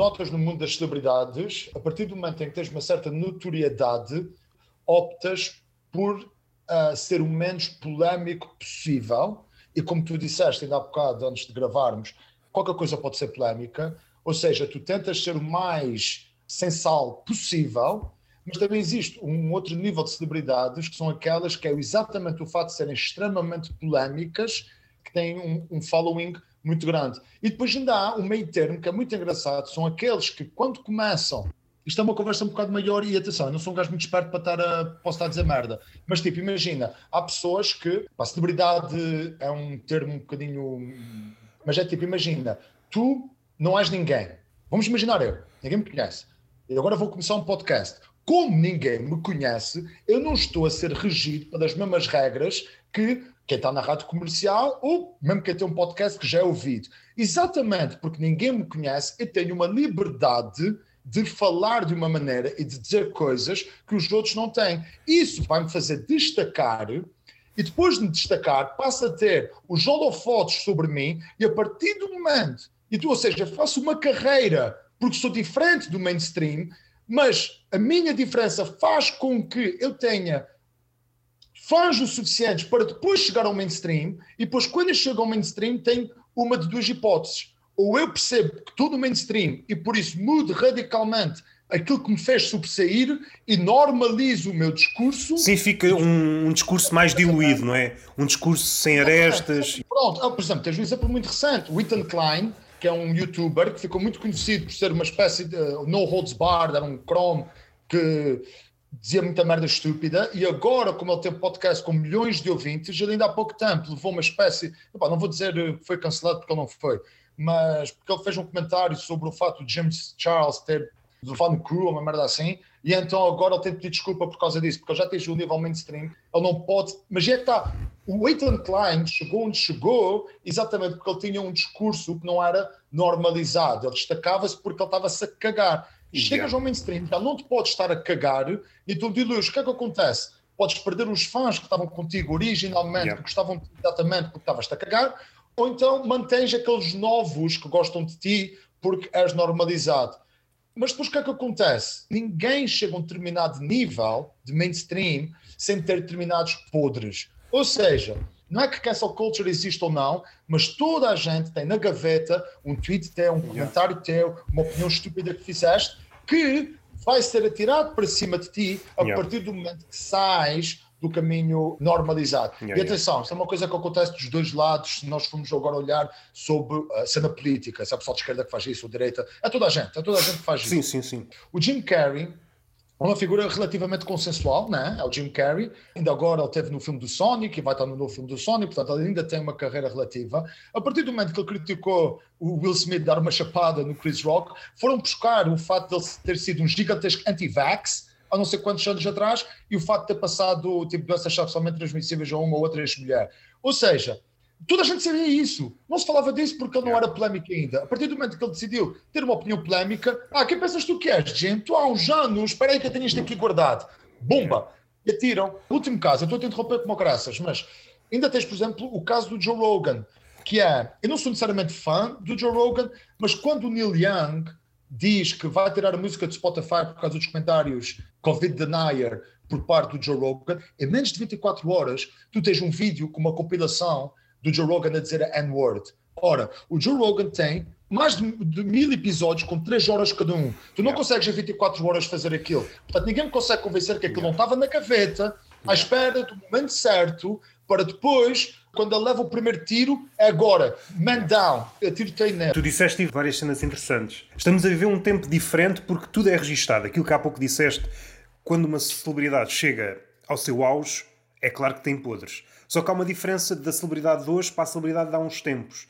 notas no mundo das celebridades, a partir do momento em que tens uma certa notoriedade, optas por uh, ser o menos polémico possível. E como tu disseste ainda há bocado, antes de gravarmos, qualquer coisa pode ser polémica, ou seja, tu tentas ser o mais sensal possível, mas também existe um outro nível de celebridades que são aquelas que é exatamente o fato de serem extremamente polémicas, que têm um, um following muito grande. E depois ainda há um meio termo que é muito engraçado, são aqueles que quando começam, isto é uma conversa um bocado maior e atenção, eu não sou um gajo muito esperto para estar a, posso estar a dizer merda, mas tipo, imagina, há pessoas que, a celebridade é um termo um bocadinho, mas é tipo, imagina, tu não és ninguém, vamos imaginar eu, ninguém me conhece, e agora vou começar um podcast, como ninguém me conhece, eu não estou a ser regido pelas mesmas regras que quem está na rádio comercial ou mesmo quem tem um podcast que já é ouvido. Exatamente porque ninguém me conhece, eu tenho uma liberdade de falar de uma maneira e de dizer coisas que os outros não têm. Isso vai me fazer destacar e depois de me destacar, passa a ter os holofotes sobre mim e a partir do momento, e tu, ou seja, faço uma carreira porque sou diferente do mainstream, mas a minha diferença faz com que eu tenha fãs o suficientes para depois chegar ao mainstream, e depois, quando eu chego ao mainstream, tenho uma de duas hipóteses. Ou eu percebo que estou no mainstream e por isso mudo radicalmente aquilo que me fez sobressair e normalizo o meu discurso. Sim, fica um, um discurso mais diluído, não é? Um discurso sem arestas. Pronto, ah, por exemplo, tens um exemplo muito recente, o Ethan Klein, que é um youtuber que ficou muito conhecido por ser uma espécie de uh, no holds barred, era um chrome que dizia muita merda estúpida e agora, como ele tem um podcast com milhões de ouvintes, ele ainda há pouco tempo levou uma espécie, não vou dizer que foi cancelado porque ele não foi, mas porque ele fez um comentário sobre o fato de James Charles ter levado no crew, uma merda assim, e então agora ele tem de pedir desculpa por causa disso, porque ele já atingiu o nível mainstream, ele não pode, mas é que está, o Ethan Klein chegou onde chegou exatamente porque ele tinha um discurso que não era normalizado, ele destacava-se porque ele estava-se a cagar, Chegas ao mainstream, já não te podes estar a cagar e tu diluis. O que é que acontece? Podes perder os fãs que estavam contigo originalmente, yeah. que gostavam exatamente porque estavas-te a cagar, ou então mantens aqueles novos que gostam de ti porque és normalizado. Mas depois o que é que acontece? Ninguém chega a um determinado nível de mainstream sem ter determinados podres. Ou seja, não é que cancel culture existe ou não, mas toda a gente tem na gaveta um tweet teu, um comentário teu, uma opinião estúpida que fizeste, que vai ser atirado para cima de ti a yeah. partir do momento que sais do caminho normalizado. Yeah, e atenção, yeah. isso é uma coisa que acontece dos dois lados, se nós formos agora olhar sobre a cena política, se é o pessoal de esquerda que faz isso, ou direita, é toda a gente, é toda a gente que faz sim, isso. Sim, sim, sim. O Jim Carrey uma figura relativamente consensual, né? É o Jim Carrey. Ainda agora ele teve no filme do Sonic e vai estar no novo filme do Sonic, portanto ele ainda tem uma carreira relativa. A partir do momento que ele criticou o Will Smith dar uma chapada no Chris Rock, foram buscar o fato de ele ter sido um gigantesco anti-vax, há não sei quantos anos atrás, e o fato de ter passado tipo doenças sexualmente transmissíveis a uma ou outra ex-mulher. Ou seja, Toda a gente sabia isso. Não se falava disso porque ele não era polémico ainda. A partir do momento que ele decidiu ter uma opinião polémica, ah, quem pensas tu que és, gente? Tu há uns anos, espera aí que eu tenho isto aqui guardado. Bomba! E atiram. Último caso, eu estou a te interromper como graças, mas ainda tens, por exemplo, o caso do Joe Rogan, que é, eu não sou necessariamente fã do Joe Rogan, mas quando o Neil Young diz que vai tirar a música do Spotify por causa dos comentários Covid denier por parte do Joe Rogan, em menos de 24 horas, tu tens um vídeo com uma compilação do Joe Rogan a dizer a N-word. Ora, o Joe Rogan tem mais de, de, mil episódios com três horas cada um. Tu não yeah. consegues em 24 horas fazer aquilo. Portanto, ninguém me consegue convencer que aquilo yeah. não estava na gaveta, à espera do momento certo, para depois, quando ele leva o primeiro tiro, é agora. Man down. Tiro tem nele. Tu disseste várias cenas interessantes. Estamos a viver um tempo diferente porque tudo é registado. Aquilo que há pouco disseste, quando uma celebridade chega ao seu auge, é claro que tem podres. Só que há uma diferença da celebridade de hoje para a celebridade de há uns tempos.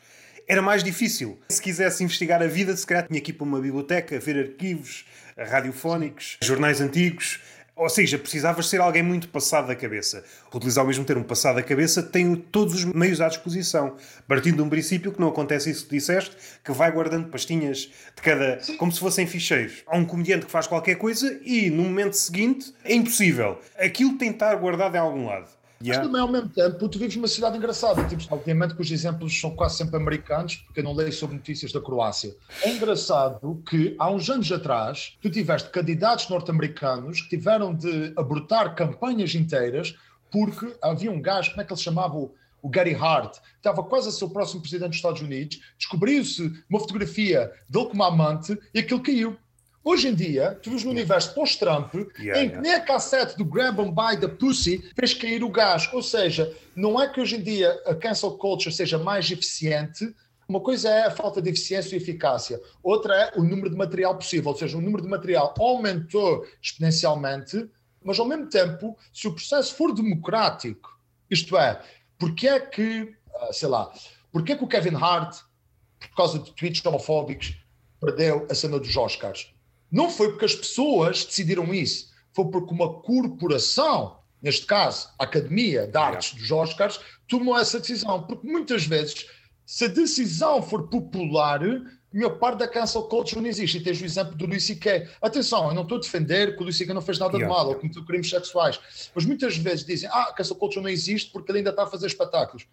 Era mais difícil. Se quisesse investigar a vida, se calhar tinha que ir para uma biblioteca, ver arquivos radiofónicos, jornais antigos. Ou seja, precisavas ser alguém muito passado da cabeça. Utilizar o mesmo termo passado da cabeça tem todos os meios à disposição. Partindo de um princípio que não acontece isso que disseste, que vai guardando pastinhas de cada. Sim. como se fossem ficheiros. Há um comediante que faz qualquer coisa e no momento seguinte é impossível. Aquilo tem de estar guardado em algum lado. Yeah. Mas também, ao mesmo tempo, tu vives numa cidade engraçada. Tipo, obviamente que os exemplos são quase sempre americanos, porque eu não leio sobre notícias da Croácia. É engraçado que, há uns anos atrás, tu tiveste candidatos norte-americanos que tiveram de abortar campanhas inteiras porque havia um gajo, como é que ele chamava? o Gary Hart, estava quase a ser o próximo presidente dos Estados Unidos, descobriu-se uma fotografia dele como amante e aquilo caiu. Hoje em dia, tu vês no universo pós-Trump, yeah, em que yeah. nem a cassete do Grab and Buy the Pussy fez cair o gás. Ou seja, não é que hoje em dia a cancel culture seja mais eficiente, uma coisa é a falta de eficiência e eficácia, outra é o número de material possível, ou seja, o número de material aumentou exponencialmente, mas ao mesmo tempo, se o processo for democrático, isto é, porque é que, ah, sei lá, porque é que o Kevin Hart, por causa de tweets homofóbicos, perdeu a cena dos Oscars? Não foi porque as pessoas decidiram isso, foi porque uma corporação, neste caso a Academia de Artes dos Oscars, tomou essa decisão. Porque muitas vezes, se a decisão for popular, a maior parte da cancel culture não existe. E tens o exemplo do Luís C.K. Atenção, eu não estou a defender que o Luís C.K. não fez nada yeah. de mal ou cometeu crimes sexuais. Mas muitas vezes dizem, ah, a cancel culture não existe porque ele ainda está a fazer espetáculos.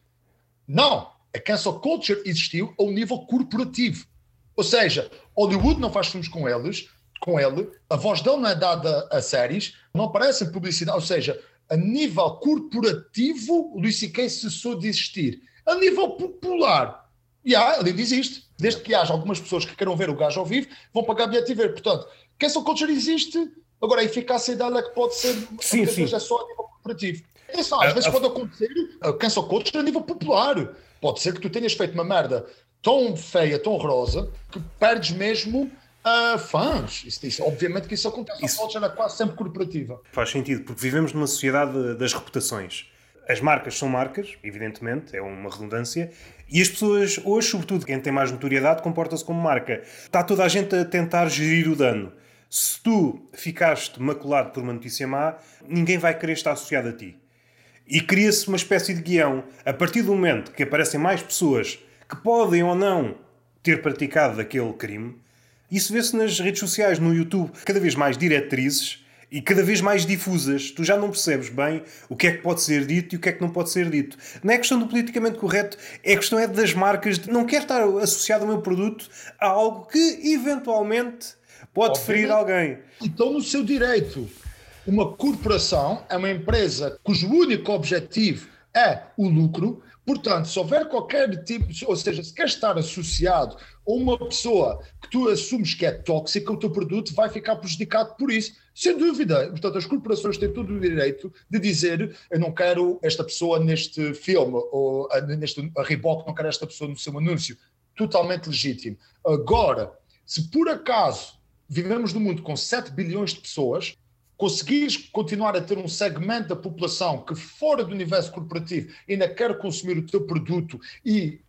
Não! A cancel culture existiu ao nível corporativo. Ou seja, Hollywood não faz filmes com eles, com ele, a voz dele não é dada a séries, não aparece publicidade, ou seja, a nível corporativo, o Luís C.K. cessou de existir. A nível popular, yeah, ele ainda existe. Desde que haja algumas pessoas que queiram ver o gajo ao vivo, vão pagar bilhete e ver. Portanto, cancel culture existe, agora a eficácia dela é que pode ser, sim, sim. é só a nível corporativo. Atenção, às vezes pode acontecer a cancel culture a nível popular. Pode ser que tu tenhas feito uma merda tão feia, tão horrorosa, que perdes mesmo uh, fãs. Isso, isso, obviamente que isso acontece. Isso... A culture é quase sempre corporativa. Faz sentido, porque vivemos numa sociedade das reputações. As marcas são marcas, evidentemente, é uma redundância, e as pessoas, hoje, sobretudo quem tem mais notoriedade, comporta-se como marca. Está toda a gente a tentar gerir o dano. Se tu ficaste maculado por uma notícia má, ninguém vai querer estar associado a ti. E cria-se uma espécie de guião. A partir do momento que aparecem mais pessoas que podem ou não ter praticado aquele crime, isso vê-se nas redes sociais, no YouTube, cada vez mais diretrizes e cada vez mais difusas. Tu já não percebes bem o que é que pode ser dito e o que é que não pode ser dito. Não é questão do politicamente correto, é questão é das marcas. De não quer estar associado o meu produto a algo que eventualmente pode ferir alguém. Então, no seu direito. Uma corporação é uma empresa cujo único objetivo é o lucro. Portanto, se houver qualquer tipo, ou seja, se quer estar associado ou uma pessoa que tu assumes que é tóxica, o teu produto vai ficar prejudicado por isso. Sem dúvida. Portanto, as corporações têm todo o direito de dizer eu não quero esta pessoa neste filme, ou neste, a Reebok não quer esta pessoa no seu anúncio. Totalmente legítimo. Agora, se por acaso vivemos num mundo com 7 bilhões de pessoas, conseguires continuar a ter um segmento da população que fora do universo corporativo ainda quer consumir o teu produto e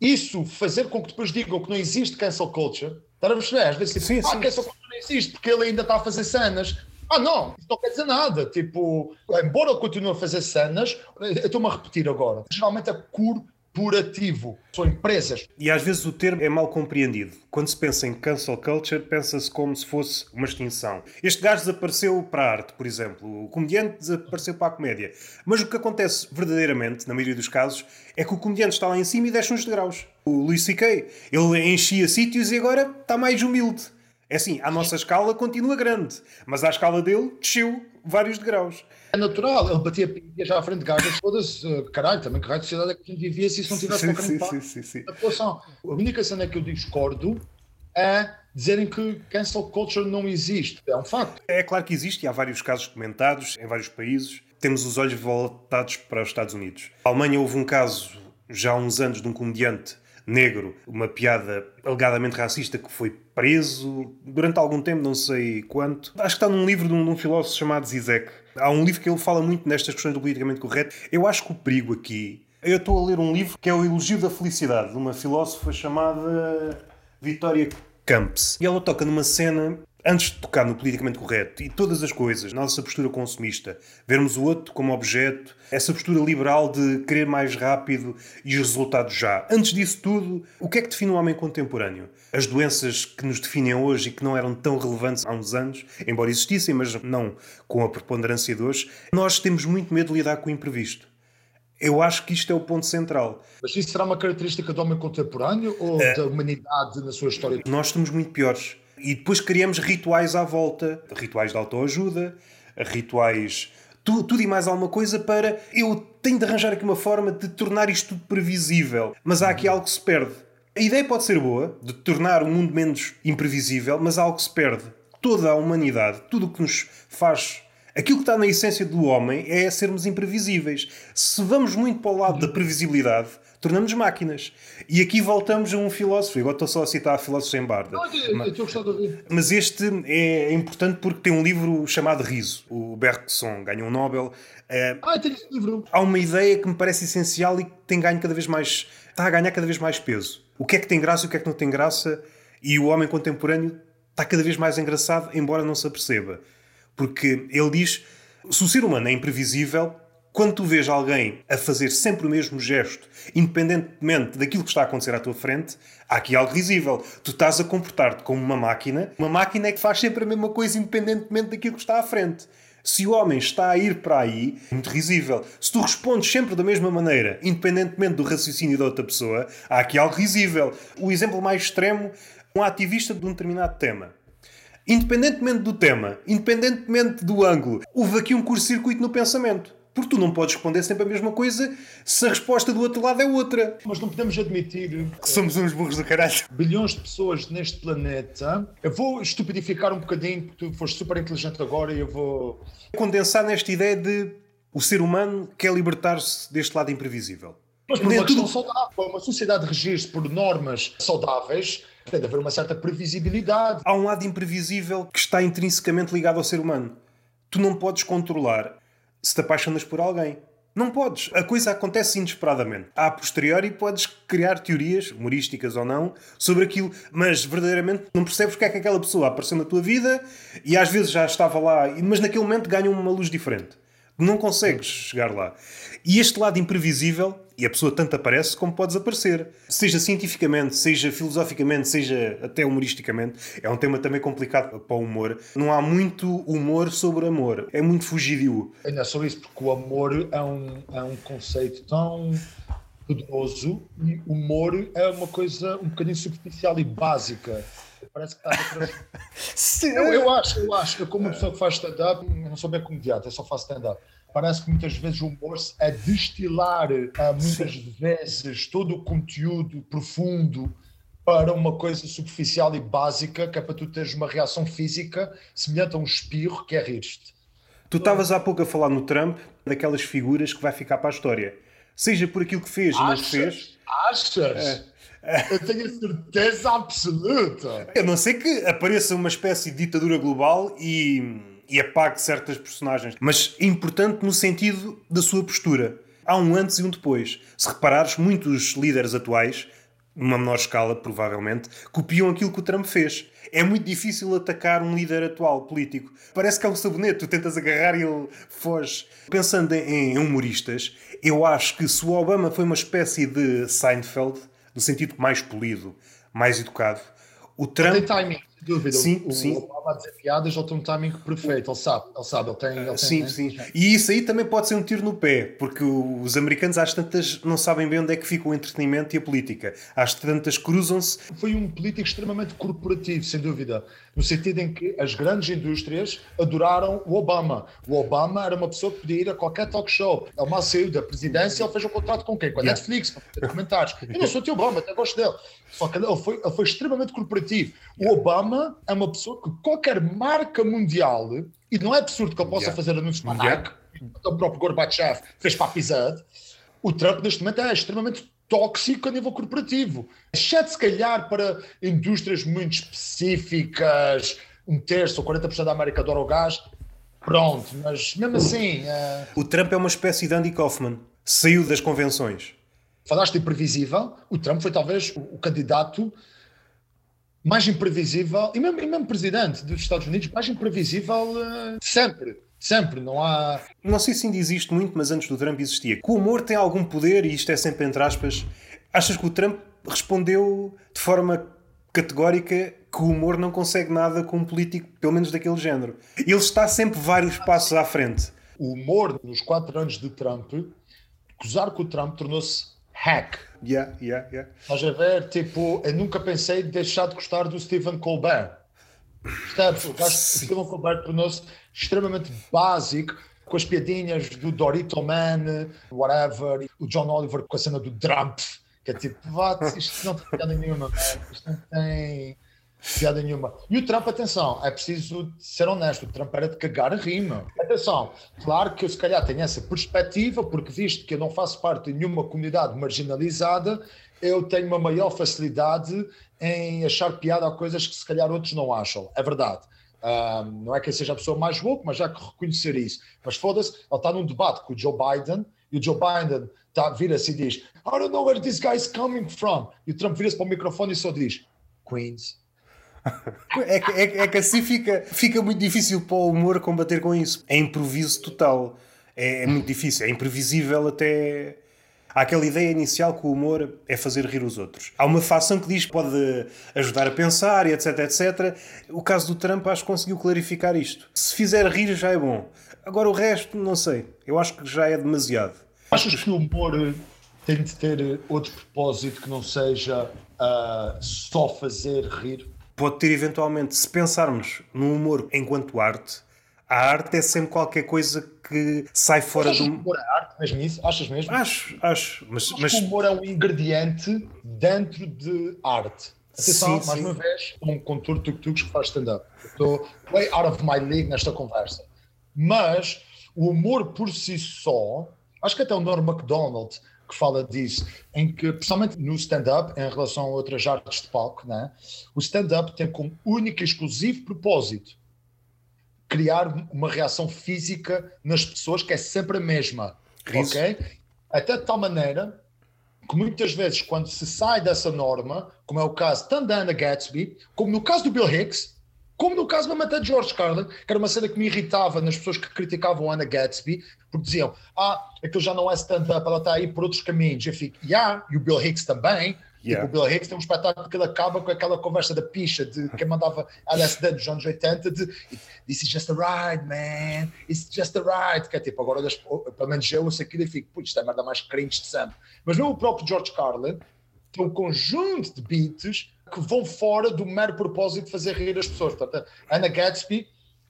isso fazer com que depois digam que não existe cancel culture, estás a perceber? Às vezes, tipo, sim, ah, sim. cancel culture não existe porque ele ainda está a fazer cenas. Ah, não, isso não quer dizer nada. Tipo, embora ele continue a fazer cenas, eu estou-me a repetir agora. Geralmente é cur corporativo, são empresas. E às vezes o termo é mal compreendido. Quando se pensa em cancel culture, pensa-se como se fosse uma extinção. Este gajo desapareceu para a arte, por exemplo. O comediante desapareceu para a comédia. Mas o que acontece verdadeiramente, na maioria dos casos, é que o comediante está lá em cima e deixa uns degraus. O Luís C.K. Ele enchia sítios e agora está mais humilde. É assim, a nossa escala continua grande, mas a escala dele desceu vários degraus. É natural, ele batia pilhas já à frente de gajas todas, uh, caralho, também que raio de sociedade é que a gente vivia se isso não tivesse impacto sim, sim, sim. população. A única cena que eu discordo é dizerem que cancel culture não existe. É um facto. É claro que existe e há vários casos documentados em vários países. Temos os olhos voltados para os Estados Unidos. A Alemanha houve um caso já há uns anos de um comediante negro, uma piada alegadamente racista que foi preso durante algum tempo, não sei quanto. Acho que está num livro de um, de um filósofo chamado Zizek. Há um livro que ele fala muito nestas questões do politicamente correto. Eu acho que o perigo aqui. Eu estou a ler um livro que é O Elogio da Felicidade, de uma filósofa chamada Vitória Camps. E ela toca numa cena antes de tocar no politicamente correto e todas as coisas, nossa postura consumista, vermos o outro como objeto, essa postura liberal de querer mais rápido e os resultados já. Antes disso tudo, o que é que define o homem contemporâneo? As doenças que nos definem hoje e que não eram tão relevantes há uns anos, embora existissem, mas não com a preponderância de hoje, nós temos muito medo de lidar com o imprevisto. Eu acho que isto é o ponto central. Mas isso será uma característica do homem contemporâneo ou é. da humanidade na sua história? Nós somos muito piores. E depois criamos rituais à volta, rituais de autoajuda, rituais tudo, tudo, e mais alguma coisa para eu tenho de arranjar aqui uma forma de tornar isto tudo previsível. Mas há aqui algo que se perde. A ideia pode ser boa, de tornar o mundo menos imprevisível, mas há algo que se perde. Toda a humanidade, tudo o que nos faz. Aquilo que está na essência do homem é sermos imprevisíveis. Se vamos muito para o lado da previsibilidade, tornamos máquinas. E aqui voltamos a um filósofo. Agora estou só a citar filósofos em Barda. de ouvir. Mas este é importante porque tem um livro chamado Riso. O Bergson ganhou um Nobel. É, ah, tenho esse livro. Há uma ideia que me parece essencial e que tem ganho cada vez mais. está a ganhar cada vez mais peso. O que é que tem graça e o que é que não tem graça. E o homem contemporâneo está cada vez mais engraçado, embora não se aperceba. Porque ele diz: se o ser humano é imprevisível, quando tu vês alguém a fazer sempre o mesmo gesto, independentemente daquilo que está a acontecer à tua frente, há aqui algo risível. Tu estás a comportar-te como uma máquina, uma máquina é que faz sempre a mesma coisa independentemente daquilo que está à frente. Se o homem está a ir para aí, é muito risível. Se tu respondes sempre da mesma maneira, independentemente do raciocínio da outra pessoa, há aqui algo risível. O exemplo mais extremo, um ativista de um determinado tema. Independentemente do tema, independentemente do ângulo, houve aqui um curto-circuito no pensamento. Porque tu não podes responder sempre a mesma coisa se a resposta do outro lado é outra. Mas não podemos admitir que somos uns burros do caralho. Bilhões de pessoas neste planeta. Eu vou estupidificar um bocadinho, porque tu foste super inteligente agora e eu vou. Condensar nesta ideia de o ser humano quer libertar-se deste lado imprevisível. Mas por uma tudo... saudável, uma sociedade regir-se por normas saudáveis, tem de haver uma certa previsibilidade. Há um lado imprevisível que está intrinsecamente ligado ao ser humano. Tu não podes controlar se te apaixonas por alguém. Não podes. A coisa acontece inesperadamente. A posteriori podes criar teorias, humorísticas ou não, sobre aquilo, mas verdadeiramente não percebes porque é que aquela pessoa apareceu na tua vida e às vezes já estava lá, mas naquele momento ganha uma luz diferente. Não consegues chegar lá. E este lado imprevisível e a pessoa tanto aparece como pode desaparecer. Seja cientificamente, seja filosoficamente, seja até humoristicamente. É um tema também complicado para o humor. Não há muito humor sobre amor. É muito fugidio. Ainda é sobre isso, porque o amor é um, é um conceito tão poderoso e o humor é uma coisa um bocadinho superficial e básica. Parece que está a eu, eu acho, eu acho. Eu, como uma pessoa que faz stand-up, não sou bem comediante, eu só faço stand-up parece que muitas vezes o humor é destilar uh, muitas Sim. vezes todo o conteúdo profundo para uma coisa superficial e básica, que é para tu teres uma reação física semelhante a um espirro, que é rir-te. Tu estavas há pouco a falar no Trump daquelas figuras que vai ficar para a história. Seja por aquilo que fez ou não fez. Achas? É. Eu tenho a certeza absoluta. A não ser que apareça uma espécie de ditadura global e e apague certas personagens, mas é importante no sentido da sua postura. Há um antes e um depois. Se reparares, muitos líderes atuais, numa menor escala, provavelmente, copiam aquilo que o Trump fez. É muito difícil atacar um líder atual político. Parece que é um sabonete, tu tentas agarrar e ele foge. Pensando em humoristas, eu acho que se o Obama foi uma espécie de Seinfeld, no sentido mais polido, mais educado, o Trump. Tem timing dúvida. Sim, o, sim. O Obama piadas já tem um timing perfeito, ele sabe, ele sabe, ele tem. Ele sim, tem, sim. E isso aí também pode ser um tiro no pé, porque os americanos às tantas não sabem bem onde é que fica o entretenimento e a política. Às tantas cruzam-se. Foi um político extremamente corporativo, sem dúvida, no sentido em que as grandes indústrias adoraram o Obama. O Obama era uma pessoa que podia ir a qualquer talk show. Ele mal saiu da presidência, ele fez um contrato com quem? Com a yeah. Netflix, para fazer comentários. Eu não sou teu Obama, até gosto dele. Só que ele foi, ele foi extremamente corporativo. O Obama é uma pessoa que qualquer marca mundial, e não é absurdo que ele possa yeah. fazer anúncios para a Nike, o próprio Gorbachev fez para a Pizza o Trump neste momento é extremamente tóxico a nível corporativo. Exceto se calhar para indústrias muito específicas, um terço ou 40% da América adora o gás, pronto, mas mesmo assim... Uh... O Trump é uma espécie de Andy Kaufman, saiu das convenções. Falaste imprevisível, o Trump foi talvez o, o candidato mais imprevisível, e mesmo, e mesmo presidente dos Estados Unidos, mais imprevisível uh, sempre. Sempre, não há. Não sei se ainda existe muito, mas antes do Trump existia. Que o humor tem algum poder, e isto é sempre entre aspas. Achas que o Trump respondeu de forma categórica que o humor não consegue nada com um político, pelo menos daquele género? Ele está sempre vários passos à frente. O humor, nos quatro anos de Trump, gozar com o Trump tornou-se hack. Yeah, yeah, yeah. Estás a ver? Tipo, eu nunca pensei de deixar de gostar do Stephen Colbert. Percebes? O Stephen Colbert tornou-se extremamente básico com as piadinhas do Dorito Man, whatever, o John Oliver com a cena do Trump, que é tipo, vá, isto não tem piada nenhuma, isto não tem piada nenhuma. E o Trump, atenção, é preciso ser honesto, o Trump era de cagar a rima. Atenção, claro que eu se calhar tenho essa perspectiva, porque visto que eu não faço parte de nenhuma comunidade marginalizada, eu tenho uma maior facilidade em achar piada a coisas que se calhar outros não acham. É verdade. Um, não é que ele seja a pessoa mais louca, mas já que reconhecer isso. Mas foda-se, ele está num debate com o Joe Biden e o Joe Biden tá, vira-se e diz: I don't know where this guy is coming from. E o Trump vira-se para o microfone e só diz: Queens. É, que, é, é, que assim fica, fica muito difícil para o humor combater com isso. É improviso total. É, é muito difícil, é imprevisível até Há aquela ideia inicial que o humor é fazer rir os outros. Há uma facção que diz que pode ajudar a pensar e etc, etc. O caso do Trump acho que conseguiu clarificar isto. Se fizer rir já é bom. Agora o resto, não sei. Eu acho que já é demasiado. Achas que o humor tem de ter outro propósito que não seja uh, só fazer rir? Pode ter eventualmente, se pensarmos no humor enquanto arte, a arte é sempre qualquer coisa que sai fora do. humor é arte mesmo isso? Achas mesmo? Acho, acho. Mas, acho mas... que o humor é um ingrediente dentro de arte. Atenção, sim, mais sim. uma vez, um contorno tuk-tuks que faz stand-up. Estou way out of my league nesta conversa. Mas o humor por si só, acho que até o Norm MacDonald que fala disso, em que, principalmente no stand-up, em relação a outras artes de palco, né, o stand-up tem como único e exclusivo propósito criar uma reação física nas pessoas que é sempre a mesma. Riso. Ok? Até de tal maneira que muitas vezes, quando se sai dessa norma, como é o caso tanto da Anna Gatsby, como no caso do Bill Hicks, como no caso mesmo até de George Carlin, que era uma cena que me irritava nas pessoas que criticavam a Anna Gatsby, porque diziam, ah, aquilo já não é stand-up, ela está aí por outros caminhos. Eu fico, yeah, e o Bill Hicks também, Yeah. Tipo, o Bill Hicks tem um espetáculo que ele acaba com aquela conversa da picha de quem mandava LSD dos anos 80 de This is just a ride, man. It's just a ride. Que é tipo, agora pelo menos eu ouço aquilo e fico, putz, isto é a merda mais cringe de sempre. Mas mesmo o próprio George Carlin tem um conjunto de beats que vão fora do mero propósito de fazer rir as pessoas. Portanto, Anna Gatsby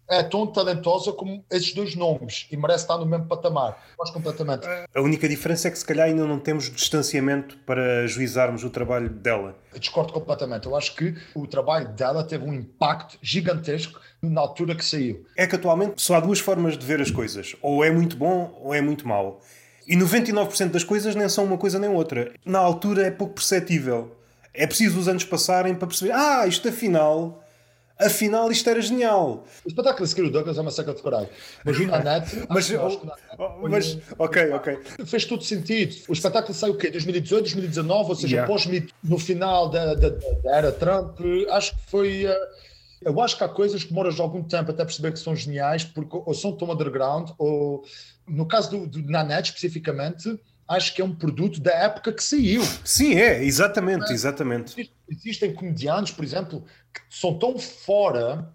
é tão talentosa como esses dois nomes e merece estar no mesmo patamar. Nós completamente. A única diferença é que se calhar ainda não temos distanciamento para juizarmos o trabalho dela. Eu discordo completamente. Eu acho que o trabalho dela teve um impacto gigantesco na altura que saiu. É que atualmente só há duas formas de ver as coisas. Ou é muito bom ou é muito mau. E 99% das coisas nem são uma coisa nem outra. Na altura é pouco perceptível. É preciso os anos passarem para perceber, ah, isto afinal Afinal, isto era genial. O espetáculo de Douglas é uma seca de coragem. Mas o Nanette. mas, mas, ok, ok. Fez todo sentido. O espetáculo saiu o quê? 2018, 2019, ou seja, yeah. pós no final da, da, da, era Trump. Acho que foi. Uh, eu acho que há coisas que demoras algum tempo até perceber que são geniais, porque ou são tão underground, ou no caso do, do Nanette especificamente acho que é um produto da época que saiu. Sim, é, exatamente, exatamente. Existem comediantes, por exemplo, que são tão fora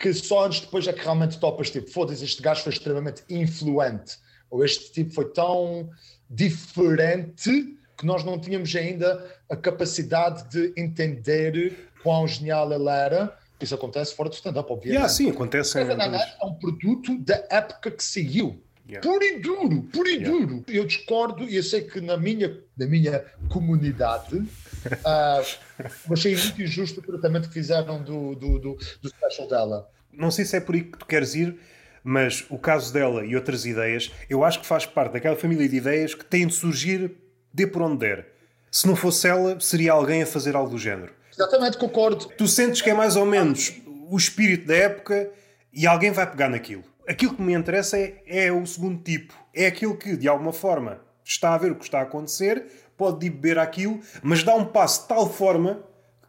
que só anos depois é que realmente topas, tipo, foda-se, este gajo foi extremamente influente, ou este tipo foi tão diferente que nós não tínhamos ainda a capacidade de entender quão genial ele era. Isso acontece fora do stand-up, obviamente. Yeah, sim, acontece. Mas é um produto da época que seguiu. Yeah. Puro e duro, puro e yeah. duro. Eu discordo e eu sei que na minha, na minha comunidade uh, achei muito injusto o tratamento que fizeram do, do, do, do special dela. Não sei se é por aí que tu queres ir, mas o caso dela e outras ideias, eu acho que faz parte daquela família de ideias que têm de surgir de por onde der. Se não fosse ela, seria alguém a fazer algo do género. Exatamente, concordo. Tu sentes que é mais ou menos o espírito da época e alguém vai pegar naquilo. Aquilo que me interessa é, é o segundo tipo. É aquilo que, de alguma forma, está a ver o que está a acontecer, pode ir beber aquilo, mas dá um passo de tal forma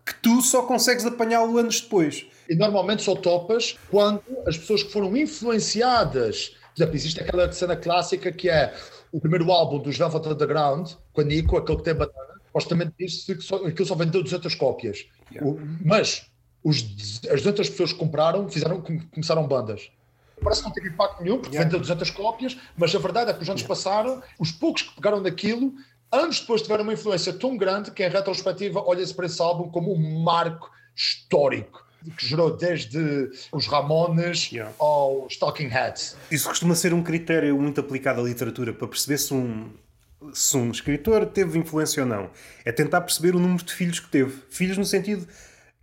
que tu só consegues apanhá-lo anos depois. E normalmente só topas quando as pessoas que foram influenciadas. Por exemplo, existe aquela cena clássica que é o primeiro álbum dos Velvet Underground, com a Nico, aquele que tem banana, supostamente disse que só, aquilo só vendeu 200 cópias. Yeah. O, mas os, as 200 pessoas que compraram fizeram, começaram bandas. Parece que não teve impacto nenhum, porque vendeu 200 cópias, mas a verdade é que os anos passaram, os poucos que pegaram daquilo, anos depois tiveram uma influência tão grande que, em retrospectiva, olha-se para esse álbum como um marco histórico que gerou desde os Ramones yeah. aos Talking Heads. Isso costuma ser um critério muito aplicado à literatura para perceber se um, se um escritor teve influência ou não. É tentar perceber o número de filhos que teve. Filhos no sentido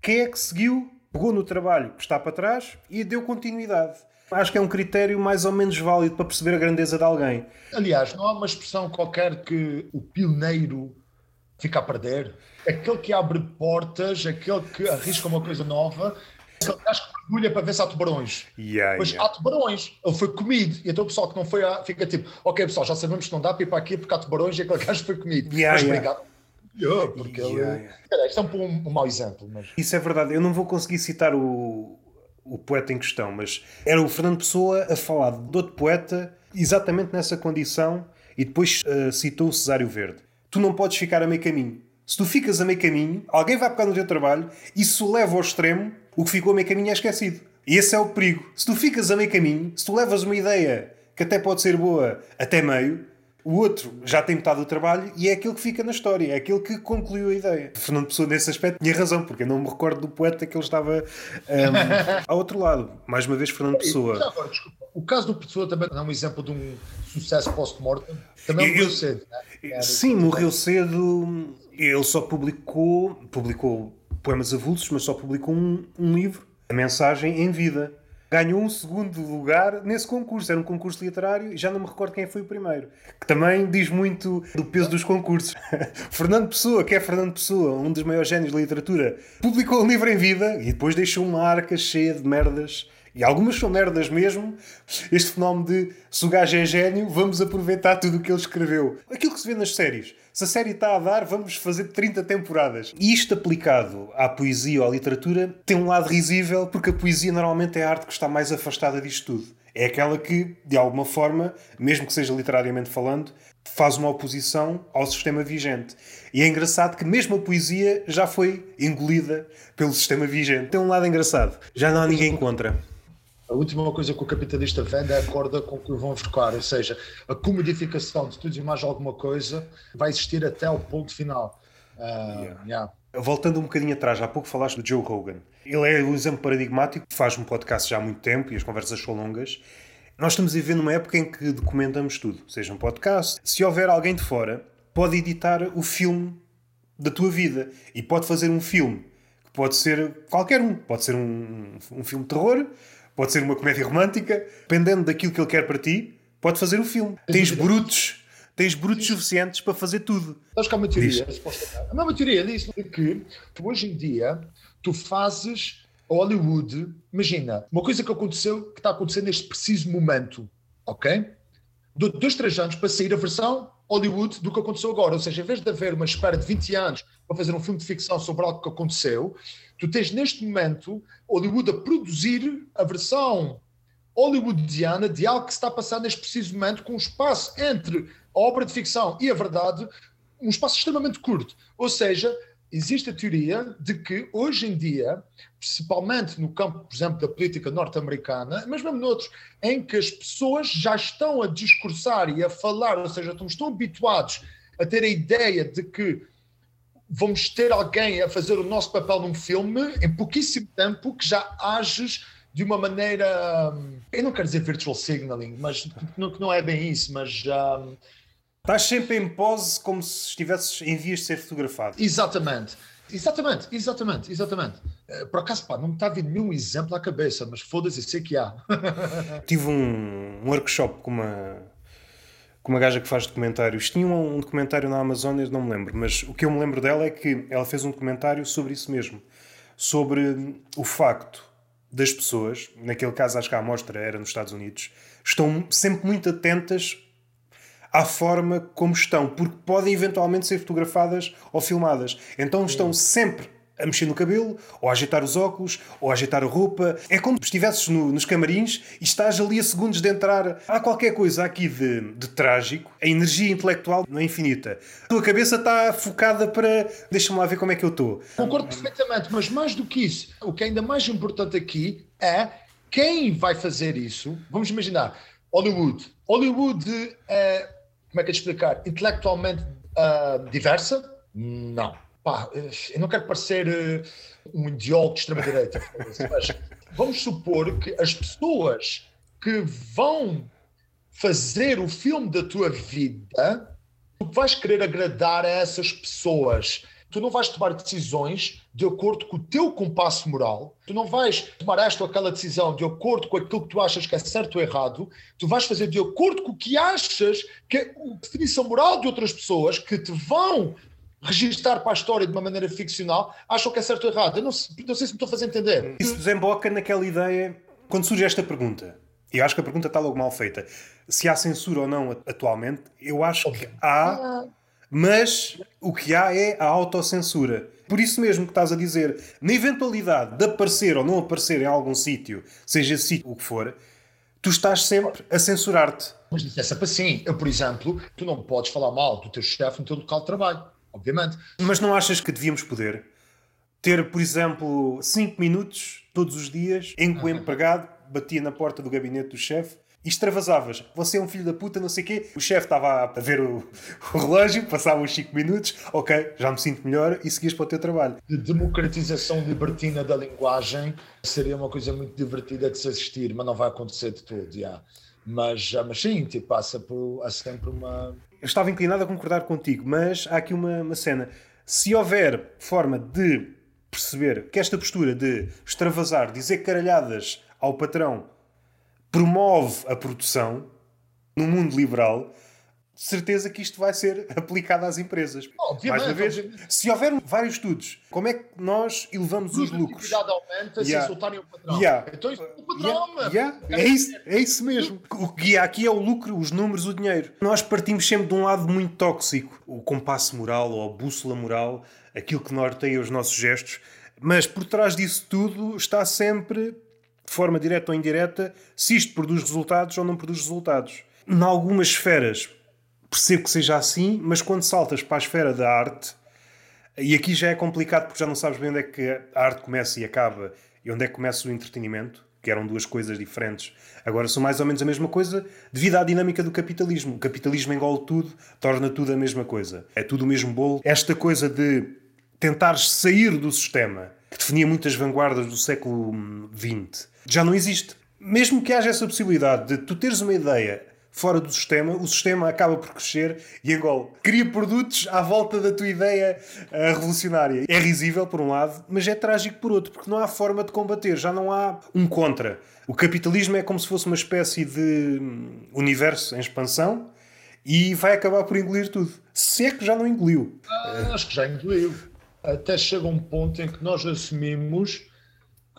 quem é que seguiu, pegou no trabalho que está para trás e deu continuidade. Acho que é um critério mais ou menos válido para perceber a grandeza de alguém. Aliás, não há uma expressão qualquer que o pioneiro fica a perder. Aquele que abre portas, aquele que arrisca uma coisa nova, aquele que acho que mergulha para ver se há tubarões. Yeah, Mas yeah. há tubarões, ele foi comido. E então o pessoal que não foi fica tipo, ok pessoal, já sabemos que não dá para ir para aqui porque há tubarões e aquele gajo foi comido. Yeah, Mas yeah. obrigado. Yeah, porque yeah, ele... yeah. isto é um, um, um mau exemplo. Mas... Isso é verdade. Eu não vou conseguir citar o, o poeta em questão, mas era o Fernando Pessoa a falar de outro poeta exatamente nessa condição e depois uh, citou o Cesário Verde. Tu não podes ficar a meio caminho. Se tu ficas a meio caminho, alguém vai pegar no teu trabalho e se o leva ao extremo, o que ficou a meio caminho é esquecido. E esse é o perigo. Se tu ficas a meio caminho, se tu levas uma ideia que até pode ser boa até meio, o outro já tem metade do trabalho e é aquele que fica na história, é aquele que concluiu a ideia. Fernando Pessoa, nesse aspecto, tinha razão, porque eu não me recordo do poeta que ele estava um, ao outro lado. Mais uma vez, Fernando Pessoa. Agora, desculpa, o caso do Pessoa também é um exemplo de um sucesso post-mortem. Também morreu eu, cedo. Né? Sim, morreu cedo. Ele só publicou, publicou poemas avulsos, mas só publicou um, um livro, A Mensagem em Vida ganhou um segundo lugar nesse concurso. Era um concurso literário e já não me recordo quem foi o primeiro. Que também diz muito do peso dos concursos. Fernando Pessoa, que é Fernando Pessoa, um dos maiores génios da literatura, publicou um livro em vida e depois deixou uma arca cheia de merdas. E algumas são merdas mesmo. Este fenómeno de se o gajo é gênio, vamos aproveitar tudo o que ele escreveu. Aquilo que se vê nas séries. Se a série está a dar, vamos fazer 30 temporadas. E isto aplicado à poesia ou à literatura tem um lado risível, porque a poesia normalmente é a arte que está mais afastada disto tudo. É aquela que, de alguma forma, mesmo que seja literariamente falando, faz uma oposição ao sistema vigente. E é engraçado que mesmo a poesia já foi engolida pelo sistema vigente. Tem um lado engraçado. Já não há ninguém contra. A última coisa que o capitalista vende é a corda com que o vão trocar, ou seja, a comodificação de tudo e mais alguma coisa vai existir até o ponto final. Uh, yeah. Yeah. Voltando um bocadinho atrás, há pouco falaste do Joe Rogan. Ele é o exemplo paradigmático, faz um podcast já há muito tempo e as conversas são longas. Nós estamos a viver numa época em que documentamos tudo, seja um podcast. Se houver alguém de fora, pode editar o filme da tua vida e pode fazer um filme que pode ser qualquer um. Pode ser um, um filme de terror, Pode ser uma comédia romântica, dependendo daquilo que ele quer para ti, pode fazer o filme. Tens brutos, tens brutos suficientes para fazer tudo. Sabes que há uma teoria, há uma teoria disso, de que hoje em dia tu fazes Hollywood, imagina, uma coisa que aconteceu, que está acontecendo neste preciso momento, ok? De dois, três anos para sair a versão Hollywood do que aconteceu agora. Ou seja, em vez de haver uma espera de 20 anos para fazer um filme de ficção sobre algo que aconteceu, tu tens neste momento Hollywood a produzir a versão hollywoodiana de algo que está a passar neste preciso momento, com um espaço entre a obra de ficção e a verdade, um espaço extremamente curto. Ou seja, existe a teoria de que hoje em dia, principalmente no campo, por exemplo, da política norte-americana, mas mesmo noutros, em que as pessoas já estão a discursar e a falar, ou seja, estão habituados a ter a ideia de que vamos ter alguém a fazer o nosso papel num filme em pouquíssimo tempo que já ages de uma maneira. Hum, eu não quero dizer virtual signaling, mas não, não é bem isso, mas. Um... Estás sempre em pose como se estivesses em vias de ser fotografado. Exatamente. Exatamente, exatamente, exatamente. Eh, por acaso, pá, não me está a vir nenhum exemplo à cabeça, mas foda-se, sei que há. Tive um, um workshop com uma, com uma gaja que faz documentários. Tinha um, um documentário na Amazônia, não me lembro, mas o que eu me lembro dela é que ela fez um documentário sobre isso mesmo. Sobre o facto das pessoas, naquele caso acho que a amostra era nos Estados Unidos, estão sempre muito atentas à forma como estão, porque podem eventualmente ser fotografadas ou filmadas. Então estão sempre a mexer no cabelo, ou a ajeitar os óculos, ou a ajeitar a roupa. É como se estivesses no, nos camarins e estás ali a segundos de entrar. Há qualquer coisa aqui de, de trágico. A energia intelectual não é infinita. A tua cabeça está focada para. Deixa-me lá ver como é que eu estou. Concordo perfeitamente, mas mais do que isso, o que é ainda mais importante aqui é quem vai fazer isso. Vamos imaginar, Hollywood. Hollywood é, como é que é de explicar? Intelectualmente uh, diversa? Não pá, eu não quero parecer uh, um ideólogo de extrema-direita, mas vamos supor que as pessoas que vão fazer o filme da tua vida, tu vais querer agradar a essas pessoas. Tu não vais tomar decisões de acordo com o teu compasso moral, tu não vais tomar esta ou aquela decisão de acordo com aquilo que tu achas que é certo ou errado, tu vais fazer de acordo com o que achas que é a definição moral de outras pessoas que te vão registar para a história de uma maneira ficcional, acham que é certo ou errado. Eu não, não sei se me estou a fazer entender. Isso desemboca naquela ideia, quando surge esta pergunta, e eu acho que a pergunta está logo mal feita, se há censura ou não atualmente, eu acho que há, mas o que há é a autocensura. Por isso mesmo que estás a dizer, na eventualidade de aparecer ou não aparecer em algum sítio, seja esse sítio o que for, tu estás sempre a censurar-te. Mas isso é sempre assim. Eu, por exemplo, tu não podes falar mal do teu chefe no teu local de trabalho obviamente. Mas não achas que devíamos poder ter, por exemplo, 5 minutos todos os dias em que o empregado batia na porta do gabinete do chefe e extravasavas. Você é um filho da puta, não sei o quê. O chefe estava a ver o, o relógio, passavam os 5 minutos, ok, já me sinto melhor e seguias para o teu trabalho. De democratização libertina da linguagem seria uma coisa muito divertida de se assistir, mas não vai acontecer de todo, já. Mas, mas sim, tipo, passa por, há sempre uma, eu estava inclinado a concordar contigo, mas há aqui uma, uma cena. Se houver forma de perceber que esta postura de extravasar, dizer caralhadas ao patrão, promove a produção no mundo liberal, certeza que isto vai ser aplicado às empresas. Obviamente, Mais uma vez, obviamente. se houver vários estudos, como é que nós elevamos os lucros? A aumenta yeah. se insultarem o patrão. Yeah. Então isso é o patrão, yeah. yeah. É, isso, é isso mesmo. O que guia aqui é o lucro, os números, o dinheiro. Nós partimos sempre de um lado muito tóxico. O compasso moral ou a bússola moral, aquilo que norteia os nossos gestos. Mas por trás disso tudo está sempre, de forma direta ou indireta, se isto produz resultados ou não produz resultados. Em algumas esferas percebo que seja assim, mas quando saltas para a esfera da arte, e aqui já é complicado porque já não sabes bem onde é que a arte começa e acaba e onde é que começa o entretenimento, que eram duas coisas diferentes. Agora são mais ou menos a mesma coisa devido à dinâmica do capitalismo. O capitalismo engole tudo, torna tudo a mesma coisa. É tudo o mesmo bolo. Esta coisa de tentares sair do sistema que definia muitas vanguardas do século XX já não existe. Mesmo que haja essa possibilidade de tu teres uma ideia fora do sistema, o sistema acaba por crescer e engole. Cria produtos à volta da tua ideia uh, revolucionária. É risível por um lado, mas é trágico por outro, porque não há forma de combater, já não há um contra. O capitalismo é como se fosse uma espécie de hum, universo em expansão e vai acabar por engolir tudo. Se é que já não engoliu. Ah, acho que já engoliu. Até chega um ponto em que nós assumimos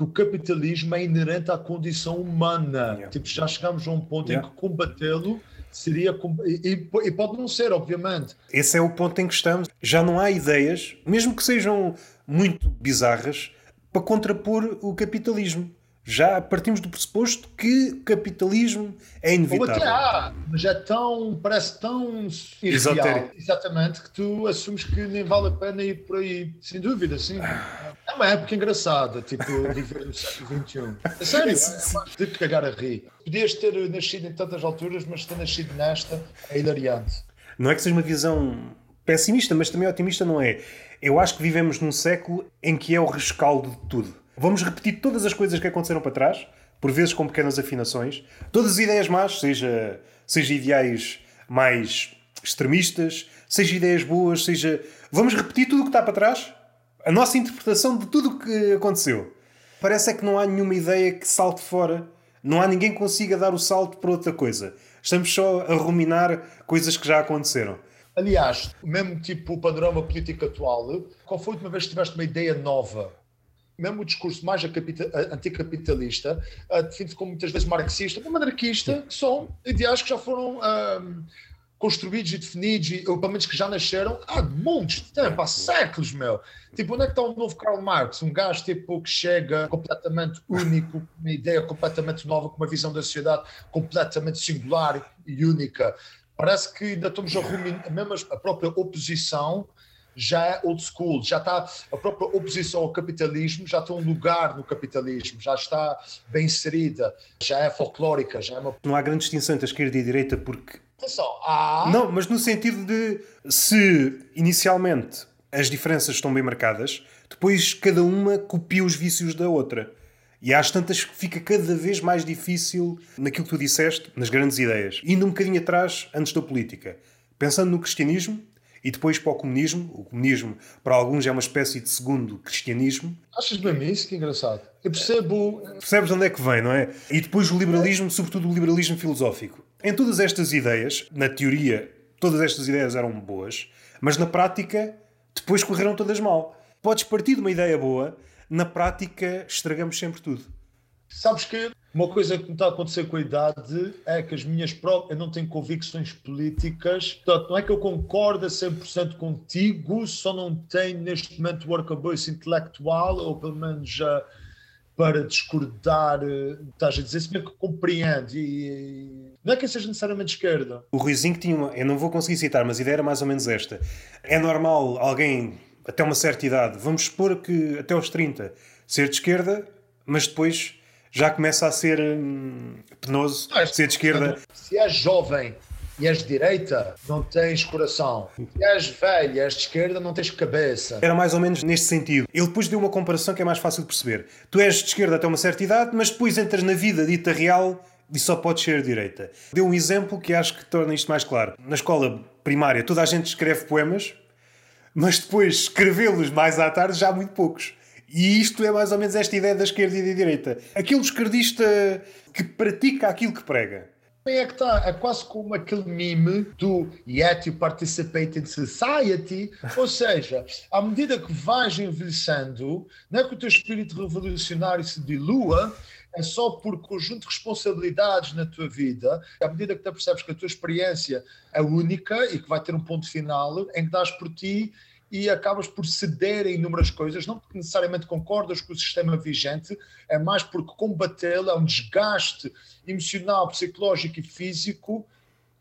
que o capitalismo é inerente à condição humana. Yeah. Tipo, já chegamos a um ponto yeah. em que combatê-lo seria. E, e, pode não ser, obviamente. Esse é o ponto em que estamos. Já não há ideias, mesmo que sejam muito bizarras, para contrapor o capitalismo já partimos do pressuposto que o capitalismo é inevitável. Ou até há, mas é tão, parece tão irreal, exatamente, que tu assumes que nem vale a pena ir por aí, sem dúvida, sim. É uma época engraçada, tipo, viver no século XXI. É sério, é, é de cagar a rir. Podias ter nascido em tantas alturas, mas ter nascido nesta é hilariante. Não é que seja uma visão pessimista, mas também otimista não é. Eu acho que vivemos num século em que é o rescaldo de tudo Vamos repetir todas as coisas que aconteceram para trás, por vezes com pequenas afinações, todas as ideias más, seja, seja ideais mais extremistas, seja ideias boas, seja. Vamos repetir tudo o que está para trás, a nossa interpretação de tudo o que aconteceu. Parece é que não há nenhuma ideia que salte fora, não há ninguém que consiga dar o salto para outra coisa. Estamos só a ruminar coisas que já aconteceram. Aliás, mesmo tipo o panorama político atual, qual foi a última vez que tiveste uma ideia nova? Mesmo o discurso mais anticapitalista uh, define-se como muitas vezes marxista ou anarquista, que são ideais que já foram uh, construídos e definidos, ou pelo menos que já nasceram há de tempo, há séculos, meu. Tipo, onde é que está o novo Karl Marx? Um gajo tipo, que chega completamente único, uma ideia completamente nova, com uma visão da sociedade completamente singular e única. Parece que ainda estamos a ruminar, mesmo a própria oposição já é old school, já está a própria oposição ao capitalismo, já tem um lugar no capitalismo, já está bem inserida, já é folclórica, já é uma... Não há grande distinção entre a esquerda e a direita porque... Atenção, há... Não, mas no sentido de se inicialmente as diferenças estão bem marcadas, depois cada uma copia os vícios da outra. E às tantas fica cada vez mais difícil naquilo que tu disseste, nas grandes ideias. Indo um bocadinho atrás, antes da política. Pensando no cristianismo, e depois para o comunismo. O comunismo, para alguns, é uma espécie de segundo cristianismo. Achas bem isso? Que engraçado. Eu percebo. Percebes de onde é que vem, não é? E depois o liberalismo, sobretudo o liberalismo filosófico. Em todas estas ideias, na teoria, todas estas ideias eram boas, mas na prática, depois correram todas mal. Podes partir de uma ideia boa, na prática, estragamos sempre tudo. Sabes que uma coisa que me está a acontecer com a idade é que as minhas próprias. Eu não tenho convicções políticas, portanto, não é que eu concordo a 100% contigo, só não tenho neste momento o arcabouço intelectual, ou pelo menos já para discordar, eh, estás a dizer, se bem que compreendo. E, não é que eu seja necessariamente esquerda. O Ruizinho tinha uma. Eu não vou conseguir citar, mas a ideia era mais ou menos esta. É normal alguém, até uma certa idade, vamos supor que até aos 30, ser de esquerda, mas depois já começa a ser hum, penoso não, ser de esquerda. Se és jovem e és de direita, não tens coração. Se és velho e és de esquerda, não tens cabeça. Era mais ou menos neste sentido. Ele depois deu uma comparação que é mais fácil de perceber. Tu és de esquerda até uma certa idade, mas depois entras na vida dita real e só podes ser de direita. Deu um exemplo que acho que torna isto mais claro. Na escola primária, toda a gente escreve poemas, mas depois escrevê-los mais à tarde já há muito poucos. E isto é mais ou menos esta ideia da esquerda e da direita. Aquele esquerdista que pratica aquilo que prega. É que está, é quase como aquele meme do Yet you participate in society, ou seja, à medida que vais envelhecendo, não é que o teu espírito revolucionário se dilua, é só por conjunto de responsabilidades na tua vida, à medida que tu percebes que a tua experiência é única e que vai ter um ponto final, em que dás por ti e acabas por ceder em inúmeras coisas, não porque necessariamente concordas com o sistema vigente, é mais porque combatê-lo é um desgaste emocional, psicológico e físico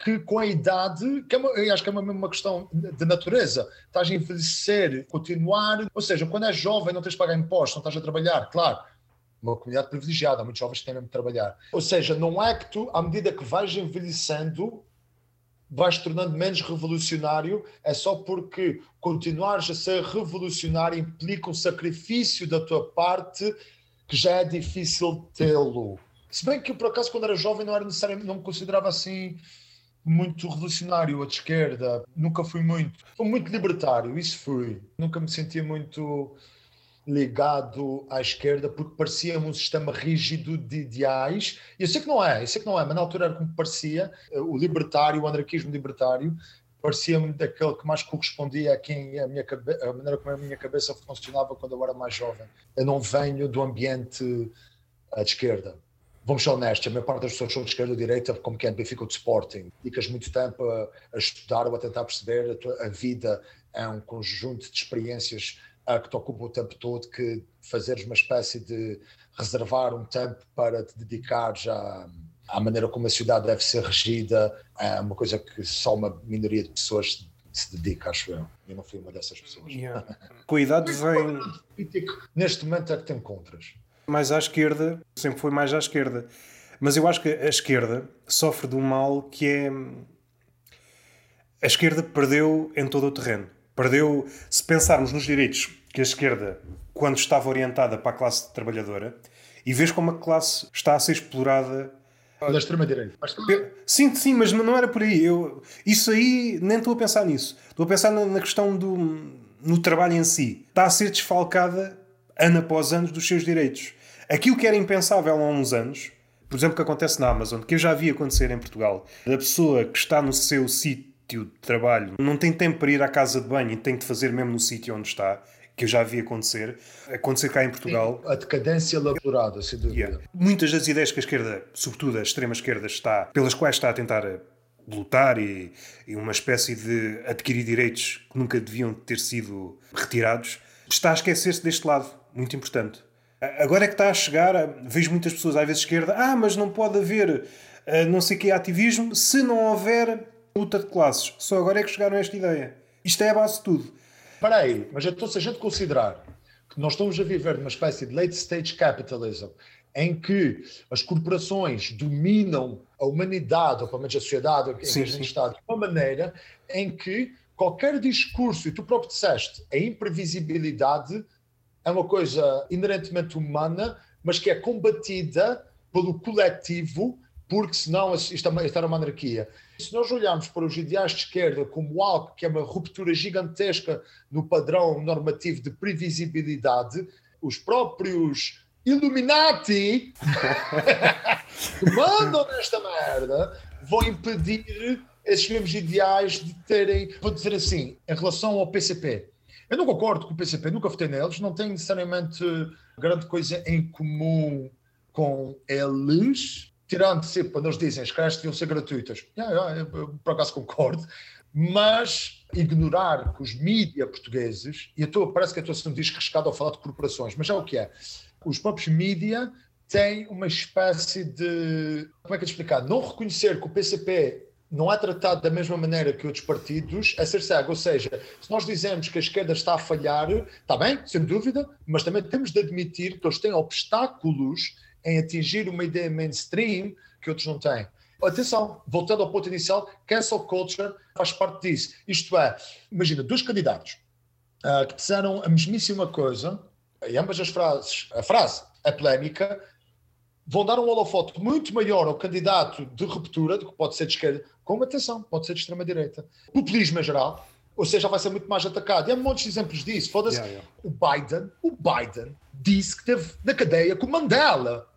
que com a idade, que é uma, acho que é uma, uma questão de natureza, estás a envelhecer, continuar, ou seja, quando és jovem não tens de pagar impostos, não estás a trabalhar, claro, uma comunidade privilegiada, muitos jovens têm mesmo de trabalhar. Ou seja, não é que tu, à medida que vais envelhecendo, vais tornando menos revolucionário é só porque continuares a ser revolucionário implica um sacrifício da tua parte que já é difícil tê-lo. Se bem que por acaso, quando era jovem, não era necessariamente, não me considerava assim muito revolucionário, de esquerda. Nunca fui muito. Fui muito libertário, isso fui. Nunca me sentia muito ligado à esquerda porque parecia um sistema rígido de ideais. Eu sei que não é, eu sei que não é, mas na altura era como parecia, o libertário, o anarquismo libertário, parecia-me daquele que mais correspondia a quem a, minha a maneira como a minha cabeça funcionava quando eu era mais jovem. Eu não venho do ambiente à esquerda. Vamos ser honestos, a maior parte das pessoas são de esquerda ou direita, como que é Benfica ou de Sporting. Dedicas muito tempo a, a, estudar ou a tentar perceber a, tua, a vida é um conjunto de experiências que te ocupa o tempo todo, que fazeres uma espécie de reservar um tempo para te dedicares à, à maneira como a cidade deve ser regida, é uma coisa que só uma minoria de pessoas se dedica, acho eu. Eu não fui uma dessas pessoas. Yeah. Com a idade vem. Neste momento é que te encontras. Mais à esquerda, sempre foi mais à esquerda. Mas eu acho que a esquerda sofre de um mal que é. A esquerda perdeu em todo o terreno. Perdeu, se pensarmos nos direitos que a esquerda, quando estava orientada para a classe trabalhadora, e vês como a classe está a ser explorada. Da extrema-direita. Sim, sim, mas não era por aí. Eu, isso aí, nem estou a pensar nisso. Estou a pensar na, na questão do no trabalho em si. Está a ser desfalcada ano após ano dos seus direitos. Aquilo que era impensável há uns anos, por exemplo, que acontece na Amazon, que eu já vi acontecer em Portugal, da pessoa que está no seu sítio de trabalho não tem tempo para ir à casa de banho e tem de fazer mesmo no sítio onde está, que eu já vi acontecer, acontecer cá em Portugal. A decadência elaborada, sem dúvida. Yeah. Muitas das ideias que a esquerda, sobretudo a extrema-esquerda, está, pelas quais está a tentar lutar e, e, uma espécie de adquirir direitos que nunca deviam ter sido retirados, está a esquecer-se deste lado, muito importante. Agora é que está a chegar, vejo muitas pessoas, às vezes esquerda, ah, mas não pode haver uh, não sei que ativismo se não houver luta de classes. Só agora é que chegaram a esta ideia. Isto é a base de tudo. Espera aí, mas então se a gente considerar que nós estamos a viver numa espécie de late stage capitalism, em que as corporações dominam a humanidade, ou pelo menos a sociedade, em sim, que a gente está, de uma maneira em que qualquer discurso, e tu próprio disseste, a imprevisibilidade é uma coisa inerentemente humana, mas que é combatida pelo coletivo, porque senão isto é uma, uma anarquia. Se nós olharmos para os ideais de esquerda como algo que é uma ruptura gigantesca no padrão normativo de previsibilidade, os próprios Illuminati que mandam nesta merda vão impedir esses mesmos ideais de terem, vou dizer assim, em relação ao PCP. Eu não concordo com o PCP, nunca votei neles, não tenho necessariamente grande coisa em comum com eles, tirando sempre quando eles dizem as creches deviam ser gratuitas. Yeah, yeah, eu, por acaso concordo, mas ignorar que os mídias portugueses, e eu parece que eu estou disco riscado ao falar de corporações, mas é o que é. Os próprios mídias têm uma espécie de. Como é que é de explicar? Não reconhecer que o PCP não é tratado da mesma maneira que outros partidos, é ser cego. Ou seja, se nós dizemos que a esquerda está a falhar, está bem, sem dúvida, mas também temos de admitir que eles têm obstáculos em atingir uma ideia mainstream que outros não têm. Atenção, voltando ao ponto inicial, cancel culture faz parte disso. Isto é, imagina, dois candidatos uh, que disseram a mesmíssima coisa, em ambas as frases, a frase é polémica, vão dar um holofote muito maior ao candidato de ruptura, do que pode ser de esquerda, com atenção, pode ser de extrema-direita. Populismo em geral, ou seja, vai ser muito mais atacado. E há de exemplos disso. Foda-se. Yeah, yeah. O Biden, o Biden disse que esteve na cadeia com Mandela.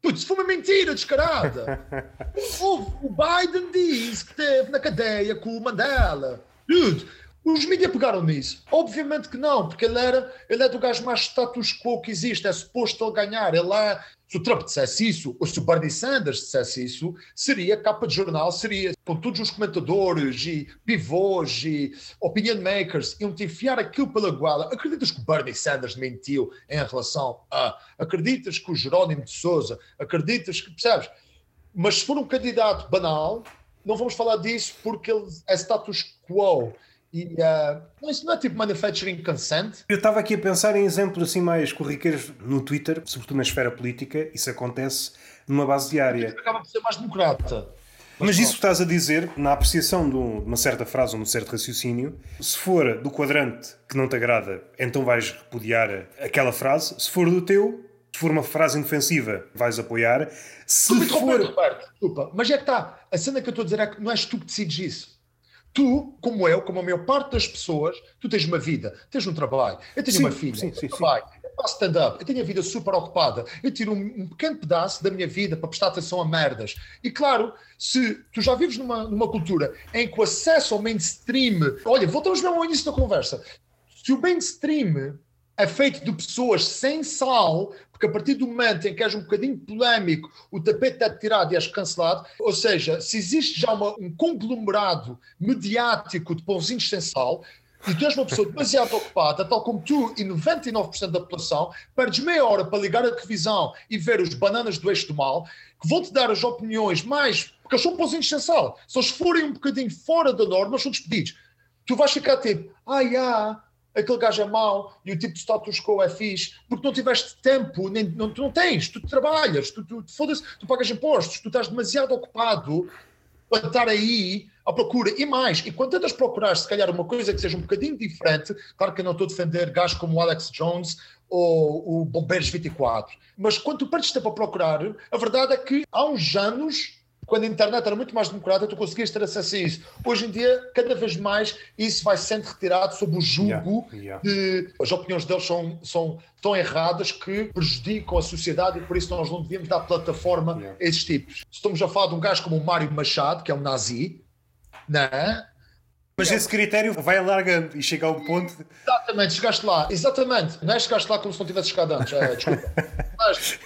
Putz, foi uma mentira descarada. o, o Biden disse que esteve na cadeia com o Mandela. Dude, os mídias pegaram nisso? Obviamente que não, porque ele, era, ele é do gajo mais status quo que existe, é suposto ele ganhar. Ele é, se o Trump dissesse isso, ou se o Bernie Sanders dissesse isso, seria capa de jornal, seria com todos os comentadores e pivôs e opinion makers, iam te enfiar aquilo pela goela. Acreditas que o Bernie Sanders mentiu em relação a. Acreditas que o Jerónimo de Souza, acreditas que. Percebes? Mas se for um candidato banal, não vamos falar disso porque ele é status quo. E uh, isso não é tipo manufacturing consent? Eu estava aqui a pensar em exemplos assim mais corriqueiros no Twitter, sobretudo na esfera política, isso acontece numa base diária. Acaba por ser mais democrata. Mas, Mas isso que estás a dizer, na apreciação de uma certa frase ou de um certo raciocínio, se for do quadrante que não te agrada, então vais repudiar aquela frase. Se for do teu, se for uma frase indefensiva, vais apoiar. Se for. Roberto, desculpa, mas é que está. A cena que eu estou a dizer é que não és tu que decides isso. Tu, como eu, como a maior parte das pessoas, tu tens uma vida, tens um trabalho. Eu tenho sim, uma filha, sim, sim, trabalho, eu faço stand-up, eu tenho a vida super ocupada. Eu tiro um, um, pequeno pedaço da minha vida para prestar atenção a merdas. E claro, se tu já vives numa, numa cultura em que o acesso ao mainstream. Olha, voltamos mesmo ao início da conversa. Se o mainstream é feito de pessoas sem sal, porque a partir do momento em que és um bocadinho polémico, o tapete é tirado e és cancelado. Ou seja, se existe já uma, um conglomerado mediático de pãozinhos sem sal, e tu és uma pessoa demasiado ocupada, tal como tu e 99% da população, perdes meia hora para ligar a televisão e ver os bananas do eixo do mal, que vão-te dar as opiniões mais. Porque eles são pãozinhos sem sal. Se eles forem um bocadinho fora da norma, são despedidos. Tu vais ficar tipo, ah, yeah, aquele gajo é mau e o tipo de status quo é fixe, porque não tiveste tempo, nem, não, tu não tens, tu trabalhas, tu, tu, foda tu pagas impostos, tu estás demasiado ocupado para estar aí à procura. E mais, e quando tentas procurar, se calhar, uma coisa que seja um bocadinho diferente, claro que eu não estou a defender gajos como o Alex Jones ou o Bombeiros 24, mas quando tu perdes tempo a procurar, a verdade é que há uns anos quando a internet era muito mais democrática, tu conseguias ter acesso a isso. Hoje em dia, cada vez mais, isso vai sendo retirado sob o julgo yeah, yeah. de as opiniões deles são, são tão erradas que prejudicam a sociedade e por isso nós não devíamos dar plataforma yeah. a esses tipos. Estamos a falar de um gajo como o Mário Machado, que é um nazi, né? Mas esse critério vai alargando e chega ao ponto. De... Exatamente, chegaste lá. Exatamente. Não é chegaste lá como se não tivesse chegado antes. É, desculpa. Mas,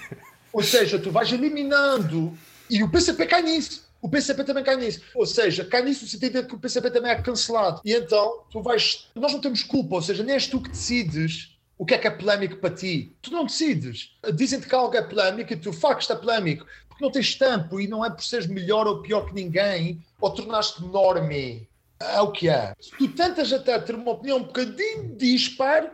ou seja, tu vais eliminando e o PCP cai nisso. o PCP também cai nisso. Ou seja, cai nisso no sentido de que o PCP também é cancelado. E então, tu vais. Nós não temos culpa, ou seja, nem és tu que decides o que é que é polémico para ti. Tu não decides. Dizem-te que algo é polémico e tu, fuck, é polémico. Porque não tens tempo e não é por seres melhor ou pior que ninguém ou tornaste-te normie. É o que é. Se tu tentas até ter uma opinião um bocadinho dispar,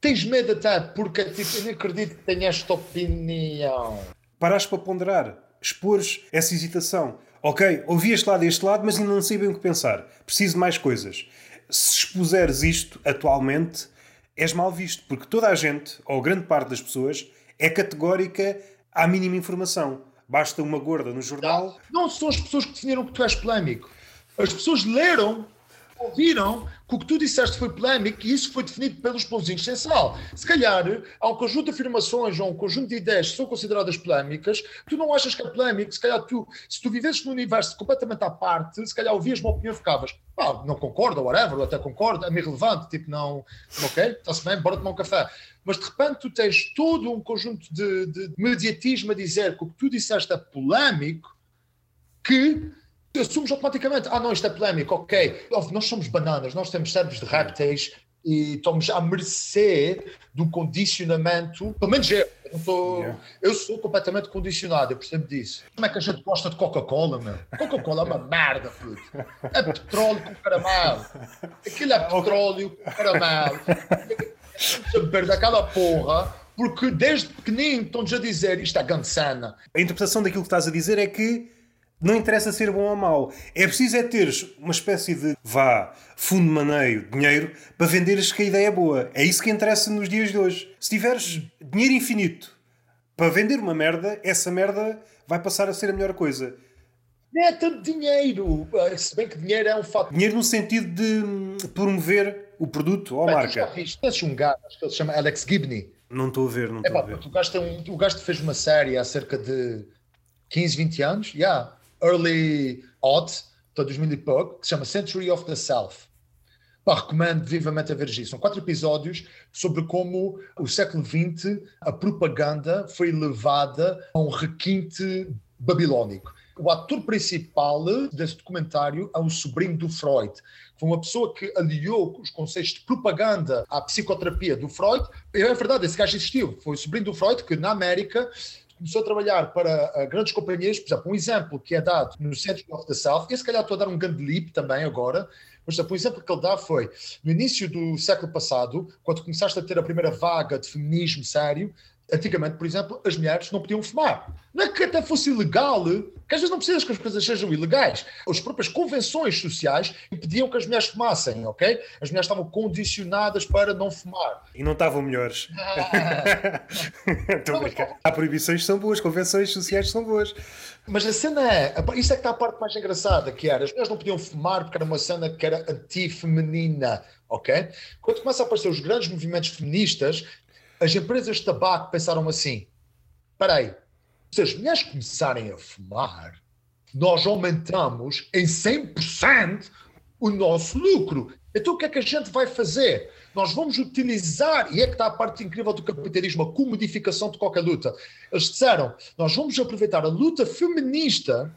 tens medo até, porque tipo, eu não acredito que tenha esta opinião. Paraste para ponderar, expores essa hesitação. Ok, ouvi este lado e este lado, mas ainda não sei bem o que pensar. Preciso de mais coisas. Se expuseres isto atualmente, és mal visto, porque toda a gente, ou grande parte das pessoas, é categórica à mínima informação. Basta uma gorda no jornal. Não, são as pessoas que definiram que tu és polémico. As pessoas leram ouviram que o que tu disseste foi polémico e isso foi definido pelos pãozinhos sem sal. Se calhar há um conjunto de afirmações ou um conjunto de ideias que são consideradas polémicas, tu não achas que é polémico, se calhar tu, se tu vivesses num universo completamente à parte, se calhar ouvias uma opinião e ficavas, pá, não concordo, whatever, ou até concordo, é-me irrelevante, tipo, não, ok, está-se bem, bora tomar um café. Mas de repente tu tens todo um conjunto de, de mediatismo a dizer que o que tu disseste é polémico, que assumes automaticamente, ah não, isto é polémico, ok, nós somos bananas, nós temos cérebros de répteis e estamos à mercê do condicionamento, pelo menos eu, eu, tô, yeah. eu sou completamente condicionado, eu percebo disso. Como é que a gente gosta de Coca-Cola, meu? Coca-Cola é uma merda, puto. É petróleo com caramelo. Aquilo é petróleo com caramelo. Saber daquela porra porque desde pequenino estão-nos a dizer isto é gansana. A interpretação daquilo que estás a dizer é que não interessa ser bom ou mau. É preciso é teres uma espécie de vá, fundo de maneio, dinheiro, para venderes que a ideia é boa. É isso que interessa nos dias de hoje. Se tiveres dinheiro infinito para vender uma merda, essa merda vai passar a ser a melhor coisa. Não é tanto dinheiro, se bem que dinheiro é um fato. Dinheiro no sentido de promover o produto ou a marca. Conheces um gajo, que ele se chama Alex Gibney. Não estou a ver, não estou a ver. O gajo, um, o gajo fez uma série há cerca de 15, 20 anos, já. Yeah early odd, então 2000 e pouco, que se chama Century of the Self. Pá, recomendo vivamente a ver isso. São quatro episódios sobre como o século XX, a propaganda foi levada a um requinte babilónico. O ator principal desse documentário é o sobrinho do Freud. Foi uma pessoa que aliou os conceitos de propaganda à psicoterapia do Freud. É verdade, esse gajo existiu. Foi o sobrinho do Freud que, na América, começou a trabalhar para uh, grandes companhias, por exemplo, um exemplo que é dado no Centro of the South, e se calhar estou a dar um grande leap também agora, mas exemplo, um exemplo que ele dá foi, no início do século passado, quando começaste a ter a primeira vaga de feminismo sério, Antigamente, por exemplo, as mulheres não podiam fumar. Não é que até fosse ilegal, que às vezes não precisas que as coisas sejam ilegais. As próprias convenções sociais impediam que as mulheres fumassem, ok? As mulheres estavam condicionadas para não fumar. E não estavam melhores. Ah. Há proibições que são boas, convenções sociais são boas. Mas a cena é, isso é que está a parte mais engraçada, que era, as mulheres não podiam fumar porque era uma cena que era anti-feminina, ok? Quando começam a aparecer os grandes movimentos feministas, as empresas de tabaco pensaram assim: espera aí, se as mulheres começarem a fumar, nós aumentamos em 100% o nosso lucro. Então o que é que a gente vai fazer? Nós vamos utilizar, e é que está a parte incrível do capitalismo, a comodificação de qualquer luta. Eles disseram: nós vamos aproveitar a luta feminista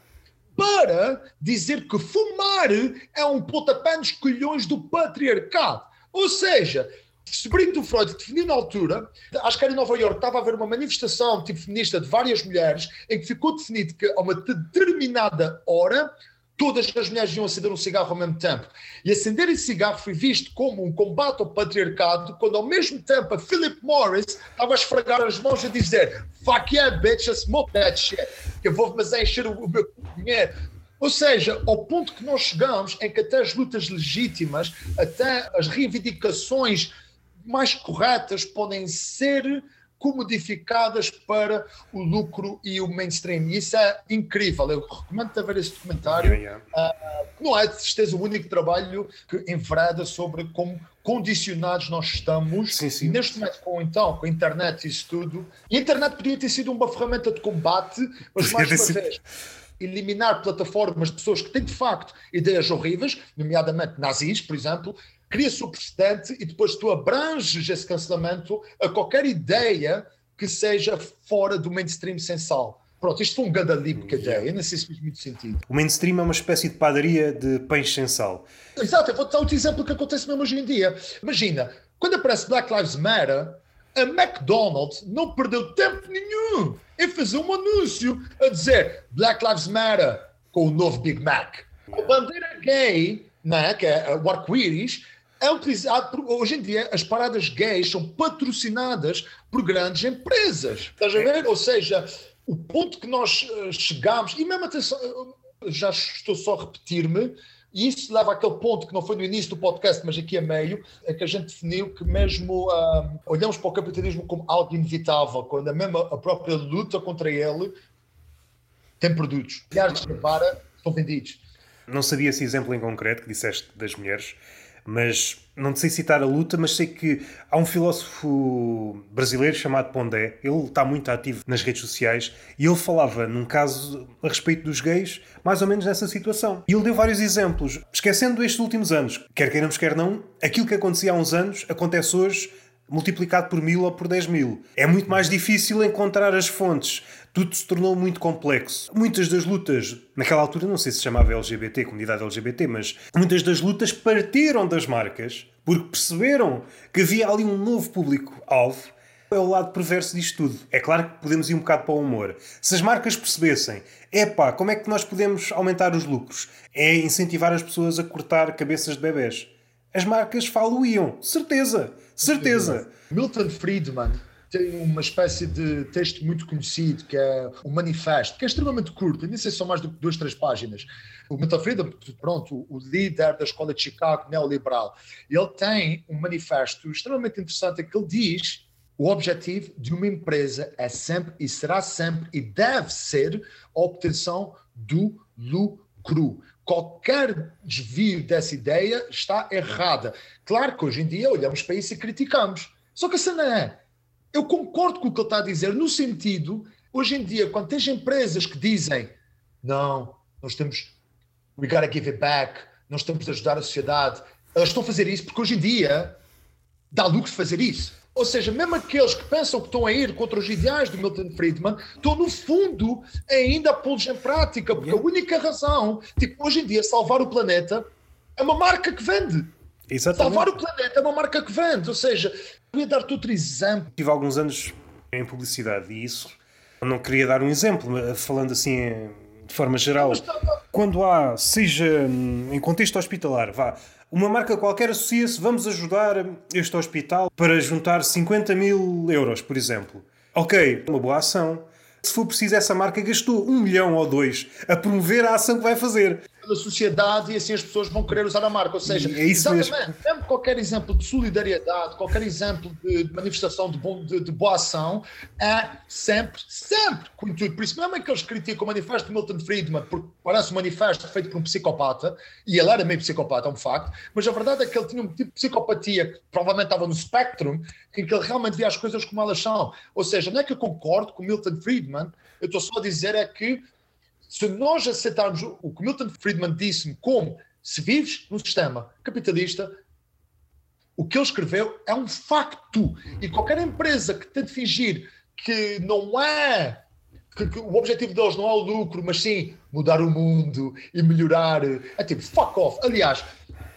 para dizer que fumar é um pontapé nos colhões do patriarcado. Ou seja, sobrinho do Freud definiu na altura, acho que era em Nova York, estava a haver uma manifestação tipo feminista de várias mulheres, em que ficou definido que a uma determinada hora todas as mulheres iam acender um cigarro ao mesmo tempo. E acender esse cigarro foi visto como um combate ao patriarcado, quando ao mesmo tempo a Philip Morris estava a esfregar as mãos a dizer fuck yeah bitch, I smoke that shit, que eu vou mas encher o meu dinheiro. Ou seja, ao ponto que nós chegamos em que até as lutas legítimas, até as reivindicações mais corretas podem ser comodificadas para o lucro e o mainstream. E isso é incrível. Eu recomendo-te ver esse documentário. Yeah, yeah. Uh, não é de certeza o único trabalho que envereda sobre como condicionados nós estamos. Sim, sim. Neste momento, com, então, com a internet e isso tudo. E a internet podia ter sido uma ferramenta de combate, mas mais uma vez eliminar plataformas de pessoas que têm de facto ideias horríveis, nomeadamente nazis, por exemplo, cria-se o precedente e depois tu abranges esse cancelamento a qualquer ideia que seja fora do mainstream sensal. Pronto, isto foi um gadalip que dei, eu não sei se fez muito sentido. O mainstream é uma espécie de padaria de pães sem sal. Exato, eu vou dar outro exemplo que acontece mesmo hoje em dia. Imagina, quando aparece Black Lives Matter, a McDonald's não perdeu tempo nenhum em fazer um anúncio a dizer Black Lives Matter com o novo Big Mac. A bandeira gay, né, que é o arco-íris, é utilizado hoje em dia as paradas gays são patrocinadas por grandes empresas. Estás a ver? Ou seja, o ponto que nós uh, chegamos, e mesmo atenção, já estou só a repetir-me, e isso leva àquele ponto que não foi no início do podcast, mas aqui a meio, é que a gente definiu que mesmo uh, olhamos para o capitalismo como algo inevitável, quando a mesma a própria luta contra ele tem produtos. Milhares de para são vendidos. Não sabia esse exemplo em concreto que disseste das mulheres, mas não sei citar a luta, mas sei que há um filósofo brasileiro chamado Pondé, ele está muito ativo nas redes sociais e ele falava num caso a respeito dos gays, mais ou menos nessa situação. E ele deu vários exemplos, esquecendo estes últimos anos. Quer queiramos, quer não, aquilo que acontecia há uns anos acontece hoje multiplicado por mil ou por dez mil. É muito mais difícil encontrar as fontes. Tudo se tornou muito complexo. Muitas das lutas, naquela altura não sei se chamava LGBT, comunidade LGBT, mas muitas das lutas partiram das marcas porque perceberam que havia ali um novo público-alvo. É o lado perverso disto tudo. É claro que podemos ir um bocado para o humor. Se as marcas percebessem, epá, como é que nós podemos aumentar os lucros? É incentivar as pessoas a cortar cabeças de bebés. As marcas falam-iam, certeza. Certeza. Milton Friedman tem uma espécie de texto muito conhecido que é o Manifesto, que é extremamente curto, nem sei se são mais do duas, três páginas. O Milton Friedman, pronto, o líder da escola de Chicago neoliberal, ele tem um manifesto extremamente interessante que ele diz o objetivo de uma empresa é sempre e será sempre e deve ser a obtenção do lucro qualquer desvio dessa ideia está errada. Claro que hoje em dia olhamos para isso e criticamos. Só que a cena é, eu concordo com o que ele está a dizer, no sentido, hoje em dia, quando tens empresas que dizem não, nós temos, we gotta give it back, nós temos de ajudar a sociedade, elas estão a fazer isso porque hoje em dia dá lucro fazer isso. Ou seja, mesmo aqueles que pensam que estão a ir contra os ideais do Milton Friedman, estão no fundo ainda a pô-los em prática, porque a única razão, tipo, hoje em dia, salvar o planeta é uma marca que vende. Exatamente. Salvar o planeta é uma marca que vende. Ou seja, eu ia dar-te outro exemplo. Tive alguns anos em publicidade e isso, não queria dar um exemplo, falando assim de forma geral. Quando há, seja em contexto hospitalar, vá, uma marca qualquer associa-se, vamos ajudar este hospital para juntar 50 mil euros, por exemplo. Ok, uma boa ação. Se for preciso, essa marca gastou um milhão ou dois a promover a ação que vai fazer pela sociedade e assim as pessoas vão querer usar a marca. Ou seja, é exatamente, mesmo. mesmo qualquer exemplo de solidariedade, qualquer exemplo de manifestação de, bom, de, de boa ação, é sempre, sempre com intuito. Por isso, mesmo que eles criticam o manifesto de Milton Friedman, porque parece um manifesto feito por um psicopata, e ele era meio psicopata, é um facto, mas a verdade é que ele tinha um tipo de psicopatia que provavelmente estava no spectrum, em que ele realmente via as coisas como elas são. Ou seja, não é que eu concordo com Milton Friedman, eu estou só a dizer é que se nós aceitarmos o que Milton Friedman disse como se vives num sistema capitalista, o que ele escreveu é um facto. E qualquer empresa que tente fingir que não é. Que, que, o objetivo deles não é o lucro, mas sim mudar o mundo e melhorar. É tipo, fuck off. Aliás,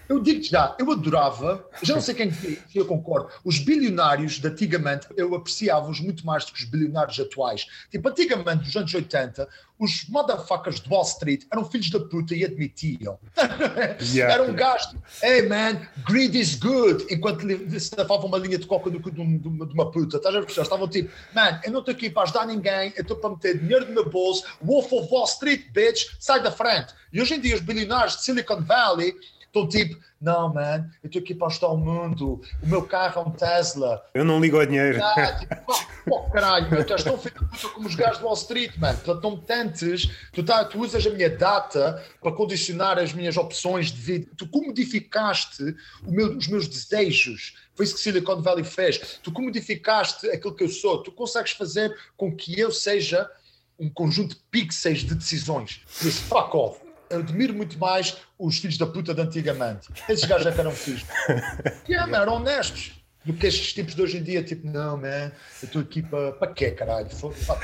eu digo-te já, eu adorava, já não sei quem eu concordo, os bilionários de antigamente, eu apreciava-os muito mais do que os bilionários atuais. Tipo, antigamente, nos anos 80, os motherfuckers de Wall Street eram filhos da puta e admitiam. Yeah. Era um gasto, hey man, greed is good, enquanto se levava uma linha de coca do cu de, uma puta. Estás a ver? Estavam tipo, man, eu não estou aqui para ajudar ninguém, eu estou para meter dinheiro no meu bolso, Wolf of Wall Street, bitch, sai da frente. E hoje em dia, os bilionários de Silicon Valley Estão tipo, não, man, eu estou aqui para ajudar o mundo, o meu carro é um Tesla. Eu não ligo ao dinheiro. Ah, tipo, pô, caralho, meu, tu és tão feito como os gajos de Wall Street, man. Portanto, não me tentes, tu, tá, tu usas a minha data para condicionar as minhas opções de vida. Tu comodificaste meu, os meus desejos. Foi isso que Silicon Valley fez. Tu comodificaste aquilo que eu sou. Tu consegues fazer com que eu seja um conjunto de pixels de decisões. Por isso, fuck off admiro muito mais os filhos da puta de antigamente. Esses gajos é que eram. Que é, eram honestos. do que estes tipos de hoje em dia, tipo, não, man, eu estou aqui para, quê, caralho?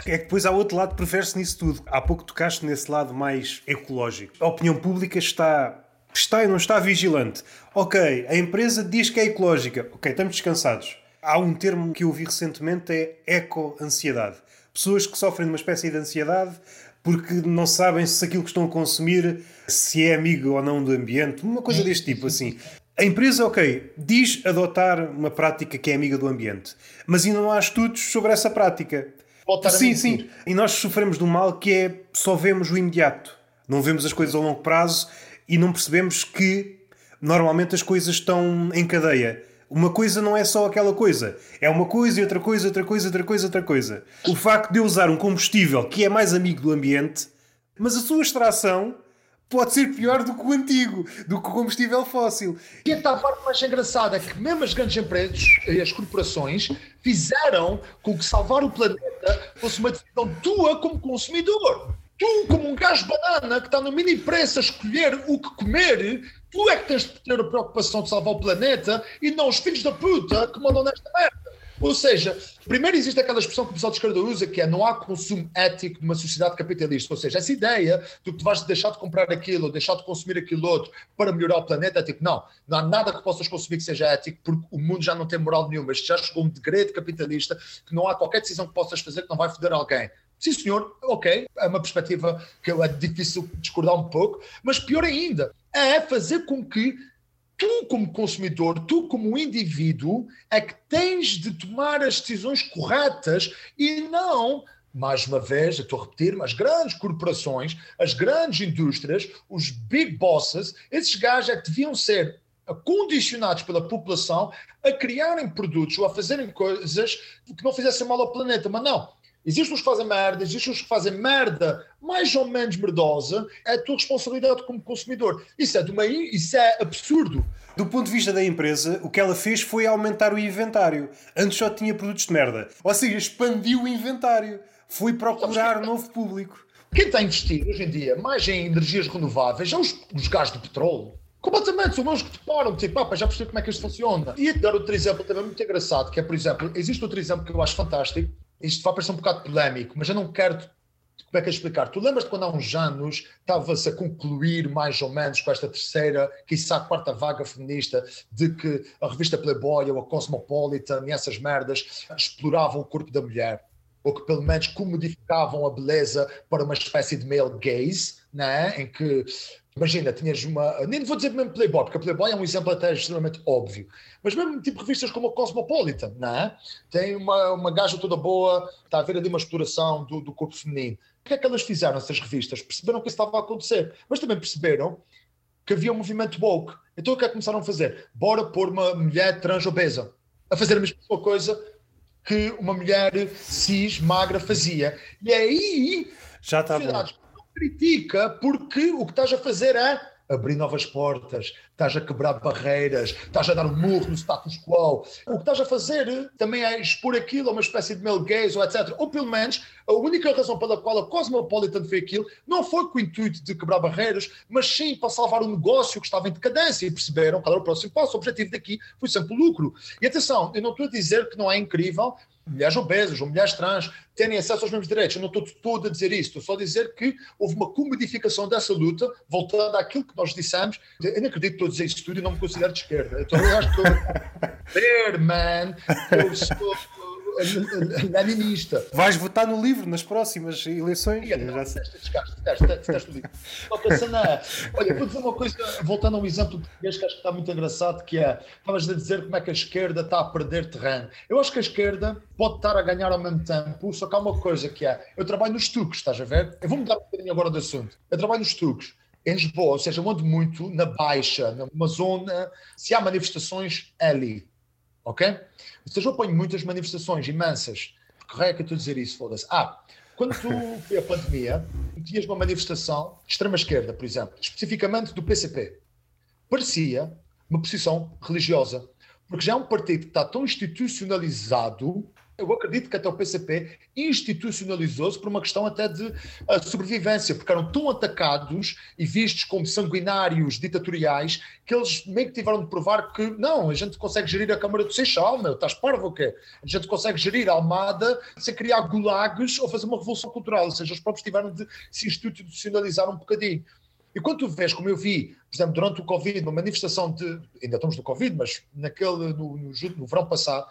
É que depois há outro lado prefere-se nisso tudo. Há pouco tocaste nesse lado mais ecológico. A opinião pública está está e não está vigilante. Ok, a empresa diz que é ecológica. Ok, estamos descansados. Há um termo que eu ouvi recentemente, é eco-ansiedade. Pessoas que sofrem de uma espécie de ansiedade porque não sabem se aquilo que estão a consumir se é amigo ou não do ambiente, uma coisa deste tipo assim. A empresa, ok, diz adotar uma prática que é amiga do ambiente, mas ainda não há estudos sobre essa prática. Sim, sim. E nós sofremos um mal que é só vemos o imediato. Não vemos as coisas a longo prazo e não percebemos que normalmente as coisas estão em cadeia. Uma coisa não é só aquela coisa. É uma coisa e outra coisa, outra coisa, outra coisa, outra coisa. O facto de eu usar um combustível que é mais amigo do ambiente, mas a sua extração pode ser pior do que o antigo, do que o combustível fóssil. E a parte mais engraçada é que mesmo as grandes empresas e as corporações fizeram com que salvar o planeta fosse uma decisão tua como consumidor. Tu, como um gajo banana que está no mini preço a escolher o que comer, tu é que tens de ter a preocupação de salvar o planeta e não os filhos da puta que mandam nesta merda. Ou seja, primeiro existe aquela expressão que o pessoal de esquerda usa que é não há consumo ético numa sociedade capitalista. Ou seja, essa ideia de que tu vais deixar de comprar aquilo ou deixar de consumir aquilo outro para melhorar o planeta é tipo, não, não há nada que possas consumir que seja ético porque o mundo já não tem moral nenhuma. Isto já chegou a um degredo capitalista que não há qualquer decisão que possas fazer que não vai foder alguém. Sim, senhor, ok, é uma perspectiva que é difícil discordar um pouco, mas pior ainda, é fazer com que tu, como consumidor, tu, como indivíduo, é que tens de tomar as decisões corretas e não mais uma vez, estou a repetir, as grandes corporações, as grandes indústrias, os big bosses, esses gajos é que deviam ser condicionados pela população a criarem produtos ou a fazerem coisas que não fizessem mal ao planeta. Mas não, Existem os que fazem merda, existem os que fazem merda mais ou menos merdosa, é a tua responsabilidade como consumidor. Isso é, de uma, isso é absurdo. Do ponto de vista da empresa, o que ela fez foi aumentar o inventário. Antes só tinha produtos de merda. Ou seja, expandiu o inventário. Foi procurar um novo público. Quem está a investir hoje em dia mais em energias renováveis são os, os gás de petróleo. Completamente, são eles que te param, tipo, ah, já percebi como é que isto funciona. E dar outro exemplo também muito engraçado, que é, por exemplo, existe outro exemplo que eu acho fantástico, isto vai parecer um bocado polémico, mas eu não quero. Como é que é explicar? Tu lembras-te quando há uns anos estava-se a concluir mais ou menos com esta terceira, quiçá quarta vaga feminista, de que a revista Playboy ou a Cosmopolitan e essas merdas exploravam o corpo da mulher, ou que pelo menos comodificavam a beleza para uma espécie de male gaze, né? em que Imagina, tinhas uma. Nem vou dizer mesmo Playboy, porque a Playboy é um exemplo até extremamente óbvio. Mas mesmo tipo revistas como a Cosmopolitan, não é? Tem uma, uma gaja toda boa, está a haver ali uma exploração do, do corpo feminino. O que é que elas fizeram, essas revistas? Perceberam que isso estava a acontecer, mas também perceberam que havia um movimento woke. Então o que é que começaram a fazer? Bora pôr uma mulher trans obesa a fazer a mesma coisa que uma mulher cis magra fazia. E aí. Já está bom critica porque o que estás a fazer é abrir novas portas, estás a quebrar barreiras, estás a dar um murro no status quo. O que estás a fazer também é expor aquilo a uma espécie de male gaze ou etc. Ou pelo menos a única razão pela qual a Cosmopolitan fez aquilo não foi com o intuito de quebrar barreiras, mas sim para salvar um negócio que estava em decadência e perceberam qual era o próximo passo. O objetivo daqui foi sempre o lucro. E atenção, eu não estou a dizer que não é incrível mulheres obesas ou mulheres trans terem acesso aos mesmos direitos. Eu não estou todo a dizer isso, estou só a dizer que houve uma comodificação dessa luta, voltando àquilo que nós dissemos. Eu não acredito que estou a dizer isso tudo e não me considero de esquerda. Eu acho que estou man, eu sou leninista. Vais votar no livro nas próximas eleições? Olha, já sei. Teste o livro. Olha, vou dizer uma coisa, voltando a um exemplo português que acho que está muito engraçado, que é, estavas a dizer como é que a esquerda está a perder terreno. Eu acho que a esquerda pode estar a ganhar ao mesmo tempo, só que há uma coisa que é, eu trabalho nos truques, estás a ver? Eu vou mudar um bocadinho agora de assunto. Eu trabalho nos truques em Lisboa, ou seja, onde muito na Baixa, numa zona, se há manifestações é ali, ok? Ou seja, eu ponho muitas manifestações imensas, porque é que eu estou a dizer isso, foda-se. Ah, quando tu foi a pandemia, tinhas uma manifestação de extrema-esquerda, por exemplo, especificamente do PCP. Parecia uma posição religiosa, porque já é um partido que está tão institucionalizado Eu acredito que até o PCP institucionalizou-se por uma questão até de uh, sobrevivência, porque eram tão atacados e vistos como sanguinários ditatoriais que eles meio que tiveram de provar que não, a gente consegue gerir a Câmara do Seixal, meu, estás parvo o quê? A gente consegue gerir a Almada sem criar gulags ou fazer uma revolução cultural, ou seja, os próprios tiveram de se institucionalizar um bocadinho. E quando tu vês, como eu vi, por exemplo, durante o Covid, uma manifestação de. Ainda estamos no Covid, mas naquele, no, no, no verão passado,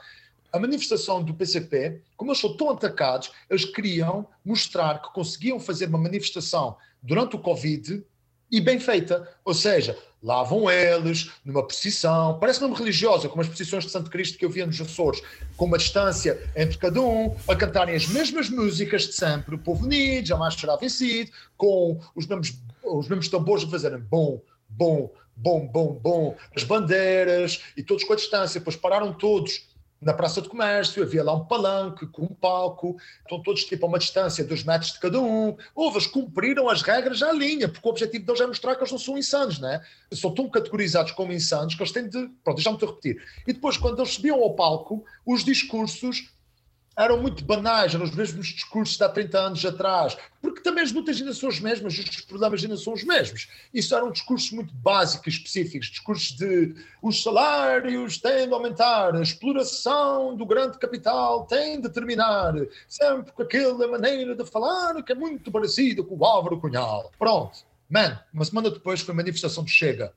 a manifestação do PCP, como eles são tão atacados, eles queriam mostrar que conseguiam fazer uma manifestação durante o Covid e bem feita. Ou seja, lá vão eles, numa procissão, parece nome religiosa, como as procissões de Santo Cristo que eu via nos Açores, com uma distância entre cada um, a cantarem as mesmas músicas de sempre, o povo unido, jamais será vencido, com os mesmos, os mesmos tambores a fazerem bom, bom, bom, bom, bom, as bandeiras e todos com a distância, depois pararam todos na Praça de Comércio, havia lá um palanque com um palco, estão todos tipo a uma distância dos metros de cada um. Eles cumpriram as regras à linha, porque o objetivo deles é mostrar que eles não são insanos, né? São tão categorizados como insanos que eles têm de. Pronto, deixa-me te repetir. E depois, quando eles subiam ao palco, os discursos eram muito banais, eram os mesmos discursos de há 30 anos atrás, porque também as lutas ainda são as mesmas, os problemas ainda são os mesmos. Isso eram discursos muito básicos, específicos, discursos de os salários têm de aumentar, a exploração do grande capital tem de terminar, sempre com aquela maneira de falar que é muito parecida com o Álvaro Cunhal. Pronto. Man, uma semana depois foi a manifestação do Chega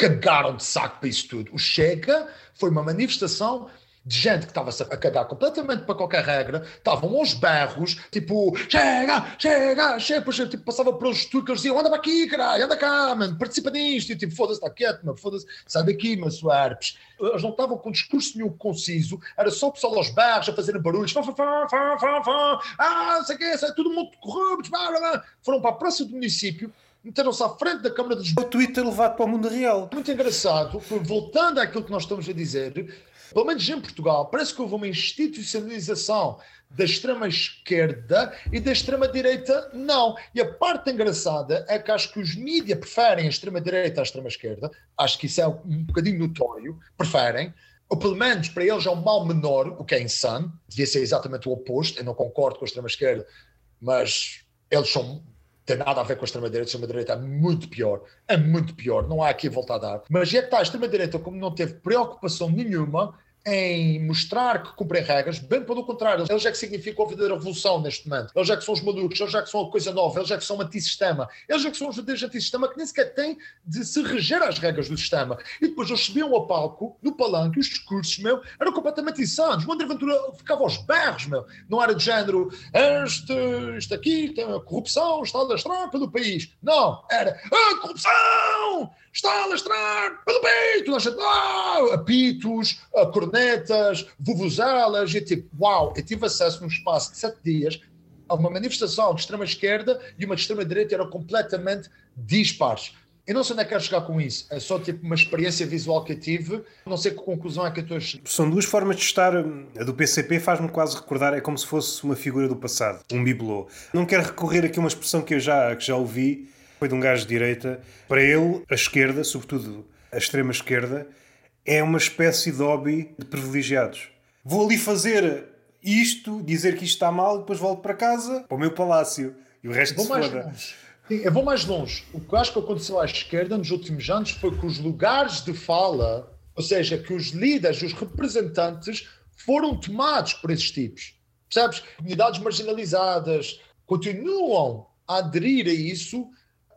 cagaram de saco para isso tudo. O Chega foi uma manifestação de gente que estava a cagar completamente para qualquer regra, estavam aos berros, tipo, chega, chega, chega, depois tipo, passava para os turcos, diziam, anda para aqui, caralho, anda cá, mano, participa nisto, e tipo, foda-se, está quieto, mano, foda-se, sai daqui, mas suerpes. Eles não estavam com discurso nenhum conciso, era só o pessoal aos berros a fazerem barulhos, fá, fá, fá, fá, fá, fá, ah, não sei o que, é tudo muito corrupto, blá, blá, blá. foram para a praça do município, meteram-se à frente da Câmara Lisboa. O Twitter levado para o mundo real. Muito engraçado, voltando àquilo que nós estamos a dizer, pelo menos em Portugal, parece que houve uma institucionalização da extrema-esquerda e da extrema-direita não. E a parte engraçada é que acho que os mídias preferem a extrema-direita à extrema-esquerda, acho que isso é um bocadinho notório, preferem, ou pelo menos para eles é um mal menor, o que é insano, devia ser exatamente o oposto, eu não concordo com a extrema-esquerda, mas eles são tem nada a ver com a extrema-direita, a extrema-direita é muito pior, é muito pior, não há aqui volta a dar. Mas é que está, a extrema-direita, como não teve preocupação nenhuma em mostrar que cumprem regras, bem pelo contrário, eles é que significam a verdadeira revolução neste momento. Eles é que são os malucos, eles é que são a coisa nova, eles é que são antissistema. Eles é que são os verdadeiros antissistema que nem sequer têm de se reger às regras do sistema. E depois eles subiam ao palco, no palanque, os discursos, meu, eram completamente insanos. O André Ventura ficava aos berros, meu. Não era de género, este, isto aqui, tem a corrupção, está a lastrar pelo país. Não, era a corrupção! Está a lastrar pelo peito, ah, apitos, cornetas, vuvuzelas, e tipo, uau, eu tive acesso num espaço de sete dias a uma manifestação de extrema-esquerda e uma de extrema-direita eram completamente dispares. Eu não sei onde é que quero chegar com isso. É só tipo uma experiência visual que eu tive. Não sei que conclusão é que eu estou a. São duas formas de estar. A do PCP faz-me quase recordar, é como se fosse uma figura do passado, um bibelô. Não quero recorrer aqui a uma expressão que eu já, que já ouvi, foi de um gajo de direita. Para ele, a esquerda, sobretudo a extrema esquerda, é uma espécie de hobby de privilegiados. Vou ali fazer isto, dizer que isto está mal, depois volto para casa, para o meu palácio. E o resto vou se mais Longe. Eu vou mais longe. O que eu acho que aconteceu à esquerda nos últimos anos foi que os lugares de fala, ou seja, que os líderes, os representantes, foram tomados por esses tipos. Percebes? Comunidades marginalizadas continuam a aderir a isso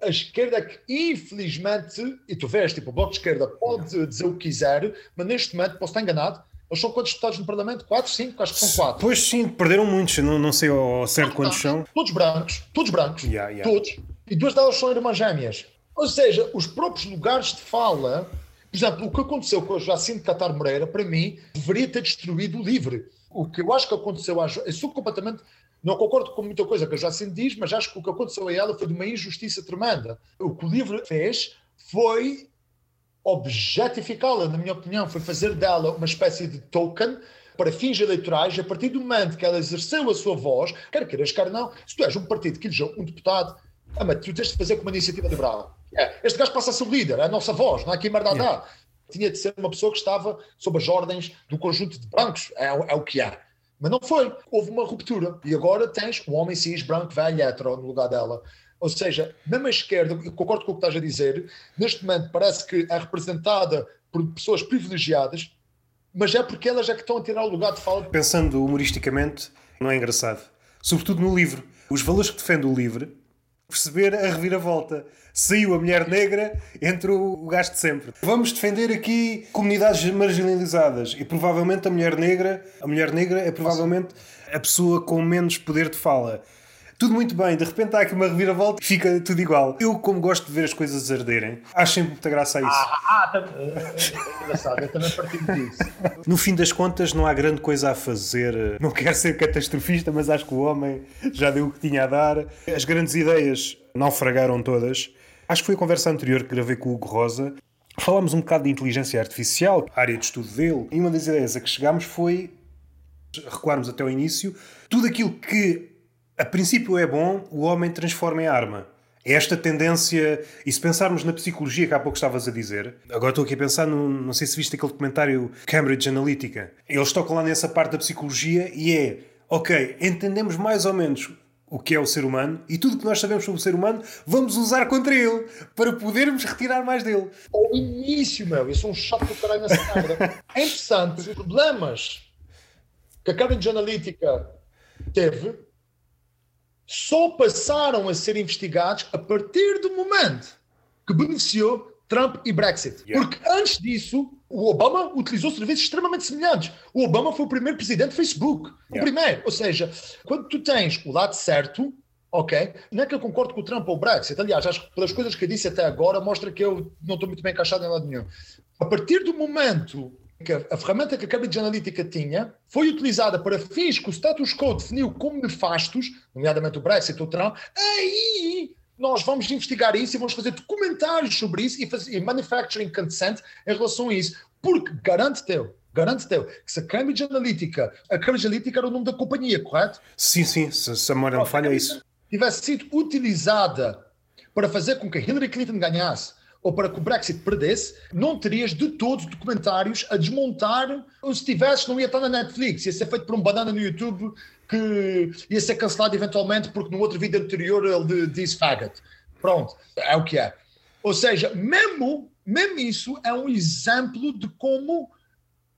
a esquerda que, infelizmente, e tu vês, tipo, o Bloco de Esquerda pode dizer o que quiser, mas neste momento, posso estar enganado, eles são quantos deputados no Parlamento? Quatro, cinco? Acho que são quatro. Pois sim, perderam muitos, não, não sei ao certo quantos são. Todos brancos, todos brancos, yeah, yeah. todos. E duas delas são irmãs gêmeas. Ou seja, os próprios lugares de fala, por exemplo, o que aconteceu com a Jacinto Catar Moreira, para mim, deveria ter destruído o LIVRE. O que eu acho que aconteceu, eu sou completamente não concordo com muita coisa que a Jacinto diz, mas acho que o que aconteceu a ela foi de uma injustiça tremenda. O que o livro fez foi objetificá-la, na minha opinião, foi fazer dela uma espécie de token para fins eleitorais, a partir do momento que ela exerceu a sua voz, quer queiras, quer não, se tu és um partido que elegeu um deputado, mas tu tens de fazer com uma iniciativa liberal. É, este gajo passa a ser o líder, é a nossa voz, não há aqui merda a dar. tinha de ser uma pessoa que estava sob as ordens do conjunto de brancos, é, é o que há. Mas não foi. Houve uma ruptura. E agora tens um homem cis, branco, velho, hetero no lugar dela. Ou seja, mesmo a esquerda, eu concordo com o que estás a dizer, neste momento parece que é representada por pessoas privilegiadas, mas é porque elas é que estão a tirar o lugar de fala. Pensando humoristicamente, não é engraçado. Sobretudo no livro. Os valores que defende o livro, perceber a reviravolta. Saiu a mulher negra, entrou o gasto de sempre. Vamos defender aqui comunidades marginalizadas e provavelmente a mulher negra, a mulher negra é provavelmente a pessoa com menos poder de fala tudo muito bem, de repente há aqui uma reviravolta e fica tudo igual. Eu, como gosto de ver as coisas arderem, acho sempre muita graça a isso. Ah, ah tá, é engraçado, eu também partilho disso. No fim das contas, não há grande coisa a fazer. Não quero ser catastrofista, mas acho que o homem já deu o que tinha a dar. As grandes ideias naufragaram todas. Acho que foi a conversa anterior que gravei com o Hugo Rosa. Falámos um bocado de inteligência artificial, área de estudo dele, e uma das ideias a que chegámos foi recuarmos até o início tudo aquilo que a princípio é bom, o homem transforma em arma. É esta tendência, e se pensarmos na psicologia que há pouco estavas a dizer, agora estou aqui a pensar, não sei se viste aquele documentário Cambridge Analytica, eles tocam lá nessa parte da psicologia e é, ok, entendemos mais ou menos o que é o ser humano e tudo que nós sabemos sobre o ser humano vamos usar contra ele para podermos retirar mais dele. Ao início, meu, eu sou um chato do caralho nessa merda. É interessante, os problemas que a Cambridge Analytica teve só passaram a ser investigados a partir do momento que beneficiou Trump e Brexit. Yeah. Porque antes disso, o Obama utilizou serviços extremamente semelhantes. O Obama foi o primeiro presidente do Facebook. Yeah. O primeiro. Ou seja, quando tu tens o lado certo, ok, não é que eu concordo com o Trump ou o Brexit. Aliás, acho que pelas coisas que eu disse até agora, mostra que eu não estou muito bem encaixado em lado nenhum. A partir do momento a ferramenta que a Cambridge Analytica tinha foi utilizada para fins que o status quo definiu como nefastos, nomeadamente o Brexit, o Trump, aí nós vamos investigar isso e vamos fazer documentários sobre isso e, fazer, e manufacturing consent em relação a isso, porque garante-te garante-te que se a Cambridge Analytica, a Cambridge Analytica era o nome da companhia, correto? Sim, sim, se, se a memória não falha é isso. Tivesse sido utilizada para fazer com que Hillary Clinton ganhasse, ou para que o Brexit perdesse, não terias de todos documentários a desmontar. Ou se tivesse, não ia estar na Netflix, ia ser feito por um banana no YouTube que ia ser cancelado eventualmente porque no outro vídeo anterior ele disse faggot. Pronto, é o que é. Ou seja, mesmo, mesmo isso é um exemplo de como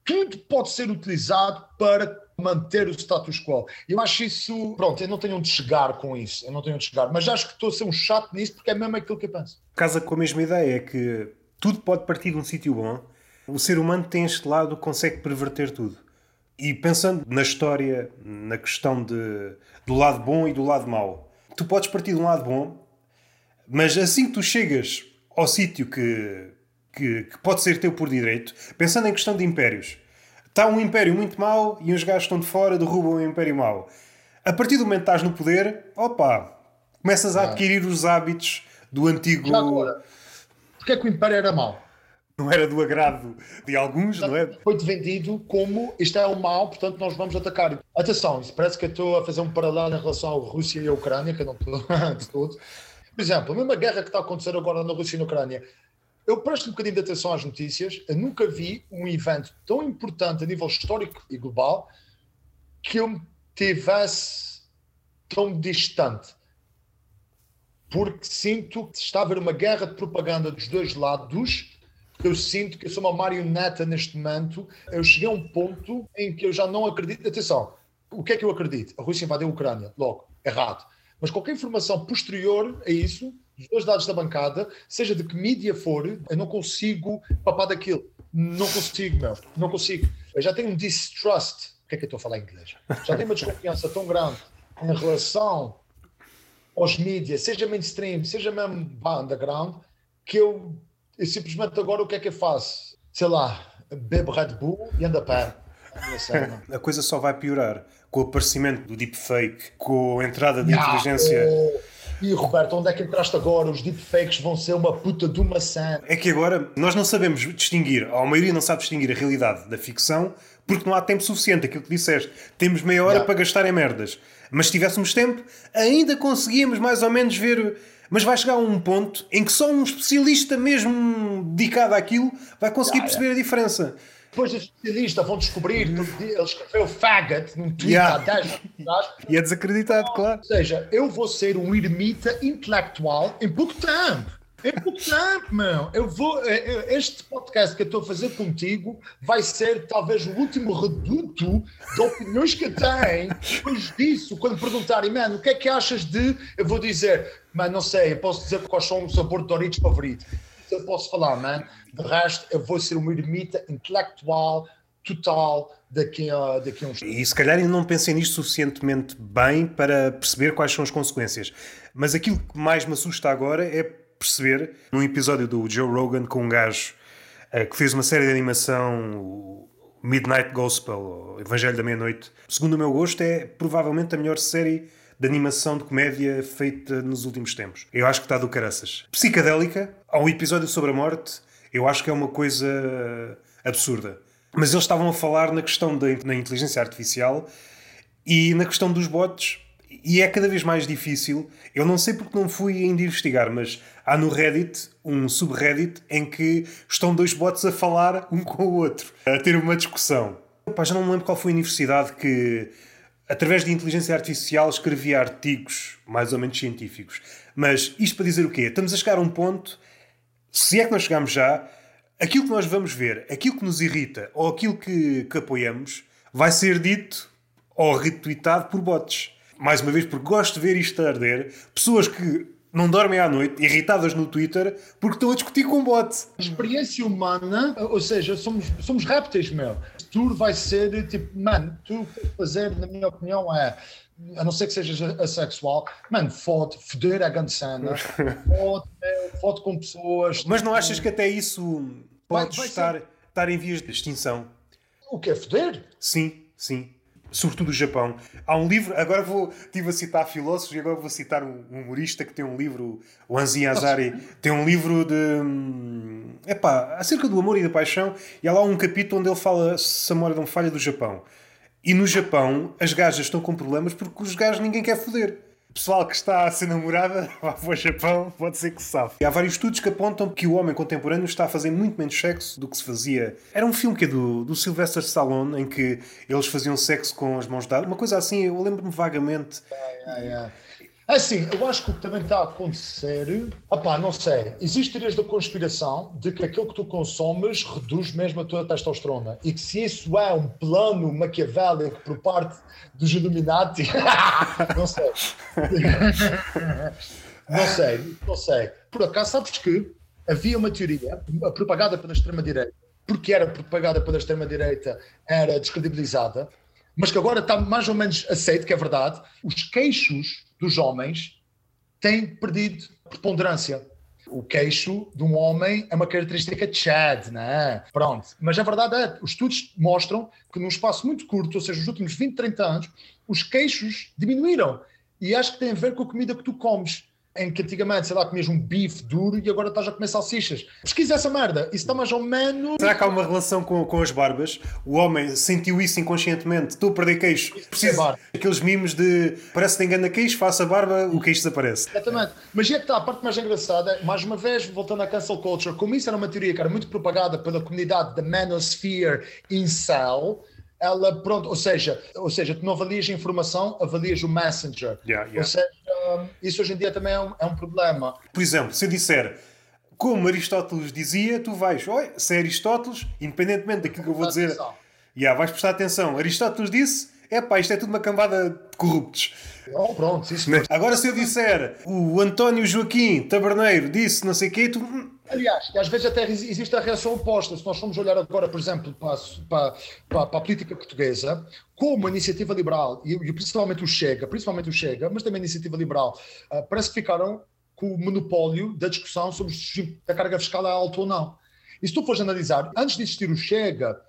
tudo pode ser utilizado para manter o status quo. Eu acho isso. Pronto, eu não tenho onde chegar com isso. Eu não tenho onde chegar. Mas acho que estou a ser um chato nisso porque é mesmo aquilo que eu penso. Casa com a mesma ideia, é que tudo pode partir de um sítio bom. O ser humano tem este lado, consegue perverter tudo. E pensando na história, na questão de, do lado bom e do lado mau, tu podes partir de um lado bom, mas assim que tu chegas ao sítio que, que, que pode ser teu por direito, pensando em questão de impérios, Está um império muito mau e uns gajos estão de fora, derrubam o império mau. A partir do momento que estás no poder, opa, começas a adquirir os hábitos do antigo. Já agora, porque é que o império era mau? Não era do agrado de alguns, não é? Foi vendido como isto é o mal, portanto nós vamos atacar. Atenção, isso parece que eu estou a fazer um paralelo em relação à Rússia e à Ucrânia, que eu não estou de todo. Por exemplo, a mesma guerra que está a acontecer agora na Rússia e na Ucrânia, eu presto um bocadinho de atenção às notícias. Eu nunca vi um evento tão importante a nível histórico e global que eu me tivesse tão distante. Porque sinto que está a haver uma guerra de propaganda dos dois lados. Eu sinto que eu sou uma marioneta neste momento. Eu cheguei a um ponto em que eu já não acredito. Atenção, o que é que eu acredito? A Rússia invadiu a Ucrânia. Logo, errado. Mas qualquer informação posterior a isso os dois lados da bancada, seja de que mídia for, eu não consigo papar daquilo. Não consigo, meu. Não consigo. Eu já tenho um distrust. O que é que eu estou a falar em inglês? Já tenho uma desconfiança tão grande em relação aos mídias, seja mainstream, seja mesmo underground, que eu, eu simplesmente agora o que é que eu faço? Sei lá, bebo Red Bull e ando a pé. A coisa só vai piorar com o aparecimento do deepfake, com a entrada de inteligência. E Roberto, onde é que entraste agora? Os deepfakes vão ser uma puta de uma maçã. É que agora nós não sabemos distinguir, a maioria não sabe distinguir a realidade da ficção porque não há tempo suficiente. Aquilo que disseste, temos meia hora yeah. para gastar em merdas. Mas se tivéssemos tempo, ainda conseguíamos mais ou menos ver Mas vai chegar a um ponto em que só um especialista mesmo dedicado àquilo vai conseguir yeah, perceber yeah. a diferença. Depois os especialistas vão descobrir que ele escreveu faggot num tweet yeah. há 10 anos E é desacreditado, claro. Ou seja, eu vou ser um ermita intelectual em pouco tempo. É pouco tempo, meu. Eu vou. É, é, este podcast que eu estou a fazer contigo vai ser talvez o último reduto de opiniões que eu tenho. Depois disso, quando perguntarem, mano, o que é que achas de. Eu vou dizer, mano, não sei, eu posso dizer quais são o sabor de Doritos favorito. Eu posso falar, mano. De resto, eu vou ser uma ermita intelectual total daqui a, daqui a uns E se calhar ainda não pensei nisto suficientemente bem para perceber quais são as consequências. Mas aquilo que mais me assusta agora é perceber num episódio do Joe Rogan com um gajo uh, que fez uma série de animação, Midnight Gospel, ou Evangelho da Meia-Noite. Segundo o meu gosto, é provavelmente a melhor série de animação de comédia feita nos últimos tempos. Eu acho que está do caraças. Psicadélica, há um episódio sobre a morte, eu acho que é uma coisa absurda. Mas eles estavam a falar na questão da inteligência artificial e na questão dos bots e é cada vez mais difícil. Eu não sei porque não fui ainda investigar, mas há no Reddit um subreddit em que estão dois bots a falar um com o outro, a ter uma discussão. Pá, já não me lembro qual foi a universidade que, através de inteligência artificial, escrevia artigos mais ou menos científicos. Mas isto para dizer o quê? Estamos a chegar a um ponto, se é que nós chegamos já, aquilo que nós vamos ver, aquilo que nos irrita ou aquilo que, que apoiamos, vai ser dito ou retweetado por bots mais uma vez, porque gosto de ver isto arder, pessoas que não dormem à noite, irritadas no Twitter, porque estão a discutir com bot. Experiência humana, ou seja, somos, somos répteis, meu. Tudo vai ser tipo, mano, tu fazer, na minha opinião, é a não ser que sejas assexual, mano, foto, foder a grande cena, foto, foto com pessoas. Mas não achas que até isso pode vai, vai estar, estar em vias de extinção? O que é foder? Sim, sim sobretudo o Japão. Há um livro, agora vou, estive a citar filósofos e agora vou citar um humorista que tem um livro, o Anzi Azari, tem um livro de. Hum, epá, acerca do amor e da paixão, e há lá um capítulo onde ele fala, se a memória não falha, do Japão. E no Japão, as gajas estão com problemas porque os gajos ninguém quer foder pessoal que está a ser namorada vá para o Japão, pode ser que se sabe. E há vários estudos que apontam que o homem contemporâneo está a fazer muito menos sexo do que se fazia. Era um filme que é do, do Sylvester Stallone, em que eles faziam sexo com as mãos dadas. Uma coisa assim, eu lembro-me vagamente. Yeah, yeah, yeah. Assim, eu acho que o que também está a acontecer, opá, não sei, existe teorias da conspiração de que aquilo que tu consomes reduz mesmo a tua testosterona e que se isso é um plano maquiavélico por parte dos Illuminati, não sei. não sei, não sei. Por acaso, sabes que havia uma teoria propagada pela extrema-direita, porque era propagada pela extrema-direita, era descredibilizada, mas que agora está mais ou menos aceito, que é verdade, os queixos dos homens têm perdido preponderância. O queixo de um homem é uma característica de Chad, né? Pronto. Mas a verdade é, os estudos mostram que num espaço muito curto, ou seja, nos últimos 20, 30 anos, os queixos diminuíram. E acho que tem a ver com a comida que tu comes em que antigamente, sei lá, comias um bife duro e agora estás a comer salsichas. Pesquisa essa merda, isso está mais ou menos. Será que há uma relação com, com as barbas? O homem sentiu isso inconscientemente, estou a perder queixo, preciso. É aqueles mimos de parece que engana queixo, faça a barba, o queixo desaparece. Exatamente. Mas é que está, a parte mais engraçada, mais uma vez, voltando à cancel culture, como isso era uma teoria que era muito propagada pela comunidade da manosphere incel ela, pronto, ou seja, ou seja, tu não avalias a informação, avalias o messenger. Yeah, yeah. Ou seja, isso hoje em dia também é um, é um problema. Por exemplo, se eu disser como Aristóteles dizia, tu vais, oi, se é Aristóteles, independentemente daquilo que eu vou dizer, yeah, vais prestar atenção. Aristóteles disse, é pá, isto é tudo uma cambada de corruptos. Oh, pronto, isso Agora, se eu disser o António Joaquim Taberneiro disse não sei o quê, tu. Aliás, às vezes até existe a reação oposta. Se nós formos olhar agora, por exemplo, para, para, para, para a política portuguesa, como a iniciativa liberal, e, e, principalmente o Chega, principalmente o Chega, mas também a iniciativa liberal, uh, parece que ficaram com o monopólio da discussão sobre se a carga fiscal é alta ou não. E se tu fores analisar, antes de existir o Chega,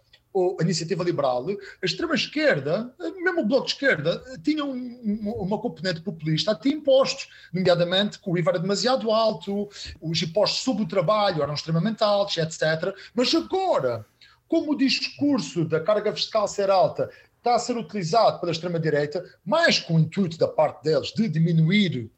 a iniciativa liberal, a extrema-esquerda, mesmo o bloco de esquerda, tinha um, uma componente populista, tinha impostos, nomeadamente que o IVA era demasiado alto, os impostos sobre o trabalho eram extremamente altos, etc. Mas agora, como o discurso da carga fiscal ser alta está a ser utilizado pela extrema-direita, mais com o intuito da parte deles de diminuir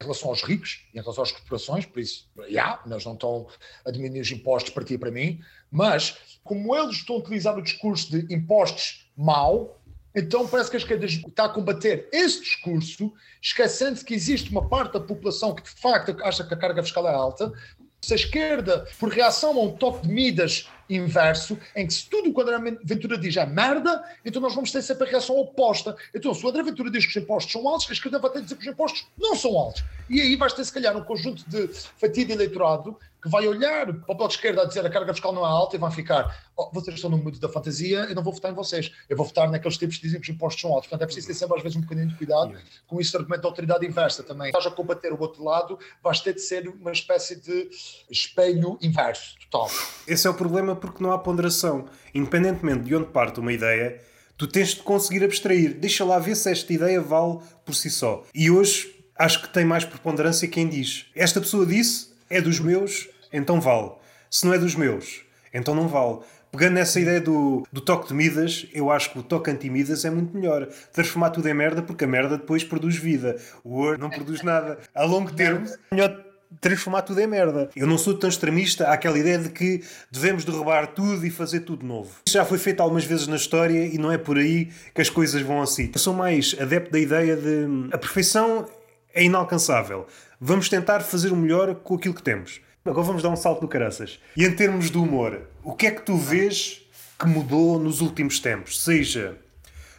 em relação aos ricos em relação às corporações, por isso, já, yeah, não estão a diminuir os impostos para ti e para mim, mas como eles estão a utilizar o discurso de impostos mau, então parece que a esquerda está a combater esse discurso, esquecendo-se que existe uma parte da população que de facto acha que a carga fiscal é alta. Se a esquerda, por reação a um toque de medidas inverso, em que se tudo quando a Ventura diz é merda, então nós vamos ter sempre a reação oposta. Então, se o André Ventura diz que os impostos são altos, a esquerda vai ter de dizer que os impostos não são altos. E aí vais ter, se calhar, um conjunto de fatia de eleitorado que vai olhar para o bloco de esquerda a dizer a carga fiscal não é alta e vai ficar, oh, vocês estão no mundo da fantasia, eu não vou votar em vocês, eu vou votar naqueles tipos que dizem que os impostos são altos. Portanto, é preciso ter sempre às vezes um bocadinho de cuidado com esse argumento da autoridade inversa também. Estás a combater o outro lado, vais ter de ser uma espécie de espelho inverso, total. Esse é o problema porque não há ponderação. Independentemente de onde parte uma ideia, tu tens de conseguir abstrair. Deixa lá ver se esta ideia vale por si só. E hoje acho que tem mais preponderância quem diz. Esta pessoa disse, é dos meus, então vale. Se não é dos meus, então não vale. Pegando nessa ideia do, do toque de Midas, eu acho que o toque anti-Midas é muito melhor. Transformar tudo em merda, porque a merda depois produz vida. O ouro não produz nada. A longo termo, melhor transformar tudo em merda. Eu não sou tão extremista àquela ideia de que devemos derrubar tudo e fazer tudo novo. Isso já foi feito algumas vezes na história e não é por aí que as coisas vão assim. Eu sou mais adepto da ideia de a perfeição é inalcançável. Vamos tentar fazer o melhor com aquilo que temos. Agora vamos dar um salto no caraças. E em termos de humor, o que é que tu vês que mudou nos últimos tempos? Seja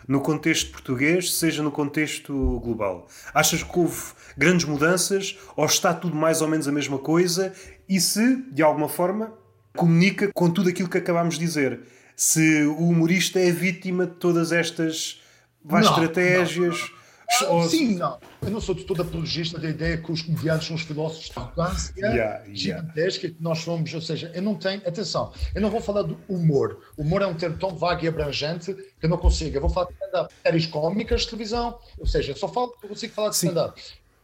no contexto português, seja no contexto global. Achas que houve grandes mudanças ou está tudo mais ou menos a mesma coisa? E se, de alguma forma, comunica com tudo aquilo que acabámos de dizer? Se o humorista é vítima de todas estas não, estratégias? Não, sim, não. Eu não sou de toda apologista da ideia que os comediantes são os filósofos de arrogância yeah, gigantesca que nós somos, ou seja, eu não tenho, atenção, eu não vou falar do humor. O humor é um termo tão vago e abrangente que eu não consigo. Eu vou falar de stand-up, séries cómicas de televisão, ou seja, eu só falo, eu consigo falar de stand-up.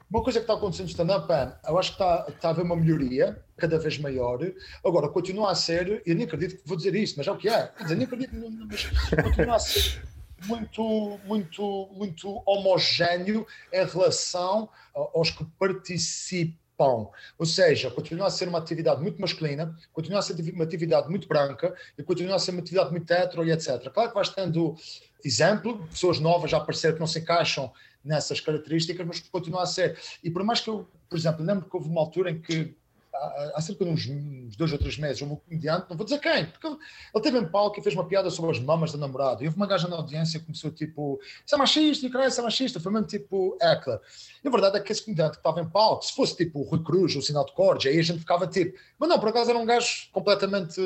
Uma coisa que está acontecendo no stand-up é, eu acho que está, está a haver uma melhoria cada vez maior. Agora, continua a ser, eu nem acredito que vou dizer isso, mas é o que é. Quer dizer, nem acredito, mas continua a ser muito, muito, muito homogéneo em relação aos que participam. Ou seja, continua a ser uma atividade muito masculina, continua a ser uma atividade muito branca e continua a ser uma atividade muito hetero e etc. Claro que vais tendo exemplo, pessoas novas já apareceram que não se encaixam nessas características, mas continua a ser. E por mais que eu, por exemplo, lembro que houve uma altura em que há, cerca de uns, uns, dois ou três meses, um comediante, não vou dizer quem, porque ele, ele teve em palco e fez uma piada sobre as mamas da namorada. E houve uma gaja na audiência que começou tipo, isso é machista, e isso é machista. Foi mesmo tipo Eckler. E a verdade é que esse comediante que estava em palco, se fosse tipo o Rui Cruz ou o Sinal de Cordes, aí a gente ficava tipo, mas não, por acaso era um gajo completamente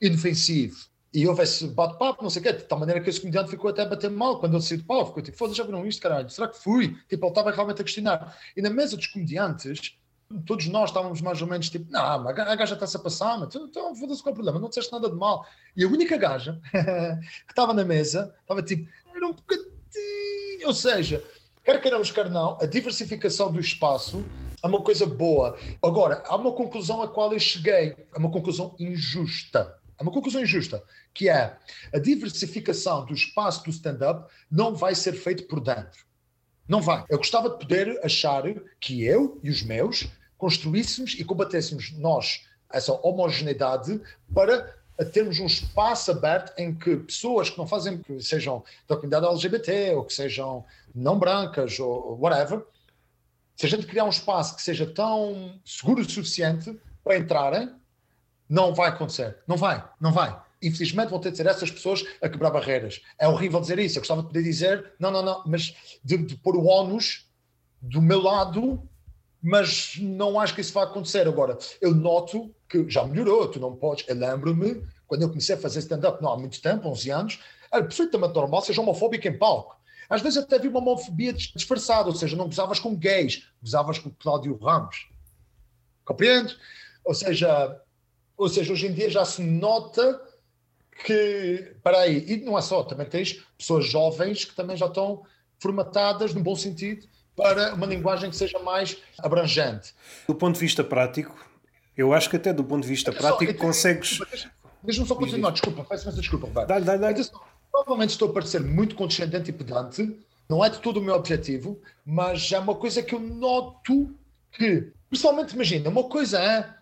inofensivo. E houve esse bate-papo, não sei o quê, de tal maneira que esse comediante ficou até a bater mal quando ele saiu de palco. Ficou tipo, foda-se, já viram isto, caralho? Será que fui? Tipo, ele estava realmente a questionar. E na mesa dos comediantes, todos nós estávamos mais ou menos tipo, não, a gaja está-se a passar, mas então foda-se qual é o problema, não disseste nada de mal. E a única gaja que estava na mesa estava tipo, era um bocadinho, ou seja, quer queiramos, quer não, a diversificação do espaço é uma coisa boa. Agora, há uma conclusão a qual eu cheguei, é uma conclusão injusta. É uma conclusão injusta, que é a diversificação do espaço do stand-up não vai ser feito por dentro. Não vai. Eu gostava de poder achar que eu e os meus construíssemos e combatêssemos nós essa homogeneidade para termos um espaço aberto em que pessoas que não fazem, que sejam da comunidade LGBT ou que sejam não brancas ou whatever, se a gente criar um espaço que seja tão seguro o suficiente para entrarem, não vai acontecer. Não vai, não vai. Infelizmente vão ter de ser essas pessoas a quebrar barreiras. É horrível dizer isso. Eu gostava de poder dizer, não, não, não, mas de, de pôr o ónus do meu lado mas não acho que isso vai acontecer. Agora, eu noto que já melhorou, tu não podes. Eu lembro-me, quando eu comecei a fazer stand-up, não há muito tempo, 11 anos, era perfeitamente normal seja homofóbico em palco. Às vezes até havia uma homofobia disfarçada, ou seja, não gozavas com gays, gozavas com Cláudio Ramos. Compreende? Ou seja, ou seja, hoje em dia já se nota que. Para aí, e não é só, também tens pessoas jovens que também já estão formatadas, no bom sentido, para uma linguagem que seja mais abrangente. Do ponto de vista prático, eu acho que até do ponto de vista prático só, consegues. Deixa-me só continuar, desculpa, peço imensa desculpa, Roberto. Dá-lhe, dá-lhe, dá Provavelmente estou a parecer muito condescendente e pedante, Não é de todo o meu objetivo, mas é uma coisa que eu noto que, pessoalmente, imagina, uma coisa é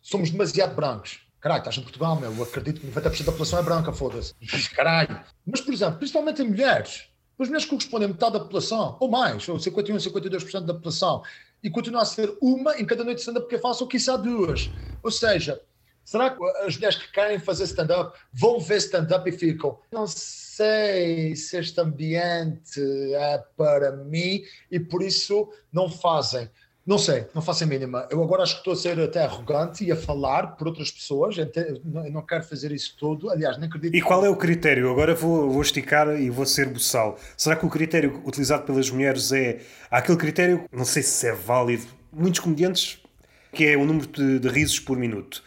somos demasiado brancos. Caralho, estás em Portugal, meu. Eu acredito que 90% da população é branca, foda-se. Caralho. Mas, por exemplo, principalmente em mulheres. As mulheres correspondem a metade da população, ou mais, ou 51, 52% da população. E continua a ser uma em cada noite de stand-up que eu faço, ou quiçá duas. Ou seja, será que as mulheres que querem fazer stand-up vão ver stand-up e ficam, não sei se este ambiente é para mim e por isso não fazem. Não sei, não faço a mínima. Eu agora acho que estou a ser até arrogante e a falar por outras pessoas. Eu não quero fazer isso tudo. Aliás, nem acredito. E qual é o critério? Agora vou, vou esticar e vou ser buçal. Será que o critério utilizado pelas mulheres é aquele critério, não sei se é válido, muitos comediantes, que é o número de, de risos por minuto.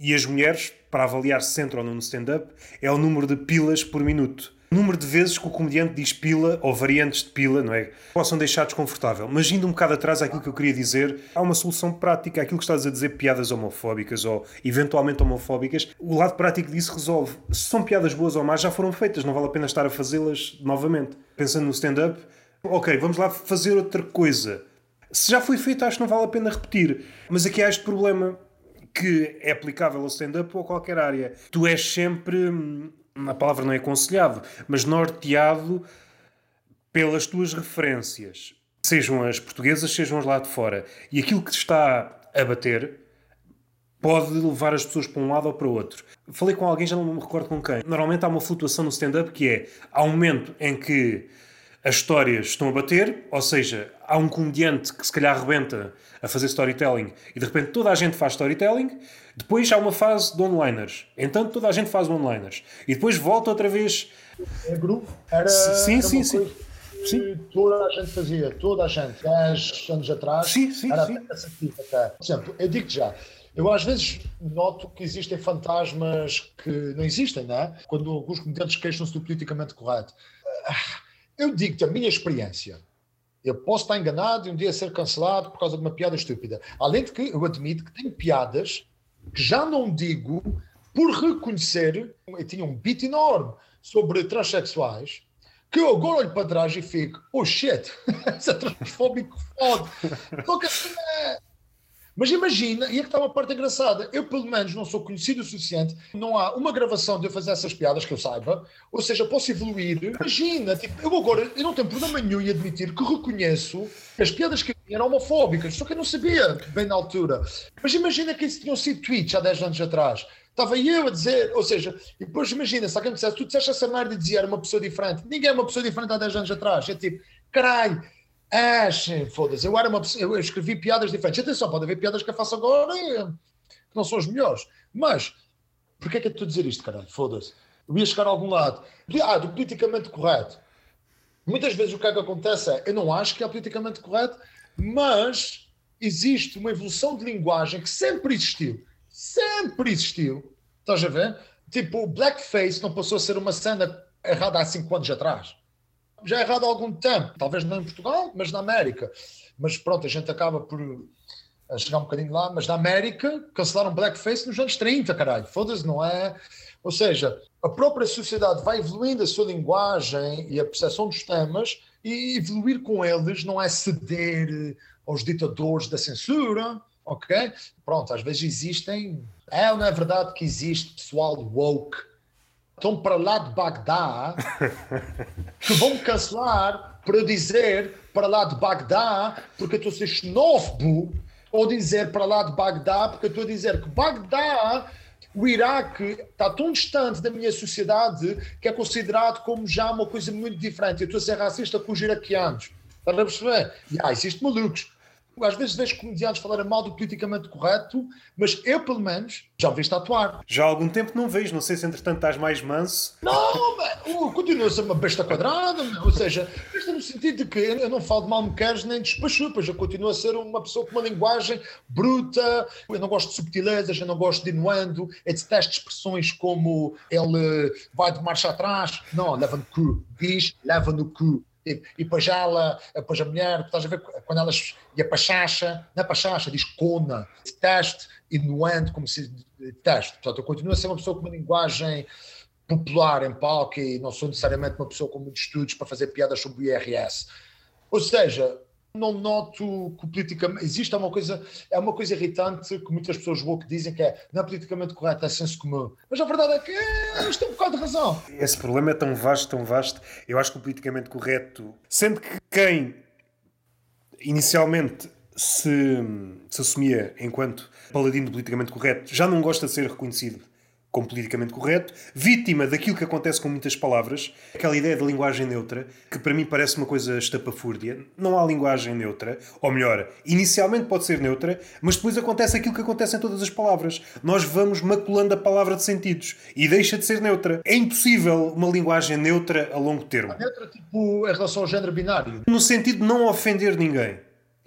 E as mulheres, para avaliar se entram ou não no stand-up, é o número de pilas por minuto número de vezes que o comediante diz pila ou variantes de pila, não é? Possam deixar desconfortável. Mas indo um bocado atrás àquilo que eu queria dizer, há uma solução prática. Aquilo que estás a dizer, piadas homofóbicas ou eventualmente homofóbicas, o lado prático disso resolve. Se são piadas boas ou más, já foram feitas, não vale a pena estar a fazê-las novamente. Pensando no stand-up, ok, vamos lá fazer outra coisa. Se já foi feito, acho que não vale a pena repetir. Mas aqui há este problema que é aplicável ao stand-up ou a qualquer área. Tu és sempre hum, a palavra não é aconselhado, mas norteado pelas tuas referências, sejam as portuguesas, sejam as lá de fora. E aquilo que te está a bater pode levar as pessoas para um lado ou para o outro. Falei com alguém, já não me recordo com quem. Normalmente há uma flutuação no stand-up que é há um momento em que as histórias estão a bater, ou seja, há um comediante que se calhar arrebenta a fazer storytelling e de repente toda a gente faz storytelling, depois há uma fase de onliners, então toda a gente faz onliners e depois volta outra vez. É grupo? Era, sim, era sim, sim. Sim. Toda a gente fazia, toda a gente, 10 anos atrás, sim, sim, era sim. até. Por exemplo, eu digo já, eu às vezes noto que existem fantasmas que não existem, não é? Quando alguns comediantes queixam-se do politicamente correto. Ah, eu digo-te a minha experiência. Eu posso estar enganado e um dia ser cancelado por causa de uma piada estúpida. Além de que eu admito que tenho piadas que já não digo por reconhecer. Eu tinha um beat enorme sobre transexuais que eu agora olho para trás e fico, oh shit, isso é transfóbico foda. Então, é, mas imagina, e é que está uma parte engraçada, eu pelo menos não sou conhecido o suficiente, não há uma gravação de eu fazer essas piadas que eu saiba, ou seja, posso evoluir. Imagina, tipo, eu agora, eu não tenho problema nenhum em admitir que reconheço que as piadas que eu eram homofóbicas, só que eu não sabia bem na altura. Mas imagina que isso tinham sido tweets há 10 anos atrás. Estava eu a dizer, ou seja, e depois imagina, se alguém dissesse, tu disseste essa merda e dizia era uma pessoa diferente. Ninguém é uma pessoa diferente há 10 anos atrás. É tipo, caralho, Achem, foda-se. Eu, era uma, eu escrevi piadas diferentes. Atenção, pode haver piadas que eu faço agora que não são as melhores. Mas, porquê é que eu estou dizer isto, caralho? Foda-se. Eu ia chegar a algum lado. Ah, do politicamente correto. Muitas vezes o que é que acontece é, eu não acho que é politicamente correto, mas existe uma evolução de linguagem que sempre existiu. Sempre existiu. Estás a ver? Tipo, o blackface não passou a ser uma cena errada há cinco anos atrás já é errado há algum tempo, talvez não em Portugal, mas na América. Mas pronto, a gente acaba por chegar um bocadinho lá, mas na América cancelaram blackface nos anos 30, caralho. Foda-se, não é? Ou seja, a própria sociedade vai evoluindo a sua linguagem e a percepção dos temas e evoluir com eles não é ceder aos ditadores da censura, ok? Pronto, às vezes existem. É ou não é verdade que existe pessoal woke estão para lá de Bagdá, que vão cancelar para dizer para lá de Bagdá, porque estou a ser xenófobo, ou dizer para lá de Bagdá, porque estou a dizer que Bagdá, o Iraque, está tão distante da minha sociedade que é considerado como já uma coisa muito diferente. Eu estou a ser racista com os iraquianos. Está a perceber? E ah, existem malucos às vezes vejo comediantes falarem mal do politicamente correto, mas eu, pelo menos, já o viste atuar. Já há algum tempo não vejo, não sei se entretanto estás mais manso. Não, uh, continua a ser uma besta quadrada, ou seja, isto no sentido de que eu não falo de mal me queres nem de despachupas, eu continuo a ser uma pessoa com uma linguagem bruta, eu não gosto de subtilezas, eu não gosto de inuendo, eu detesto expressões como ele vai de marcha atrás, não, leva no cu, diz, leva no cu e, e depois ela, depois a mulher, estás a ver, quando elas para a chacha, não é para a chacha, diz cona, teste, inuendo, como se teste. Portanto, eu continuo a ser uma pessoa com uma linguagem popular em palco e não sou necessariamente uma pessoa com muitos estudos para fazer piadas sobre o IRS. Ou seja, não noto que politicamente existe uma coisa é uma coisa irritante que muitas pessoas woke dizem que é não é politicamente correto é senso comum. Mas a verdade é que é, eles têm um bocado de razão. Esse problema é tão vasto tão vasto eu acho que o politicamente correto sendo que quem inicialmente se, se assumia enquanto paladino do politicamente correto já não gosta de ser reconhecido como politicamente correto, vítima daquilo que acontece com muitas palavras, aquela ideia de linguagem neutra, que para mim parece uma coisa estapafúrdia. Não há linguagem neutra, ou melhor, inicialmente pode ser neutra, mas depois acontece aquilo que acontece em todas as palavras. Nós vamos maculando a palavra de sentidos e deixa de ser neutra. É impossível uma linguagem neutra a longo termo. A neutra, tipo, em relação ao género binário? No sentido de não ofender ninguém.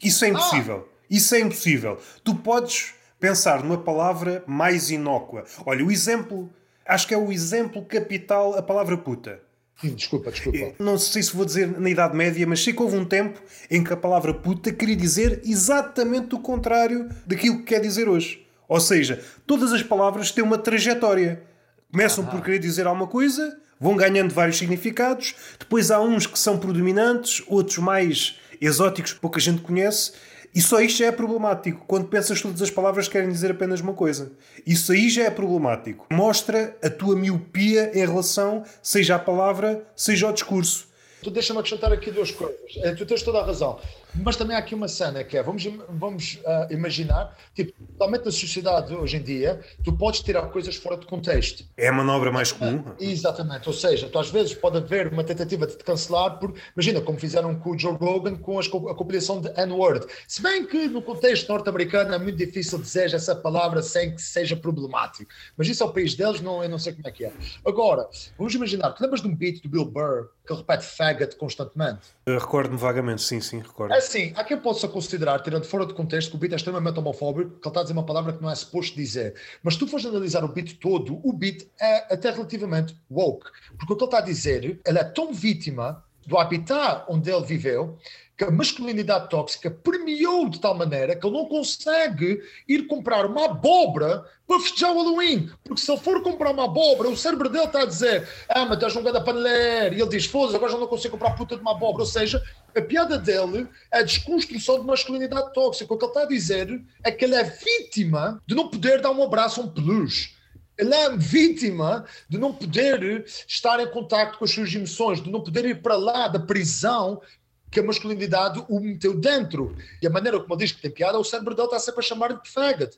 Isso é impossível. Ah. Isso é impossível. Tu podes pensar numa palavra mais inócua. Olha, o exemplo, acho que é o exemplo capital, a palavra puta. Desculpa, desculpa. Não sei se vou dizer na Idade Média, mas sei que houve um tempo em que a palavra puta queria dizer exatamente o contrário daquilo que quer dizer hoje. Ou seja, todas as palavras têm uma trajetória. Começam por querer dizer alguma coisa, vão ganhando vários significados, depois há uns que são predominantes, outros mais exóticos, pouca gente conhece, e só isto já é problemático. Quando pensas todas as palavras querem dizer apenas uma coisa. Isso aí já é problemático. Mostra a tua miopia em relação, seja à palavra, seja ao discurso. Tu deixa-me acrescentar aqui duas coisas. É, tu tens toda a razão. Mas também há aqui uma cena que é, vamos, vamos uh, imaginar, tipo, totalmente na sociedade hoje em dia, tu podes tirar coisas fora de contexto. É a manobra mais comum. exatamente, ou seja, tu às vezes pode haver uma tentativa de te cancelar por, imagina, como fizeram com o Joe Rogan com as, a compilação de N-word. Se bem que no contexto norte-americano é muito difícil dizer essa palavra sem que seja problemático. Mas isso é o país deles, não, eu não sei como é que é. Agora, vamos imaginar, tu lembras de um beat do Bill Burr que ele repete faggot constantemente? Recordo-me vagamente, sim, sim, recordo. É assim, há quem possa considerar, tirando fora de contexto, que o beat é extremamente homofóbico, que ele está a dizer uma palavra que não é suposto dizer. Mas se tu fores analisar o beat todo, o beat é até relativamente woke. Porque o que ele está a dizer, ele é tão vítima do habitat onde ele viveu, que a masculinidade tóxica permeou de tal maneira que ele não consegue ir comprar uma abóbora para festejar o Halloween. Porque se ele for comprar uma abóbora, o cérebro dele está a dizer: Ah, mas estás um ganda paneleiro. E ele diz: Foda-se, agora já não consigo comprar puta de uma abóbora. Ou seja, a piada dele é a desconstrução de masculinidade tóxica. O que ele está a dizer é que ele é vítima de não poder dar um abraço a um peluche. Ele é vítima de não poder estar em contato com as suas emoções, de não poder ir para lá da prisão que a masculinidade o meteu dentro. E a maneira como ele diz que tem piada, o cérebro dele está sempre a chamar de faggot.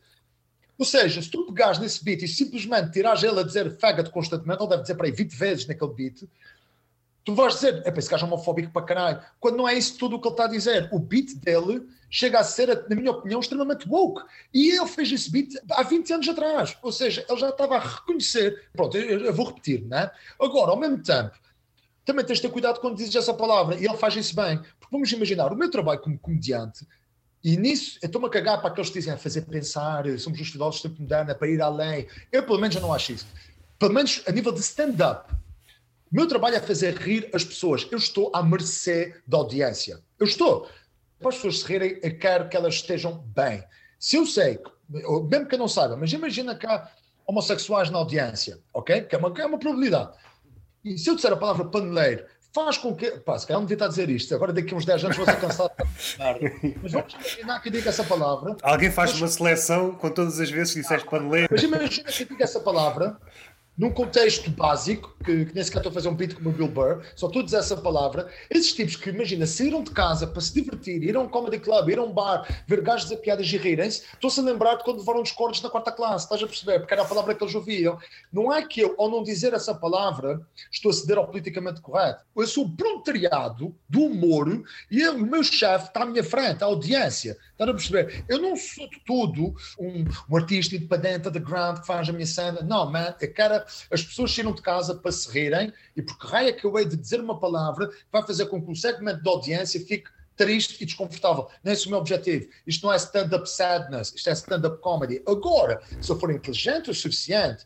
Ou seja, se tu pegares nesse beat e simplesmente tirares ele a dizer faggot constantemente, ele deve dizer para aí 20 vezes naquele beat, tu vais dizer, é para esse gajo é homofóbico para caralho. Quando não é isso tudo o que ele está a dizer. O beat dele chega a ser, na minha opinião, extremamente woke. E ele fez esse beat há 20 anos atrás. Ou seja, ele já estava a reconhecer. Pronto, eu, eu vou repetir, não é? Agora, ao mesmo tempo, também tens de ter cuidado quando dizes essa palavra. E ele faz isso bem. Porque vamos imaginar, o meu trabalho como comediante, e nisso eu estou-me a cagar para aqueles que dizem a fazer pensar, somos os filósofos tempo moderno, para ir além. Eu, pelo menos, já não acho isso. Pelo menos a nível de stand-up. O meu trabalho é fazer rir as pessoas. Eu estou à mercê da audiência. Eu estou. Para as pessoas se rirem, eu quero que elas estejam bem. Se eu sei, mesmo que eu não saiba, mas imagina há homossexuais na audiência, ok? Que é uma, é uma probabilidade. E se eu disser a palavra paneleiro, faz com que. Pá, se calhar não devia estar a dizer isto, agora daqui a uns 10 anos vou ser cansado de Mas vamos imaginar que eu diga essa palavra. Alguém faz mas... uma seleção com todas as vezes que disseste paneleiro. Mas imagina que eu diga essa palavra num contexto básico, que, que nem sequer estou a fazer um pito como o Bill Burr, só estou a dizer essa palavra, esses tipos que, imagina, saíram de casa para se divertir, ir a um comedy club, ir a um bar, ver gajos a piadas e rirem-se, estou-se a lembrar de quando levaram discordes na quarta classe, estás a perceber? Porque era a palavra que eles ouviam. Não é que eu, ao não dizer essa palavra, estou a ceder ao politicamente correto. Eu sou voluntariado do humor e eu, o meu chefe está à minha frente, a audiência. Estás a perceber? Eu não sou de tudo um, um artista independente, underground, que faz a minha cena. Não, man, eu quero as pessoas saíram de casa para se rirem e porque raio é que eu hei de dizer uma palavra que vai fazer com que o segmento da audiência fique triste e desconfortável. Não é esse o meu objetivo. Isto não é stand-up sadness, isto é stand-up comedy. Agora, se eu for inteligente o suficiente,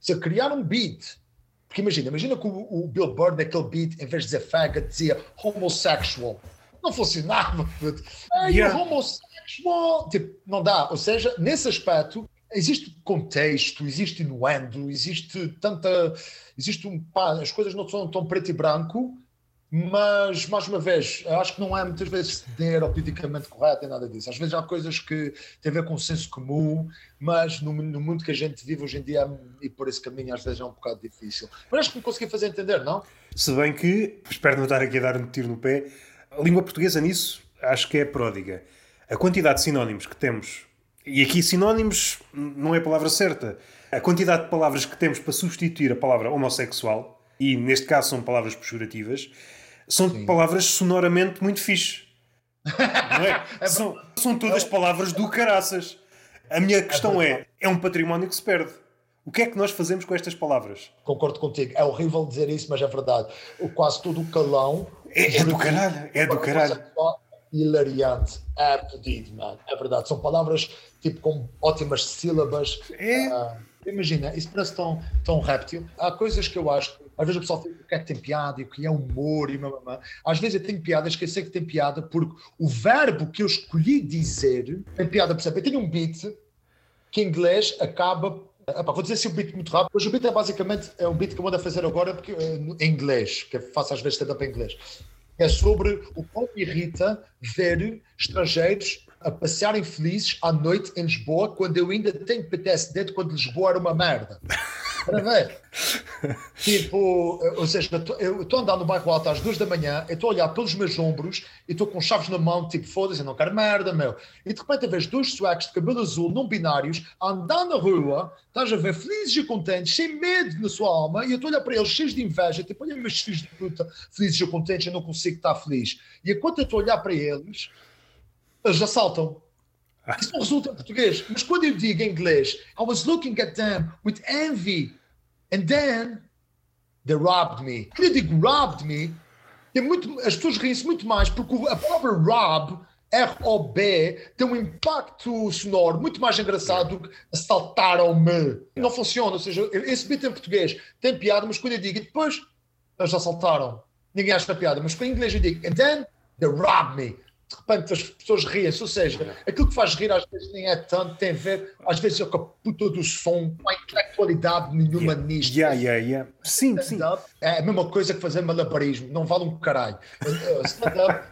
se eu criar um beat, porque imagina, imagina que o, o Bill Burr naquele beat, em vez de dizer faggot, dizia homosexual. Não funcionava. Yeah. E o homosexual, tipo, não dá. Ou seja, nesse aspecto, existe contexto, existe inuendo, existe tanta. Existe um. Pá, as coisas não são tão preto e branco, mas, mais uma vez, acho que não é muitas vezes ceder ao politicamente correto e nada disso. Às vezes há coisas que têm a ver com o senso comum, mas no, no, mundo que a gente vive hoje em dia e por esse caminho às vezes é um bocado difícil. Mas acho que me consegui fazer entender, não? Se bem que, espero não estar aqui a dar um tiro no pé, a língua portuguesa nisso acho que é pródiga. A quantidade de sinónimos que temos, e aqui sinónimos não é a palavra certa, a quantidade de palavras que temos para substituir a palavra homossexual, e neste caso são palavras pejorativas, são Sim. palavras sonoramente muito fixe. Não é? é são, são todas é palavras do caraças. A minha questão é: é um património que se perde. O que é que nós fazemos com estas palavras? Concordo contigo. É horrível dizer isso, mas é verdade. Quase todo o calão. É, é do caralho. É do caralho. Hilariante. É pedido, mano. É verdade. São palavras tipo com ótimas sílabas. É. Uh, imagina, isso parece tão, tão réptil. Há coisas que eu acho às vezes o pessoal fica o que é que tem piada e o que é humor e mamãe. Às vezes eu tenho piada, esqueci que tem piada porque o verbo que eu escolhi dizer tem piada, percebe? Eu tenho um beat que em inglês acaba Epá, vou dizer assim um beat muito rápido, mas o beat é basicamente é um beat que eu mando a fazer agora porque, eh, em inglês, que faço às vezes stand-up em inglês. É sobre o quão irrita ver estrangeiros a passearem felizes à noite em Lisboa quando eu ainda tenho PTSD de quando Lisboa era uma merda. Para ver. tipo, ou seja, eu estou a andar no bairro alto às duas da manhã, eu estou a olhar pelos meus ombros e estou com chaves na mão, tipo, foda-se, não quero merda, meu. E de repente vejo dois suecos de cabelo azul, não binários, a andar na rua, estás a ver, felizes e contentes, sem medo na sua alma, e eu estou a olhar para eles cheios de inveja, tipo, olha meus filhos de puta, felizes e contentes, eu não consigo estar feliz. E enquanto eu estou a olhar para eles, eles assaltam. Isso não resulta em português. Mas quando eu digo em inglês, I was looking at them with envy, and then they robbed me. Quando eu digo robbed me, tem muito, as pessoas riem-se muito mais, porque a palavra rob, R-O-B, tem um impacto sonoro muito mais engraçado do que assaltaram-me. Não funciona, ou seja, esse bit em português tem piada, mas quando eu digo, depois eles assaltaram. Ninguém acha piada, mas em inglês eu digo, and then they robbed me de repente as pessoas riem-se, ou seja, aquilo que faz rir às vezes nem é tanto, tem a ver às vezes com a puta do som, não há intelectualidade nenhuma yeah. nisto. Yeah, yeah, yeah. Sim, sim. É a mesma coisa que fazer malabarismo, não vale um caralho. Stand-up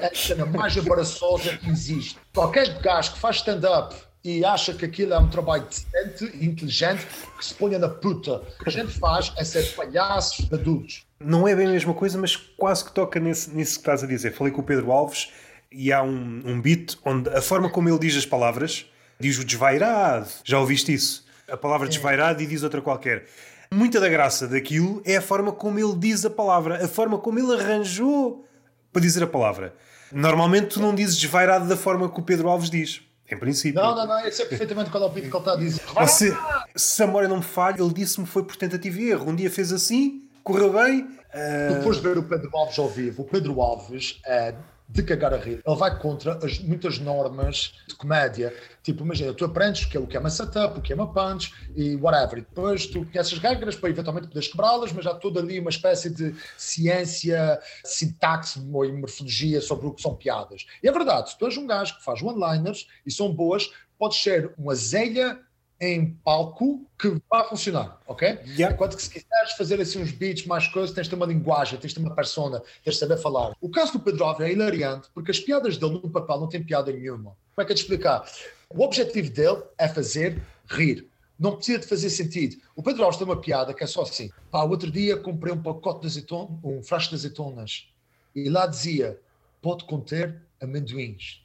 é a cena mais embaraçosa que existe. Qualquer gajo que faz stand-up e acha que aquilo é um trabalho decente e inteligente, que se ponha na puta. O que a gente faz é ser palhaços adultos. Não é bem a mesma coisa, mas quase que toca nesse, nisso que estás a dizer. Falei com o Pedro Alves e há um, um beat onde a forma como ele diz as palavras diz o desvairado. Já ouviste isso? A palavra desvairado e diz outra qualquer. Muita da graça daquilo é a forma como ele diz a palavra, a forma como ele arranjou para dizer a palavra. Normalmente tu não dizes desvairado da forma que o Pedro Alves diz. Em princípio. Não, não, não, eu sei perfeitamente qual é o beat que ele está a dizer. Se, se a memória não me falha, ele disse-me foi por tentativa e erro. Um dia fez assim, correu bem. Uh... Depois de ver o Pedro Alves ao vivo, o Pedro Alves é de cagar a rir. Ele vai contra as, muitas normas de comédia. Tipo, imagina, tu aprendes que é o que é uma setup, o que é uma punch e whatever. E depois tu conheces as regras para eventualmente poderes quebrá-las, mas há toda ali uma espécie de ciência, sintaxe ou morfologia sobre o que são piadas. E é verdade, se tu és um gajo que faz one-liners e são boas, podes ser uma azelha em palco que vai funcionar, ok? Yeah. Enquanto que se quiseres fazer assim uns beats, mais coisas, tens de ter uma linguagem, tens de ter uma persona, tens de saber falar. O caso do Pedro Alves é hilariante porque as piadas dele no papel não têm piada nenhuma. Como é que é de explicar? O objetivo dele é fazer rir. Não precisa de fazer sentido. O Pedro Alves tem uma piada que é só assim. Pá, outro dia comprei um pacote de azeitonas, um frasco de azeitonas e lá dizia, pode conter amendoins.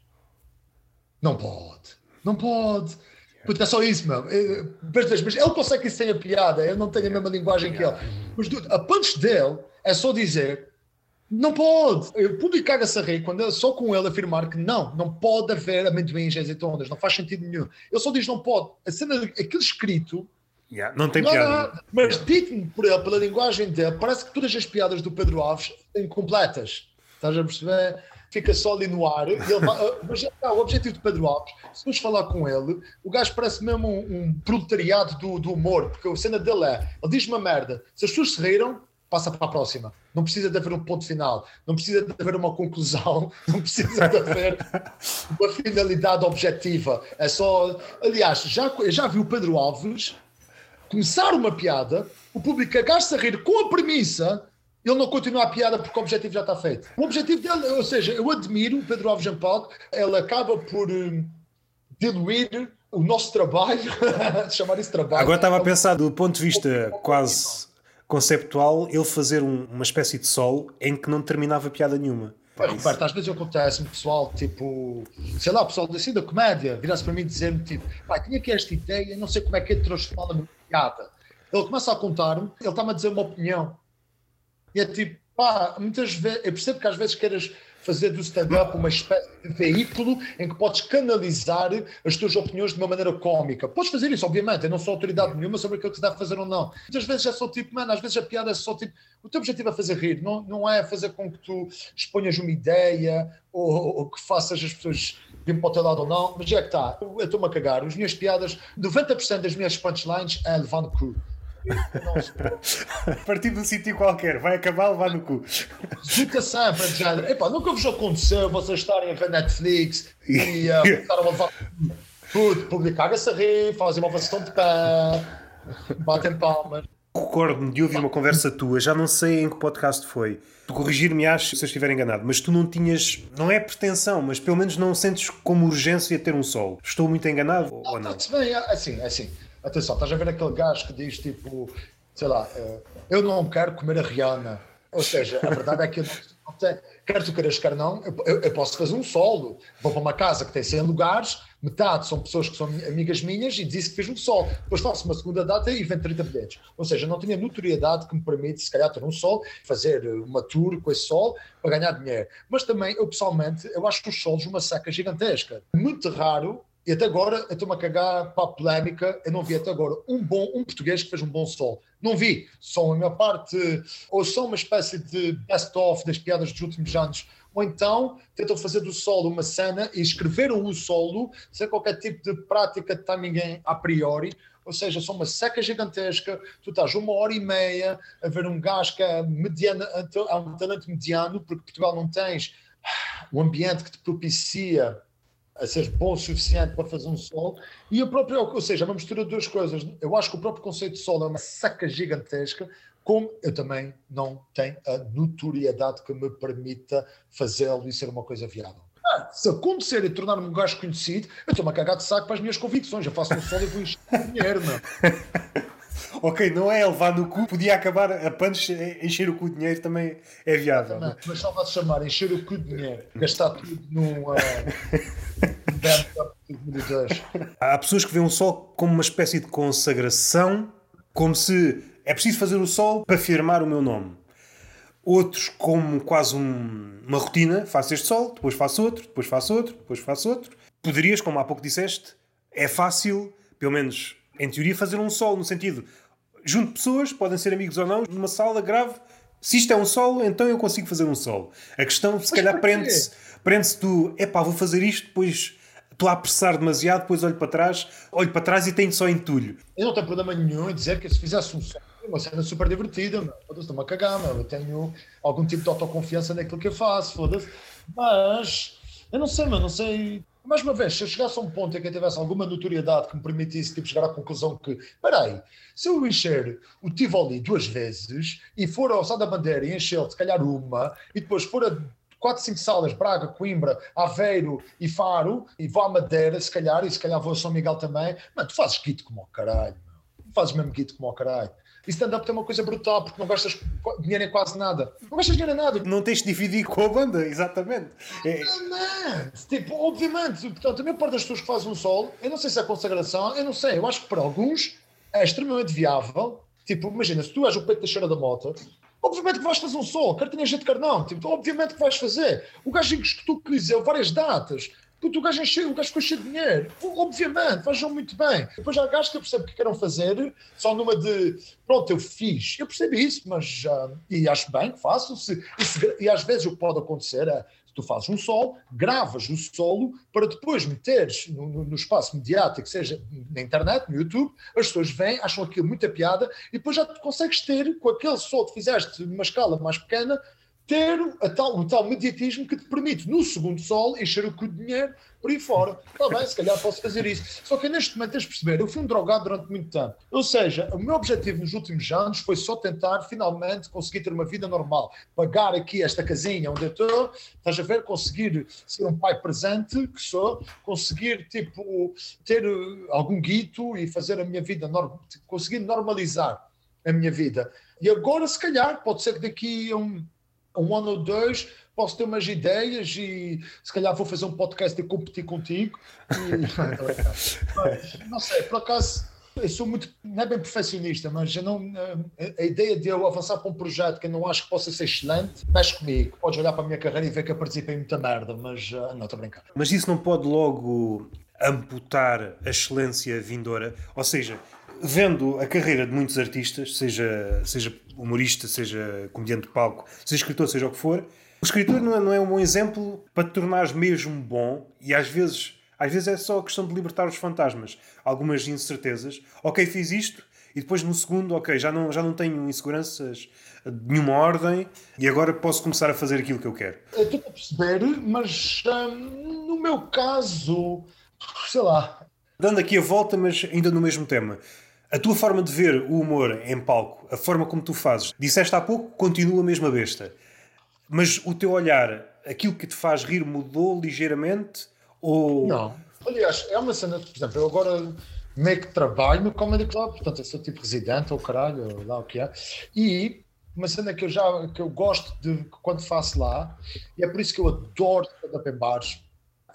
Não pode. Não pode Puta, é só isso, meu. É, mas ele consegue que isso tenha piada, eu não tenho a mesma linguagem que ele. Mas a punch dele é só dizer não pode. Eu publicar essa rei quando só com ele afirmar que não, não pode haver amendoins e azeitonas, não faz sentido nenhum. Ele só diz não pode. A cena, aquele escrito. Yeah, não tem não piada. mas dito por ele, pela linguagem dele, parece que todas as piadas do Pedro Alves são incompletas. Estás a perceber? Fica só ali no ar. Vai, ah, mas o objetivo de Pedro Alves, se fores falar com ele, o gajo parece mesmo um, um proletariado do, do, humor, porque a cena dele é: ele diz uma merda, se as pessoas se riram, passa para a próxima. Não precisa de haver um ponto final, não precisa de haver uma conclusão, não precisa de haver uma finalidade objetiva. É só. Aliás, já, já vi o Pedro Alves começar uma piada, o público cagar-se a rir com a premissa ele não continua a piada porque o objetivo já está feito. O objetivo dele, ou seja, eu admiro o Pedro Alves Jampal, ele acaba por um, diluir o nosso trabalho, chamar isso trabalho. Agora estava a pensar do ponto de vista quase conceptual, ele fazer um, uma espécie de sol em que não terminava piada nenhuma. Roberto, às vezes acontece-me pessoal, tipo, sei lá, o pessoal assim da comédia, vira-se para mim dizer-me, tipo, pai, tinha aqui esta ideia, não sei como é que é transformá-la numa piada. Ele começa a contar-me, ele está-me a dizer uma opinião. E é tipo, pá, muitas vezes, eu percebo que às vezes queiras fazer do stand-up uma espécie de veículo em que podes canalizar as tuas opiniões de uma maneira cómica. Podes fazer isso, obviamente, eu não sou autoridade nenhuma sobre aquilo que se deve fazer ou não. Muitas vezes é só tipo, mano, às vezes a piada é só tipo, o teu objetivo é fazer rir, não, não é fazer com que tu exponhas uma ideia ou, ou que faças as pessoas vir para o teu lado ou não, mas já é que está, eu estou-me a cagar, as minhas piadas, 90% das minhas punchlines é levando cru. Partir de um sítio qualquer, vai acabar levar no cu. Fica sempre, género. Epá, nunca vos aconteceu vocês estarem a ver Netflix e uh, a levar tudo, publicar-se a rir, fazem uma versão de pé, batem palmas. Recordo-me de ouvir uma conversa tua, já não sei em que podcast foi. Corrigir-me, acho, se eu estiver enganado, mas tu não tinhas, não é pretensão, mas pelo menos não sentes como urgência ter um solo. Estou muito enganado não, ou não? Bem, é assim, é assim. Atenção, estás a ver aquele gajo que diz tipo, sei lá, eh, eu não quero comer a Rihanna. Ou seja, a verdade é que eu quer tu queiras, quer não, eu, eu, posso fazer um solo. Vou para uma casa que tem 100 lugares, metade são pessoas que são amigas minhas e disse que fiz um solo. Depois faço uma segunda data e vendo 30 bilhetes. Ou seja, não tinha notoriedade que me permite, se calhar, ter um sol, fazer uma tour com esse sol para ganhar dinheiro. Mas também, eu pessoalmente, eu acho que os solos uma seca gigantesca. Muito raro e até agora, eu estou-me a cagar para a polémica, eu não vi até agora um bom, um português que fez um bom sol. Não vi. São a minha parte, ou são uma espécie de best-of das piadas dos últimos anos, ou então tentam fazer do solo uma cena e escreveram o solo sem qualquer tipo de prática de timing a priori, ou seja, são uma seca gigantesca, tu estás uma hora e meia a ver um gajo que é mediano, há um talento mediano, porque Portugal não tens um ambiente que te propicia a ser bom o suficiente para fazer um sol, e a própria, ou seja, uma mistura de duas coisas. Eu acho que o próprio conceito de sol é uma saca gigantesca, como eu também não tenho a notoriedade que me permita fazê-lo e ser uma coisa viável. Ah, se acontecer e tornar-me um gajo conhecido, eu estou-me a cagar de saco para as minhas convicções. Eu faço um sol e vou encher dinheiro, não. ok, não é levar no cu, podia acabar a punch, encher o cu de dinheiro também é viável. Não, mas só vai-se chamar encher o cu de dinheiro, gastar tudo num. Uh, Há pessoas que veem o sol como uma espécie de consagração, como se é preciso fazer o sol para firmar o meu nome. Outros como quase um, uma rotina, faço este sol, depois faço outro, depois faço outro, depois faço outro. Poderias, como há pouco disseste, é fácil, pelo menos em teoria, fazer um solo, no sentido, junto pessoas, podem ser amigos ou não, numa sala grave. Se isto é um solo, então eu consigo fazer um solo. A questão, se Mas calhar, prende-se prende do epá, vou fazer isto, depois estou a apressar demasiado, depois olho para trás, olho para trás e tenho só entulho. Eu não tenho problema nenhum em dizer que se fizesse um solo, uma cena super divertida, foda-se, estou-me a cagar, meu. eu tenho algum tipo de autoconfiança naquilo que eu faço, foda-se. Mas, eu não sei, mano, não sei mais uma vez, se eu chegasse a um ponto em que eu tivesse alguma notoriedade que me permitisse tipo, chegar à conclusão que, peraí, se eu encher o Tivoli duas vezes e for ao Sá da Bandeira e encher se calhar uma, e depois for a quatro, cinco salas, Braga, Coimbra, Aveiro e Faro, e vou à Madeira, se calhar, e se calhar vou a São Miguel também, mano, tu fazes kit como o caralho, meu. fazes mesmo kit como o caralho. E stand-up tem uma coisa brutal, porque não gastas dinheiro em quase nada. Não gastas dinheiro em nada. Não tens de dividir com a banda, exatamente. É... Não, tipo, obviamente, portanto, a maior parte das pessoas que fazem um solo, eu não sei se é consagração, eu não sei, eu acho que para alguns é extremamente viável. Tipo, imagina, se tu és o peito da cheira da moto, obviamente que vais fazer um solo, quer tenha gente, quer não. Tipo, obviamente que vais fazer. O gajo que tu dizes várias datas, Puto, o gajo encheu, o gajo ficou cheio de dinheiro. Obviamente, vejam muito bem. Depois há gajos que eu percebo que queiram fazer só numa de pronto, eu fiz. Eu percebo isso, mas já. E acho bem que faço. Se, e, se, e, às vezes o que pode acontecer é Tu fazes um solo, gravas o solo para depois meteres no, no, no, espaço mediático, seja na internet, no YouTube, as pessoas vêm, acham aquilo muita piada e depois já consegues ter, com aquele solo que fizeste numa escala mais pequena, ter tal, o tal mediatismo que te permite, no segundo sol, encher o cu de dinheiro por aí fora. Está bem, se calhar posso fazer isso. Só que neste momento tens de perceber, eu fui um drogado durante muito tempo. Ou seja, o meu objetivo nos últimos anos foi só tentar finalmente conseguir ter uma vida normal. Pagar aqui esta casinha onde eu estou, estás a ver, conseguir ser um pai presente, que sou, conseguir tipo ter uh, algum guito e fazer a minha vida, conseguir normalizar a minha vida. E agora, se calhar, pode ser que daqui a um um ano ou dois posso ter umas ideias e se calhar vou fazer um podcast e competir contigo. E, não sei, por acaso eu sou muito, não é bem perfeccionista, mas eu não, a, a, ideia de eu avançar para um projeto que eu não acho que possa ser excelente, mexe comigo. Podes olhar para a minha carreira e ver que eu participei em muita merda, mas uh, não, estou a brincar. Mas isso não pode logo amputar a excelência vindoura? Ou seja, vendo a carreira de muitos artistas, seja, seja humorista, seja comediante de palco, seja escritor, seja o que for, o escritor não é, não é um bom exemplo para te tornares mesmo bom e às vezes, às vezes é só a questão de libertar os fantasmas, algumas incertezas. Ok, fiz isto e depois no segundo, ok, já não, já não tenho inseguranças de nenhuma ordem e agora posso começar a fazer aquilo que eu quero. Estou a perceber, mas hum, no meu caso, sei lá. Dando aqui a volta, mas ainda no mesmo tema. A tua forma de ver o humor em palco, a forma como tu fazes, disseste há pouco, continua a mesma besta. Mas o teu olhar, aquilo que te faz rir mudou ligeiramente? Ou... Não. Aliás, é uma cena, por exemplo, eu agora meio que trabalho no Comedy Club, portanto eu sou tipo residente ou caralho, ou lá o que é. E uma cena que eu já que eu gosto de quando faço lá, e é por isso que eu adoro stand-up em bares,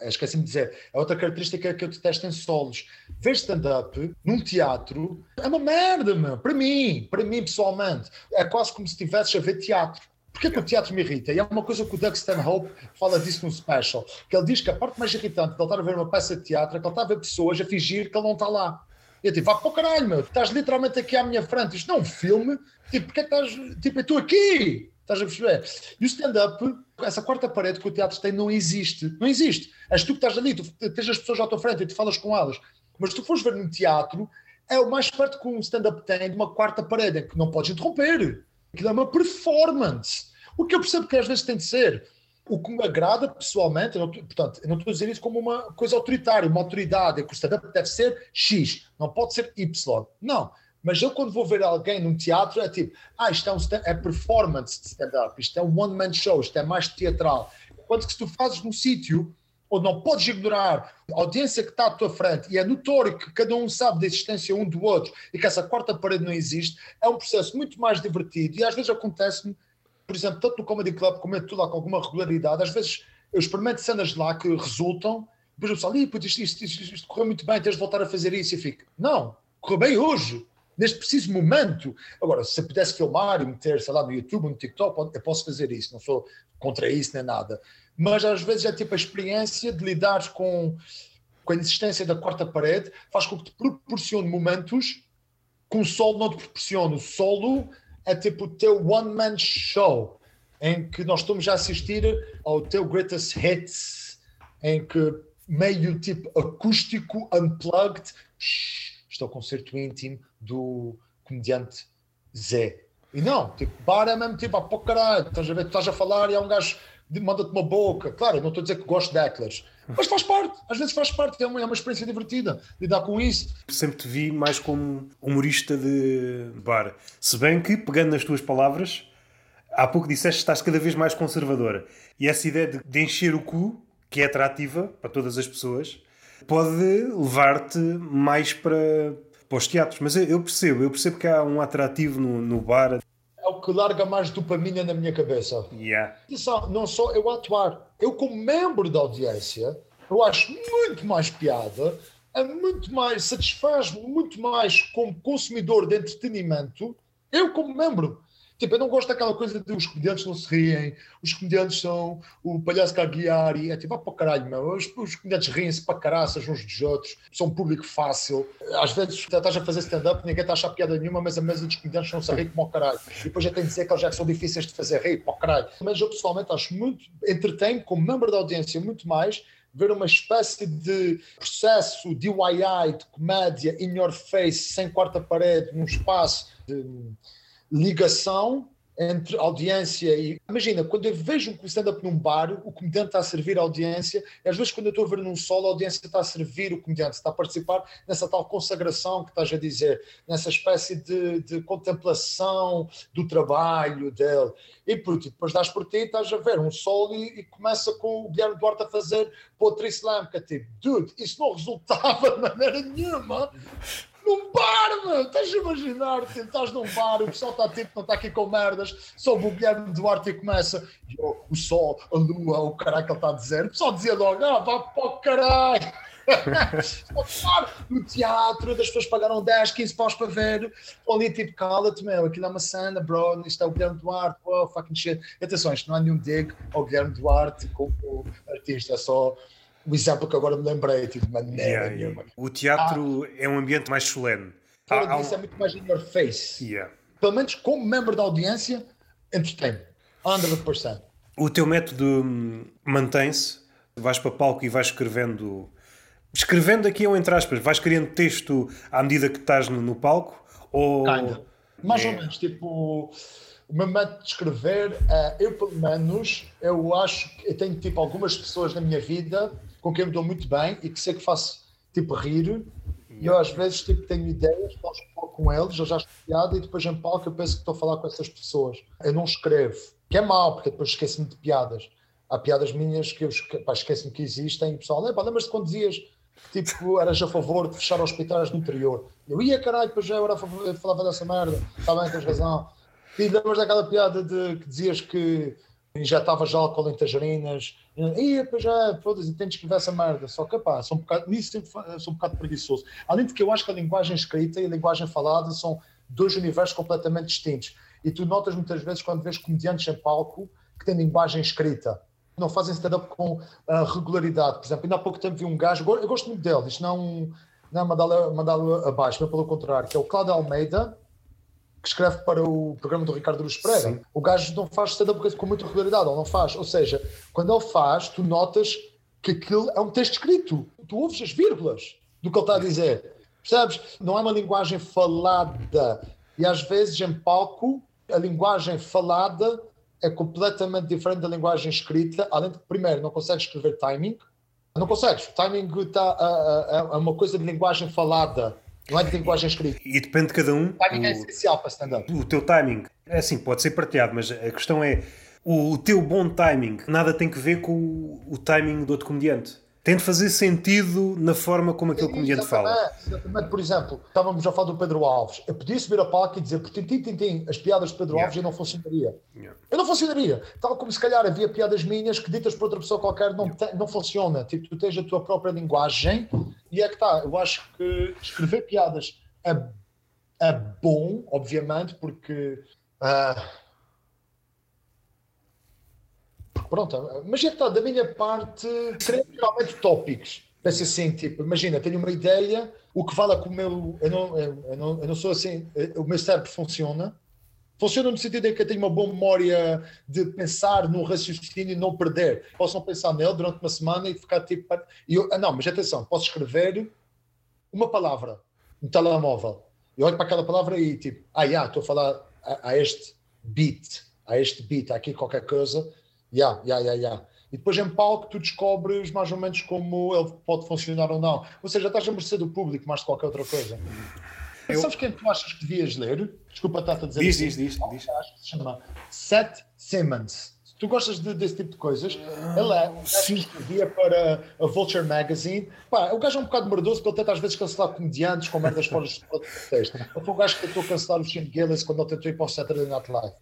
esqueci-me de dizer, é outra característica que eu detesto em solos. Ver stand-up num teatro é uma merda, meu. Para mim, para mim pessoalmente, é quase como se estivesses a ver teatro. Porquê que o teatro me irrita? E é uma coisa que o Doug Stanhope fala disso no special, que ele diz que a parte mais irritante de ele estar a ver uma peça de teatro é que ele está a ver pessoas a fingir que ele não está lá. E eu tipo, vá para o caralho, meu, estás literalmente aqui à minha frente, isto não é um filme, tipo, porque é que estás, tipo, eu estou aqui, estás a perceber? E o stand-up essa quarta parede que o teatro tem não existe. Não existe. És tu que estás ali, tu tens as pessoas à tua frente e tu falas com elas. Mas se tu fores ver num teatro, é o mais perto que um stand-up tem de uma quarta parede, que não podes interromper. Aquilo é uma performance. O que eu percebo que às vezes tem de ser. O que me agrada pessoalmente, eu não, portanto, eu não estou a dizer isso como uma coisa autoritária, uma autoridade, é que o stand-up deve ser X, não pode ser Y. Não. Mas eu, quando vou ver alguém num teatro, é tipo, ah, isto é, um é performance de stand-up, isto é um one-man show, isto é mais teatral. Enquanto que se tu fazes num sítio onde não podes ignorar a audiência que está à tua frente e é notório que cada um sabe da existência um do outro e que essa quarta parede não existe, é um processo muito mais divertido e às vezes acontece-me, por exemplo, tanto no Comedy Club como eu lá com alguma regularidade, às vezes eu experimento cenas lá que resultam, depois o pessoal, isto, isto, isto, isto correu muito bem, tens de voltar a fazer isso e fico, não, correu bem hoje, neste preciso momento. Agora, se eu pudesse filmar e meter, sei lá, no YouTube, no TikTok, eu posso fazer isso, não sou contra isso nem nada. Mas às vezes é tipo a experiência de lidar com, com a existência da quarta parede, faz com que te proporcione momentos que o solo não te proporciona. O solo é tipo o teu one-man show, em que nós estamos a assistir ao teu greatest hits, em que meio tipo acústico, unplugged, isto é o concerto íntimo do comediante Zé. E não, tipo, bar é mesmo tipo, ah, pô caralho, estás a ver, tu estás a falar e há um gajo manda-te uma boca. Claro, eu não estou a dizer que gosto de hecklers, mas faz parte, às vezes faz parte, é uma, é uma experiência divertida lidar com isso. Sempre te vi mais como humorista de bar. Se bem que, pegando nas tuas palavras, há pouco disseste que estás cada vez mais conservadora. E essa ideia de, de encher o cu, que é atrativa para todas as pessoas, pode levar-te mais para, para os teatros. Mas eu percebo, eu percebo que há um atrativo no, no bar. É o que larga mais dopamina na minha cabeça. Yeah. Não só eu atuar, eu como membro da audiência, eu acho muito mais piada, é muito mais, satisfaz muito mais como consumidor de entretenimento, eu como membro. Tipo, eu não gosto daquela coisa de os comediantes não se riem, os comediantes são o palhaço Cagliari, é tipo, ah, para caralho, meu, os, os comediantes riem-se para caraças uns dos outros, são um público fácil. Às vezes estás a fazer stand-up, ninguém está a achar piada nenhuma, mas a mesa dos comediantes não se ri como ao caralho. E depois já tem de dizer que eles já são difíceis de fazer rir, para caralho. Mas eu pessoalmente acho muito, entretém como membro da audiência muito mais ver uma espécie de processo DIY de comédia in your face, sem quarta parede, num espaço de ligação entre audiência e. Imagina, quando eu vejo um stand-up num bar, o comediante está a servir a audiência, e às vezes quando eu estou a ver num solo, a audiência está a servir o comediante, está a participar nessa tal consagração que estás a dizer, nessa espécie de, de contemplação do trabalho dele. E por ti, depois das por ti, estás a ver um solo e, e começa com o Guilherme Duarte a fazer Poetry Slam, que é tipo, dude, isso não resultava de maneira nenhuma num bar, meu. Estás a imaginar? Tipo, estás num bar, o pessoal está tipo, não está aqui com merdas, sobe o Guilherme Duarte e começa oh, o sol, a lua, o caralho que ele está a dizer. O pessoal dizia logo, ah, vá para o caralho. no teatro, as pessoas pagaram 10, 15 paus para ver. Ali, tipo, cala-te, meu, aquilo é uma cena, bro. Isto é o Guilherme Duarte, oh, fucking shit. Atenção, isto não há nenhum dig ao Guilherme Duarte como artista, é só o exemplo que agora me lembrei, tipo, maneira yeah. Yeah. O teatro ah, é um ambiente mais solene. Fora ah, disso, um... é muito mais in your face. Yeah. Pelo menos como membro da audiência, entretém. 100%. O teu método hum, mantém-se? Vais para palco e vais escrevendo. Escrevendo aqui ou entre aspas, vais criando texto à medida que estás no, no palco? Ou... Kinda. Mais é... ou menos, tipo o meu método de escrever, uh, eu pelo menos, eu acho que eu tenho tipo algumas pessoas na minha vida com quem me dou muito bem e que sei que faço tipo rir. E eu às vezes tipo, tenho ideias, posso falar com eles, eu já estou piada e depois em palco eu penso que estou a falar com essas pessoas. Eu não escrevo, que é mau, porque depois esqueço-me de piadas. Há piadas minhas que eu esqueço-me que existem e o pessoal, lembra-se quando dizias que tipo, eras a favor de fechar hospitais no interior? Eu ia caralho, depois já era a favor, eu falava dessa merda, está bem, tens razão. E lembras daquela piada de que dizias que injetavas álcool em tajarinas e depois já, foda-se, tens que escrever essa merda. Só que, pá, sou um bocado, nisso sou um bocado preguiçoso. Além de que eu acho que a linguagem escrita e a linguagem falada são dois universos completamente distintos. E tu notas muitas vezes quando vês comediantes em palco que têm linguagem escrita. Não fazem stand-up com uh, regularidade. Por exemplo, ainda há pouco tempo vi um gajo, eu gosto muito dele, isto não, não é mandá-lo mandá abaixo, mas pelo contrário, que é o Cláudio Almeida, que escreve para o programa do Ricardo Luz Pereira. Sim. O gajo não faz stand-up com muita regularidade, ou não faz. Ou seja, quando ele faz, tu notas que aquilo é um texto escrito. Tu ouves as vírgulas do que ele está a dizer. Percebes? Não é uma linguagem falada. E às vezes em palco, a linguagem falada é completamente diferente da linguagem escrita. Além de que, primeiro, não consegues escrever timing. Não consegues. O timing está é uma coisa de linguagem falada não é de linguagem escrita. E depende de cada um. O timing é o, é essencial para stand-up. O teu timing, é assim, pode ser partilhado, mas a questão é o, o teu bom timing nada tem que ver com o, o timing do outro comediante tem de fazer sentido na forma como aquele comediante fala. Exatamente, por exemplo, estávamos a falar do Pedro Alves. Eu podia subir a palco e dizer por tintim, tintim, as piadas de Pedro yeah. Alves e não funcionaria. Yeah. Eu não funcionaria. Tal como se calhar havia piadas minhas que ditas por outra pessoa qualquer não, yeah. te, não funciona. Tipo, tu tens a tua própria linguagem e é que está. Eu acho que escrever piadas é, é bom, obviamente, porque. Uh, Pronto, mas é está, da minha parte, creio realmente tópicos. Penso assim, tipo, imagina, tenho uma ideia, o que vale é que o meu. Eu não, eu não, eu não sou assim, o meu cérebro funciona. Funciona no sentido em que eu tenho uma boa memória de pensar no raciocínio e não perder. Posso não pensar nele durante uma semana e ficar tipo. E eu, ah, não, mas atenção, posso escrever uma palavra no telemóvel. E olho para aquela palavra e tipo, ah, já, estou a falar a, a este beat, a este beat, há aqui qualquer coisa Yeah, yeah, yeah, yeah. E depois em palco tu descobres mais ou menos como ele pode funcionar ou não. Ou seja, estás a mercê do público mais de qualquer outra coisa. Eu... Sabes quem tu achas que devias ler? Desculpa estar a dizer diz, Diz, diz, diz. Se chama Seth Simmons. Tu gostas de, desse tipo de coisas? Ele é que escrevia para a Vulture Magazine. Pá, o gajo é um bocado merdoso porque ele tenta às vezes cancelar comediantes com merdas fora de contexto. Ele foi o gajo que tentou cancelar o Shane Gillis quando ele tentou ir para o Saturday Night Live.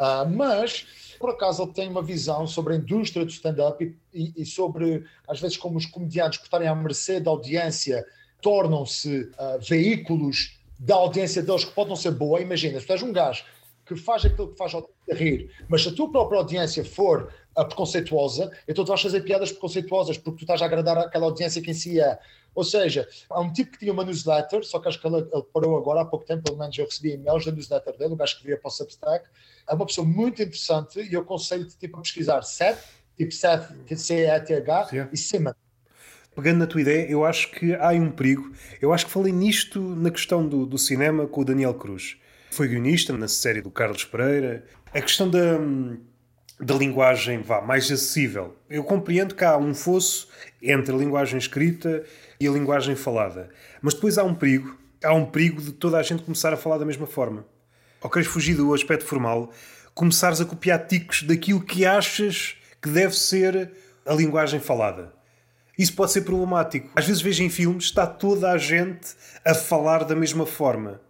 Uh, mas por acaso ele tem uma visão sobre a indústria do stand-up e, e, sobre, às vezes, como os comediantes, por estarem à mercê da audiência, tornam-se uh, veículos da audiência deles que podem ser boa. Imagina, se tu és um gajo que faz aquilo que faz a rir, mas se a tua própria audiência for preconceituosa, então tu vais fazer piadas preconceituosas porque tu estás a agradar aquela audiência que em si é. Ou seja, há um tipo que tinha uma newsletter, só que acho que ele, ele parou agora há pouco tempo, pelo menos eu recebi e-mails da newsletter dele, o gajo que via para o Substack. É uma pessoa muito interessante e eu aconselho-te tipo, a pesquisar Seth, tipo Seth, C-E-T-H, e Simon. Pegando na tua ideia, eu acho que há um perigo. Eu acho que falei nisto na questão do, do cinema com o Daniel Cruz. Foi guionista na série do Carlos Pereira. A questão da, da linguagem vá, mais acessível. Eu compreendo que há um fosso entre a linguagem escrita e a linguagem falada. Mas depois há um perigo. Há um perigo de toda a gente começar a falar da mesma forma. Ou queres fugir do aspecto formal, começares a copiar ticos daquilo que achas que deve ser a linguagem falada. Isso pode ser problemático. Às vezes vejo em filmes, está toda a gente a falar da mesma forma.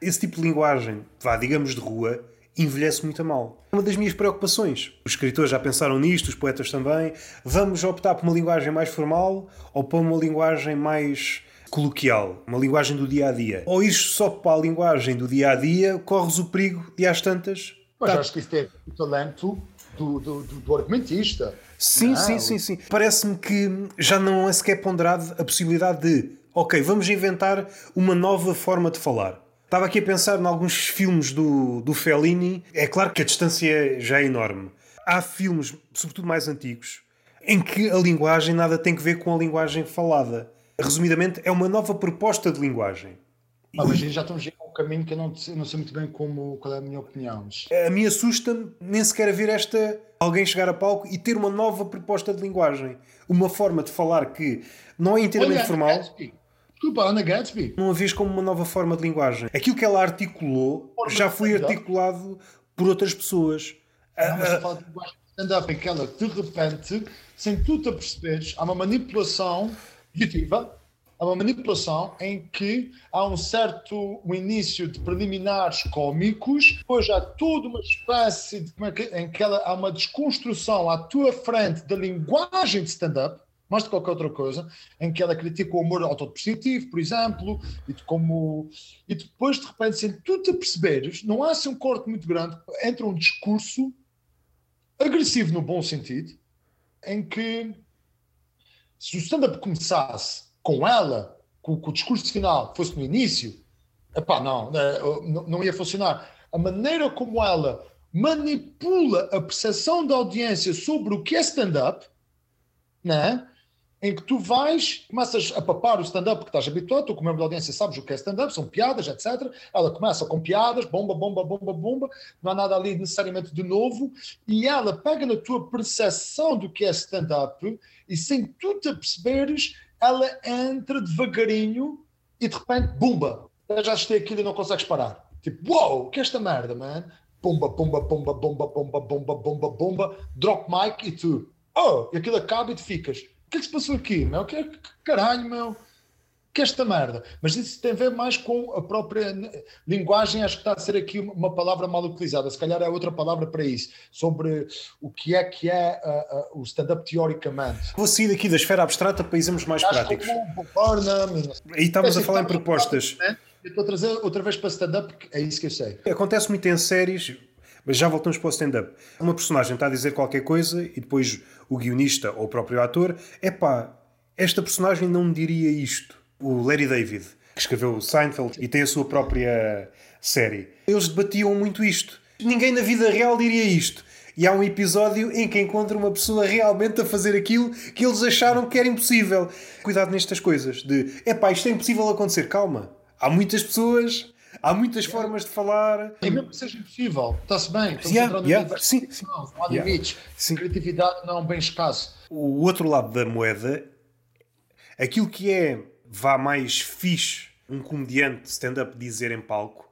Esse tipo de linguagem, vá, digamos de rua, envelhece muito a mal. Uma das minhas preocupações, os escritores já pensaram nisto, os poetas também, vamos optar por uma linguagem mais formal ou por uma linguagem mais coloquial, uma linguagem do dia a dia. Ou isto só para a linguagem do dia a dia corres o perigo de às tantas. Mas tá. acho que isso é o talento do, do, do, argumentista. Sim, não. sim, sim, sim. Parece-me que já não é sequer ponderado a possibilidade de, ok, vamos inventar uma nova forma de falar. Estava aqui a pensar em alguns filmes do, do Fellini. É claro que a distância já é enorme. Há filmes, sobretudo mais antigos, em que a linguagem nada tem que ver com a linguagem falada. Resumidamente, é uma nova proposta de linguagem. Ah, mas já estamos a um caminho que eu não, não sei muito bem como, qual é a minha opinião. A mim assusta-me nem sequer a ver esta alguém chegar a palco e ter uma nova proposta de linguagem. Uma forma de falar que não é inteiramente Olha, formal. Gatsby. Desculpa, Ana Gatsby. Não a vês como uma nova forma de linguagem. Aquilo que ela articulou já foi articulado por outras pessoas. Não, mas fala de linguagem stand-up em que ela, de repente, sem tu te aperceberes, há uma manipulação positiva há uma manipulação em que há um certo um início de preliminares cómicos, depois há toda uma espécie de, é em que ela, há uma desconstrução à tua frente da linguagem de stand-up, mais de qualquer outra coisa, em que ela critica o humor autodepreciativo, por exemplo, e, de como, e depois, de repente, sem tu te perceberes, não há assim um corte muito grande, entra um discurso agressivo no bom sentido, em que se o stand-up começasse com ela, com, com, o discurso final, fosse no início, epá, não, eh, não, não ia funcionar. A maneira como ela manipula a percepção da audiência sobre o que é stand-up, né? Em que tu vais, começas a papar o stand-up porque estás habituado, tu como membro da audiência sabes o que é stand-up, são piadas, etc. Ela começa com piadas, bomba, bomba, bomba, bomba, não há nada ali necessariamente de novo, e ela pega na tua percepção do que é stand-up e sem tu te aperceberes, ela entra devagarinho e de repente, bumba, já assisti aquilo e não consegues parar. Tipo, uau, wow, que é esta merda, man? Bomba, bomba, bomba, bomba, bomba, bomba, bomba, bomba, drop mic e tu. Oh, e aquilo acaba e tu ficas. O que é que se passou aqui, meu? Que, caralho, meu? que esta merda. Mas isso tem a ver mais com a própria linguagem, acho que está a ser aqui uma palavra mal utilizada, se calhar é outra palavra para isso, sobre o que é que é uh, uh, o stand-up teoricamente. Vou sair daqui da esfera abstrata para exemplos mais acho práticos. Aí estamos a falar em propostas. estou a trazer outra vez para stand-up, é isso que eu sei. Acontece muito em séries, mas já voltamos para o stand-up. Uma personagem está a dizer qualquer coisa e depois o guionista ou o próprio ator, é pá, esta personagem não me diria isto o Larry David, que escreveu o Seinfeld e tem a sua própria série. Eles debatiam muito isto. Ninguém na vida real diria isto. E há um episódio em que encontra uma pessoa realmente a fazer aquilo que eles acharam que era impossível. Cuidado nestas coisas de, epá, isto é impossível acontecer. Calma. Há muitas pessoas, há muitas formas de falar. E mesmo que seja impossível, está-se bem. Estamos yeah, yeah, sim, sim. Não, há limites. Sim. Criatividade não é um bem escasso. O outro lado da moeda, aquilo que é vá mais fixe um comediante stand-up dizer em palco.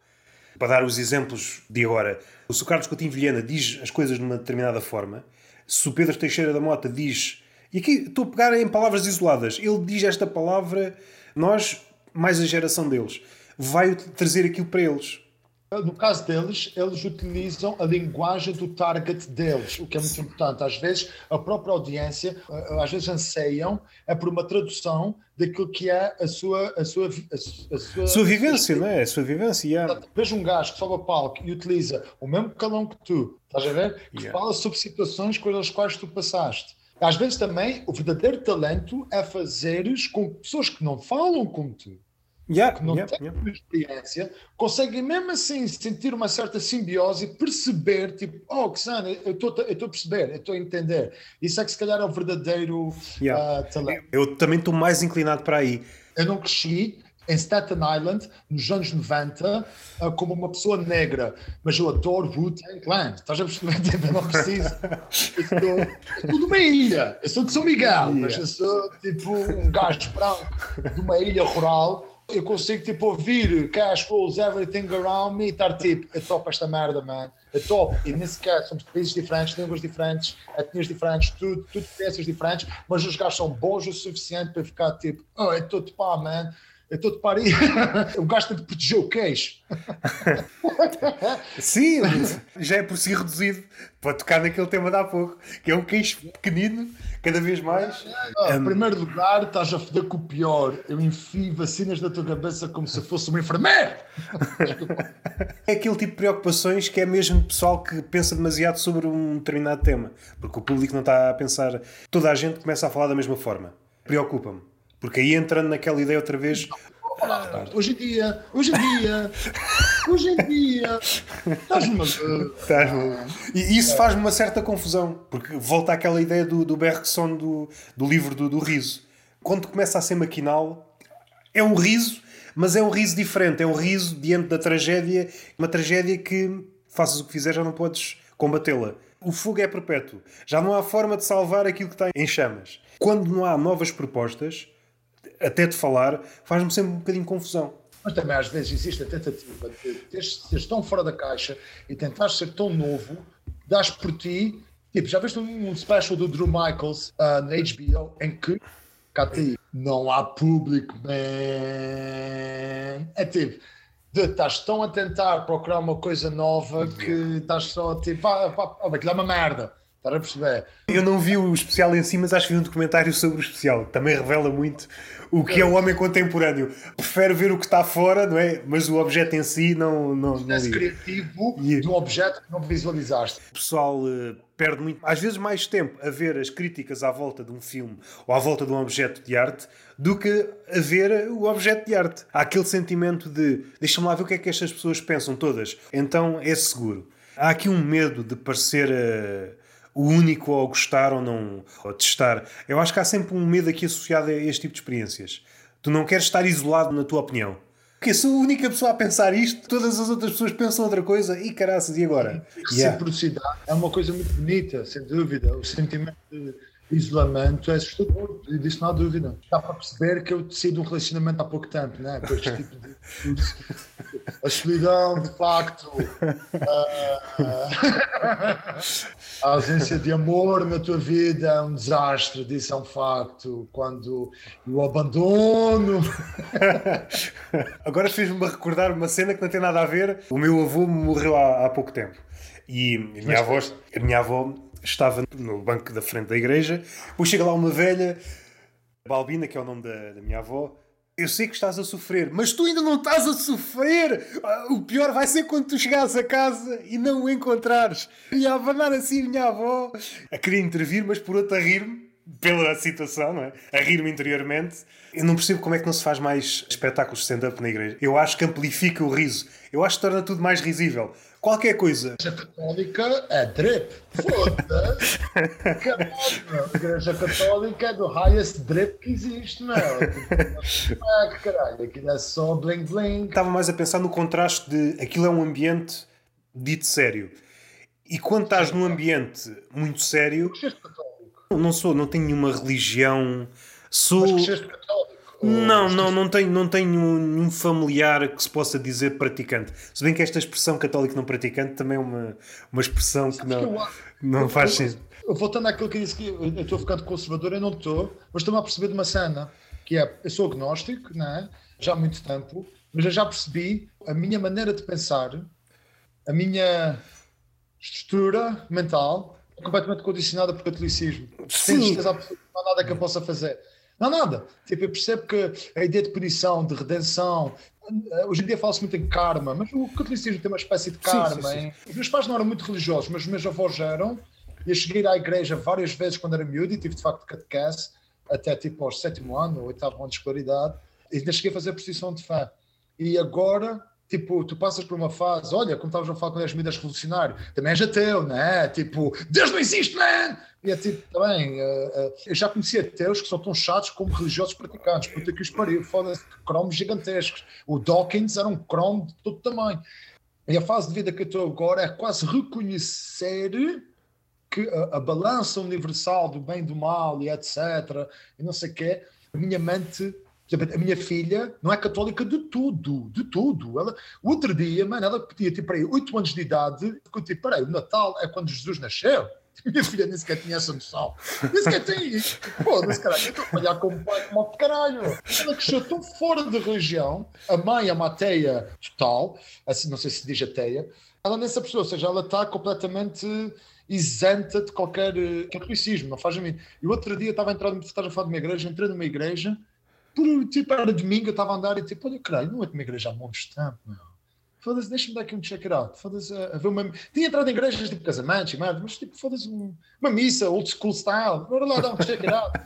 Para dar os exemplos de agora, se o Carlos Coutinho Vilhena diz as coisas de uma determinada forma, se o Pedro Teixeira da Mota diz, e aqui estou a pegar em palavras isoladas, ele diz esta palavra, nós, mais a geração deles, vai trazer aquilo para eles. No caso deles, eles utilizam a linguagem do target deles, o que é muito importante. Às vezes, a própria audiência, eh, às vezes anseiam é por uma tradução daquilo que é a sua a sua a, sua, sua vivência, não é? A sua vivência, yeah. Veja um gajo que sobe a palco e utiliza o mesmo calão que tu, estás a ver? Que yeah. fala sobre situações com as quais tu passaste. Às vezes também o verdadeiro talento é fazeres com pessoas que não falam como tu. Yeah, que não yeah, têm yeah. experiência, conseguem mesmo assim sentir uma certa simbiose e perceber, tipo, oh, Xana, eu estou a perceber, eu estou a entender. Isso é que se calhar é o verdadeiro uh, talento. Eu também estou mais inclinado para aí. Eu não cresci em Staten Island, nos anos 90, uh, ah, como uma pessoa negra, mas eu adoro Wu-Tang Clan. Estás a perceber? Eu não preciso. Eu sou, eu sou de uma ilha, eu sou de São Miguel, yeah. mas eu sou tipo um gajo branco de uma ilha rural eu consigo tipo ouvir cash flows, everything around me e estar tipo, é top esta merda, man. É top. E nesse caso somos países diferentes, línguas diferentes, etnias diferentes, tudo, tudo experiências diferentes, mas os gajos são bons o suficiente para ficar tipo, oh, é todo pá, man. Eu estou de pari. o gajo tem de proteger o queixo. Sim, já é por si reduzido para tocar naquele tema de há pouco, que é um queixo pequenino, cada vez mais. Em primeiro lugar, estás a foder com o pior. Eu enfio vacinas na tua cabeça como se fosse um enfermeiro. é aquele tipo de preocupações que é mesmo pessoal que pensa demasiado sobre um determinado tema, porque o público não está a pensar. Toda a gente começa a falar da mesma forma. Preocupa-me. Porque aí entrando naquela ideia outra vez. Hoje em dia, hoje em dia, hoje em dia, estás-me estás E isso faz-me uma certa confusão, porque volta àquela ideia do, do Bergson do, do livro do, do riso. Quando começa a ser maquinal, é um riso, mas é um riso diferente. É um riso diante da tragédia, uma tragédia que, faças o que fizer, já não podes combatê-la. O fogo é perpétuo. Já não há forma de salvar aquilo que está em chamas. Quando não há novas propostas, até de falar, faz-me sempre um bocadinho confusão. Mas também às vezes existe a tentativa de seres tão fora da caixa e tentar ser tão novo, dás por ti. Tipo, já viste um special do Drew Michaels uh, na HBO em que, te não há público, man. É tipo, estás tão a tentar procurar uma coisa nova que estás só tipo, ah, pá, ah, aquilo é uma merda. Estás a perceber? Eu não vi o especial em si, mas acho que vi um documentário sobre o especial. Também revela muito o que é o homem contemporâneo. Prefere ver o que está fora, não é? Mas o objeto em si não. não, não é criativo yeah. um objeto que não visualizaste. O pessoal uh, perde muito, às vezes, mais tempo a ver as críticas à volta de um filme ou à volta de um objeto de arte do que a ver o objeto de arte. Há aquele sentimento de deixa-me lá ver o que é que estas pessoas pensam todas. Então é seguro. Há aqui um medo de parecer. Uh, o único ao gostar ou não, ou testar. Eu acho que há sempre um medo aqui associado a este tipo de experiências. Tu não queres estar isolado na tua opinião. Porque sou a única pessoa a pensar isto, todas as outras pessoas pensam outra coisa e caraças, e agora? Reciprocidade yeah. é uma coisa muito bonita, sem dúvida. O sentimento de isolamento é assustador, disso não há dúvida. Dá para perceber que eu decido um relacionamento há pouco tempo, né? com este tipo de. A solidão, de facto. A, ausência de amor na tua vida é um desastre, disso é um facto. Quando o abandono. Agora fez-me recordar uma cena que não tem nada a ver. O meu avô morreu há, há pouco tempo. E a minha, avó, a minha avó estava no banco da frente da igreja, depois chega lá uma velha, Balbina, que é o nome da, da minha avó, eu sei que estás a sofrer, mas tu ainda não estás a sofrer. O pior vai ser quando tu chegares a casa e não o encontrares. E a abanar assim minha avó, a querer intervir, mas por outro a rir-me pela situação, não é? A rir-me interiormente. Eu não percebo como é que não se faz mais espetáculos de stand-up na igreja. Eu acho que amplifica o riso. Eu acho que torna tudo mais risível. Qualquer coisa. A Igreja Católica é drip. Foda-se. a Igreja Católica é do highest drip que existe, meu. Ah, que caralho, aquilo é só bling bling. Estava mais a pensar no contraste de aquilo é um ambiente dito sério. E quando estás num ambiente muito sério. Não sou, não tenho nenhuma religião. Sou. Mas católico. Não, não, não tenho, não tenho nenhum familiar que se possa dizer praticante. Se bem que esta expressão católico não praticante também é uma, uma expressão que não, não faz sentido. Voltando àquilo que disse que eu estou ficando conservador, eu não estou, mas estou-me a perceber de uma cena, que é, eu sou agnóstico, não é? já há muito tempo, mas eu já percebi a minha maneira de pensar a minha estrutura mental completamente condicionada por catolicismo. Sem certeza absoluta, não há nada que eu possa fazer. Não há nada. Tipo, eu percebo que a ideia de punição, de redenção, eh, hoje em dia fala-se muito em karma, mas o catolicismo tem uma espécie de karma. Sim, sim, sim. Os meus pais não eram muito religiosos, mas os meus avós eram. Eu cheguei à igreja várias vezes quando era miúdo e tive de facto catequese até tipo aos sétimo ano, oitavo ano de escolaridade. E ainda cheguei a fazer precisão de fé. E agora tipo, tu passas por uma fase, olha, como estavas a falar quando és medidas revolucionário, também és ateu, não é? Tipo, Deus não existe, man! E é tipo, também, uh, uh, eu já conheci ateus que são tão chatos como religiosos praticantes, puta que os pariu, foda-se, cromos gigantescos. O Dawkins era um cromo de todo tamanho. E a fase de vida que eu estou agora é quase reconhecer que a, a balança universal do bem e do mal e etc, e não sei o quê, a minha mente a minha filha não é católica de tudo, de tudo. Ela, outro dia, mano, ela podia ter para aí 8 anos de idade, eu tipo, peraí, o Natal é quando Jesus nasceu? Minha filha nem sequer tinha essa noção. Nem sequer tem isso. Foda-se, caralho. Eu estou a olhar como pai, como caralho. Ela cresceu tão fora de religião. A mãe é uma ateia total. Assim, não sei se diz ateia. Ela nem sabe, ou seja, ela está completamente isenta de qualquer uh, catolicismo. Não faz a mim. E outro dia estava a entrar, estás a falar de uma igreja, entrei numa igreja por, tipo, era domingo, eu estava a andar e tipo, olha, caralho, não é que uma igreja há de tempo, meu. Foda-se, deixa-me dar aqui um check it out. Foda-se, a ver uma. Tinha entrado em igrejas tipo casamentos e merda, mas tipo, foda-se, um, uma missa, old school style. Bora lá dar um check it out.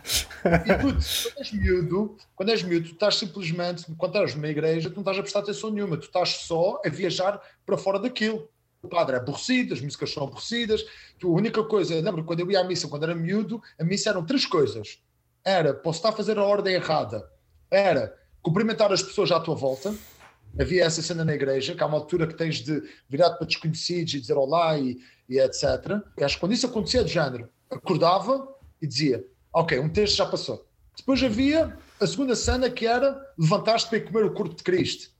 e putz, quando és miúdo, quando és miúdo, tu estás simplesmente, quando estás numa igreja, tu não estás a prestar atenção nenhuma, tu estás só a viajar para fora daquilo. O padre é aborrecido, as músicas são aborrecidas. Tu, a única coisa, lembro quando eu ia à missa, quando era miúdo, a missa eram três coisas. Era, posso estar a fazer a ordem errada era cumprimentar as pessoas à tua volta. Havia essa cena na igreja, que há uma altura que tens de virar para desconhecidos e dizer olá e, e etc. E acho que quando isso acontecia de género, acordava e dizia: Ok, um texto já passou. Depois havia a segunda cena que era levantar-te para ir comer o corpo de Cristo.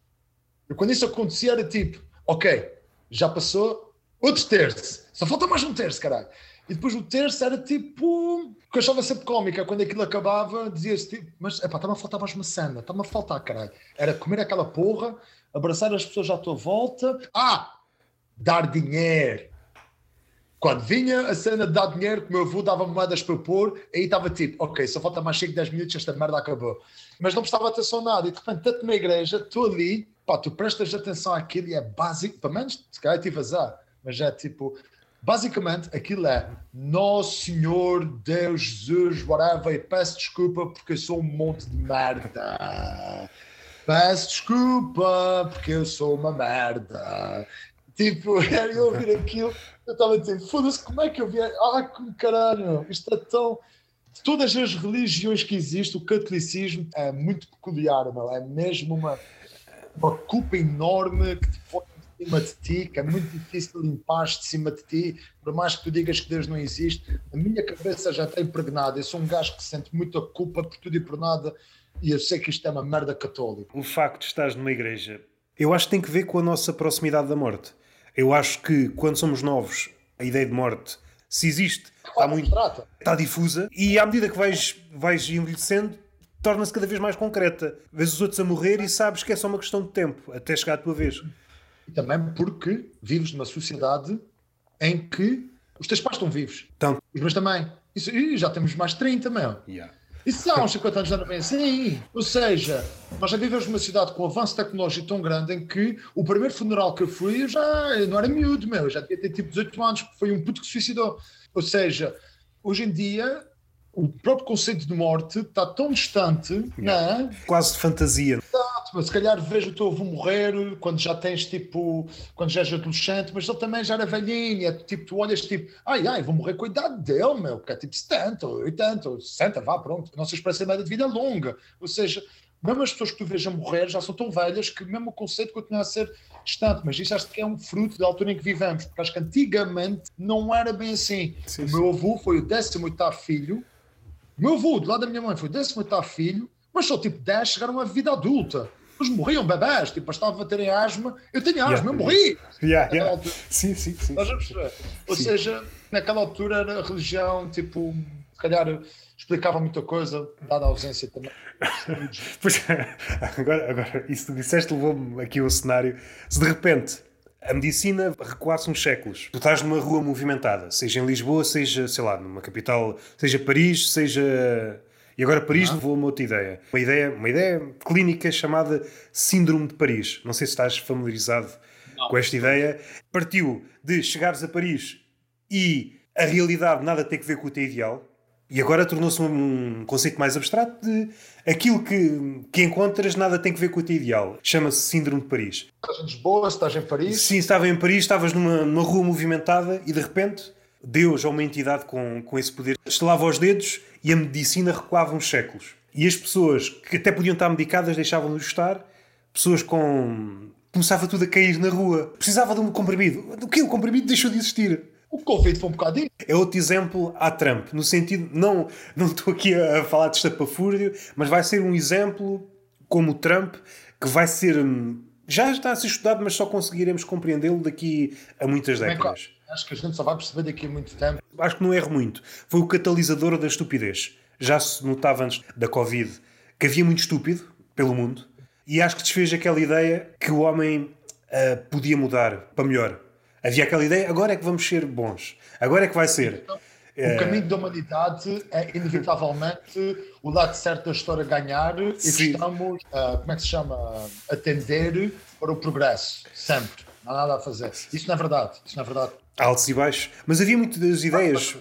E quando isso acontecia era tipo: Ok, já passou outro terço, só falta mais um terço, caralho. E depois o terço era tipo. que eu achava sempre cómica. Quando aquilo acabava, dizia-se tipo. Mas epá, está-me a faltar mais uma cena, está-me a faltar, caralho. Era comer aquela porra, abraçar as pessoas à tua volta. Ah! Dar dinheiro. Quando vinha a cena de dar dinheiro, que o meu avô dava moedas para pôr, aí estava tipo, ok, só falta mais 5, 10 minutos, esta merda acabou. Mas não prestava atenção a nada. E de repente, tanto na igreja, estou ali, pá, tu prestas atenção àquilo e é básico, pelo menos, se calhar tive azar, mas é tipo, Basicamente, aquilo é Nosso Senhor, Deus, Jesus, whatever, e peço desculpa porque eu sou um monte de merda. Peço desculpa porque eu sou uma merda. Tipo, eu ouvir aquilo, eu estava a dizer, foda-se, como é que eu vi? Ah, que caralho, isto é tão. De todas as religiões que existem, o catolicismo é muito peculiar, meu. é mesmo uma, uma culpa enorme que te põe cima de ti, que é muito difícil limpar-te de cima de ti, por mais que tu digas que Deus não existe, a minha cabeça já está impregnada. Eu sou um gajo que sente muita culpa por tudo e por nada, e eu sei que isto é uma merda católica. O facto de estás numa igreja, eu acho que tem que ver com a nossa proximidade da morte. Eu acho que quando somos novos, a ideia de morte, se existe, está muito está difusa, e à medida que vais, vais envelhecendo, torna-se cada vez mais concreta. Vês os outros a morrer e sabes que é só uma questão de tempo até chegar à tua vez e também porque vives numa sociedade em que os teus pais estão vivos. Então. Os meus também. Isso, e já temos mais de 30, meu. Yeah. Isso há uns 50 anos já não bem assim. Ou seja, nós já vivemos numa cidade com um avanço tecnológico tão grande em que o primeiro funeral que eu fui eu já eu não era miúdo, meu. Eu já tinha tipo 18 anos, foi um puto que se suicidou. Ou seja, hoje em dia o próprio conceito de morte está tão distante, yeah. não é? Quase de fantasia. Exato, mas se calhar vejo o teu avô morrer quando já tens tipo, quando já és adolescente, mas ele também já era velhinho, é, tipo, tu olhas tipo, ai ai, vou morrer com a idade dele, meu, que é tipo 70, 80, 60, vá, pronto, a nossa esperança média de vida é longa, ou seja, mesmo as pessoas que tu vejas morrer já são tão velhas que mesmo o conceito continua a ser distante, mas isto acho que é um fruto da altura em que vivemos, porque acho que antigamente não era bem assim. Sim, o meu avô foi o 18º filho, meu avô, do lado da minha mãe, foi 18 filho, mas só tipo 10 chegaram à vida adulta. Eles morriam bebés, tipo, estavam a terem asma. Eu tenho asma, yeah. eu morri. Yeah, yeah. Sim, sim, sim. Ou sim. seja, naquela altura a religião, tipo, se calhar explicava muita coisa, dada a ausência também. pois, agora, agora, isso que disseste levou-me aqui ao cenário. Se de repente a medicina recuasse uns séculos. Tu estás numa rua movimentada, seja em Lisboa, seja, sei lá, numa capital, seja Paris, seja. E agora Paris levou uma outra ideia. Uma ideia, uma ideia clínica chamada Síndrome de Paris. Não sei se estás familiarizado Não. com esta ideia. Partiu de chegares a Paris e a realidade nada tem a ver com o teu ideal. E agora tornou-se um conceito mais abstrato de aquilo que, que encontras nada tem a ver com o teu ideal. Chama-se Síndrome de Paris. Estás em Lisboa, estás em Paris? Sim, estava em Paris, estavas numa, numa rua movimentada e de repente Deus ou uma entidade com, com esse poder estelava os dedos e a medicina recuava uns séculos. E as pessoas que até podiam estar medicadas deixavam de estar, pessoas com. começava tudo a cair na rua. Precisava de um comprimido. O que? O comprimido deixou de existir. O Covid foi um bocadinho. É outro exemplo a Trump, no sentido, não, não estou aqui a falar de estapafúrdio, mas vai ser um exemplo como o Trump, que vai ser. Hum, já está a ser estudado, mas só conseguiremos compreendê-lo daqui a muitas décadas. Acho que a gente só vai perceber daqui a muito tempo. Acho que não erro muito. Foi o catalisador da estupidez. Já se notava antes da Covid que havia muito estúpido pelo mundo e acho que desfez aquela ideia que o homem uh, podia mudar para melhor. Havia aquela ideia, agora é que vamos ser bons. Agora é que vai ser. Então, o caminho da humanidade é inevitavelmente o lado certo da história ganhar e Sim. estamos, uh, como é que se chama, a tender para o progresso, sempre. Não há nada a fazer. Isso não é verdade. Isso não é verdade. Altos e baixos. Mas havia muitas ideias.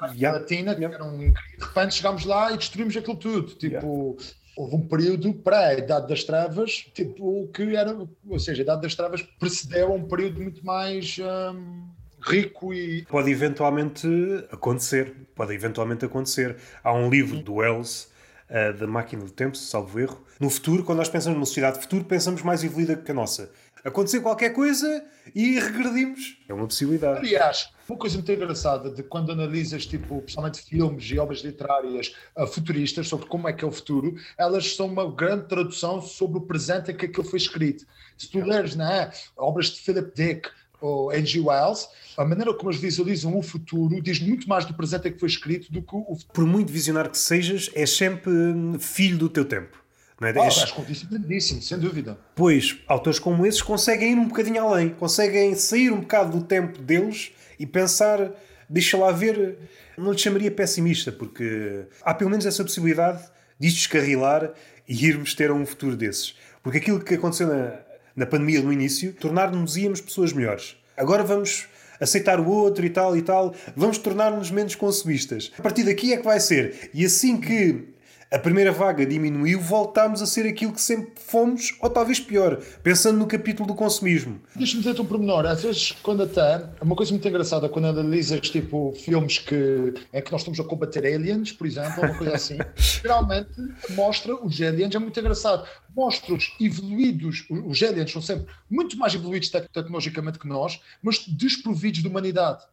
Na yeah. Latina, que era um, de repente chegámos lá e destruímos aquilo tudo. Tipo, yeah. houve um período pré-Idade das Trevas, tipo, que era, ou seja, a Idade das Trevas precedeu a um período muito mais. Um, rico e. Pode eventualmente acontecer. Pode eventualmente acontecer. Há um livro do Wells. Uh, da máquina do tempo, salvo erro. No futuro, quando nós pensamos numa sociedade futuro, pensamos mais evoluída que a nossa. Acontecer qualquer coisa e regredimos. É uma possibilidade. Aliás, uma coisa muito engraçada de quando analisas, tipo, principalmente filmes e obras literárias uh, futuristas sobre como é que é o futuro, elas são uma grande tradução sobre o presente em que aquilo foi escrito. Se tu leres né, obras de Philip Dick, ou H.G. Wells, a maneira como eles visualizam o futuro diz muito mais do presente que foi escrito do que o futuro. Por muito visionário que sejas, és sempre filho do teu tempo. Não é? Oh, és... disciplinadíssimo, sem dúvida. Pois, autores como esses conseguem ir um bocadinho além, conseguem sair um bocado do tempo deles e pensar, deixa lá ver, não lhe chamaria pessimista, porque há pelo menos essa possibilidade de descarrilar e irmos ter um futuro desses. Porque aquilo que aconteceu na, na pandemia no início, tornar-nos-íamos pessoas melhores. Agora vamos aceitar o outro e tal e tal, vamos tornar-nos menos consumistas. A partir daqui é que vai ser. E assim que a primeira vaga diminuiu, voltámos a ser aquilo que sempre fomos, ou talvez pior, pensando no capítulo do consumismo. Deixa-me dizer-te um pormenor. Às vezes, quando até. Uma coisa muito engraçada, quando analisas tipo filmes que é que nós estamos a combater aliens, por exemplo, uma coisa assim, geralmente mostra os aliens, é muito engraçado. Mostra-os evoluídos, os aliens são sempre muito mais evoluídos tecnologicamente que nós, mas desprovidos de humanidade.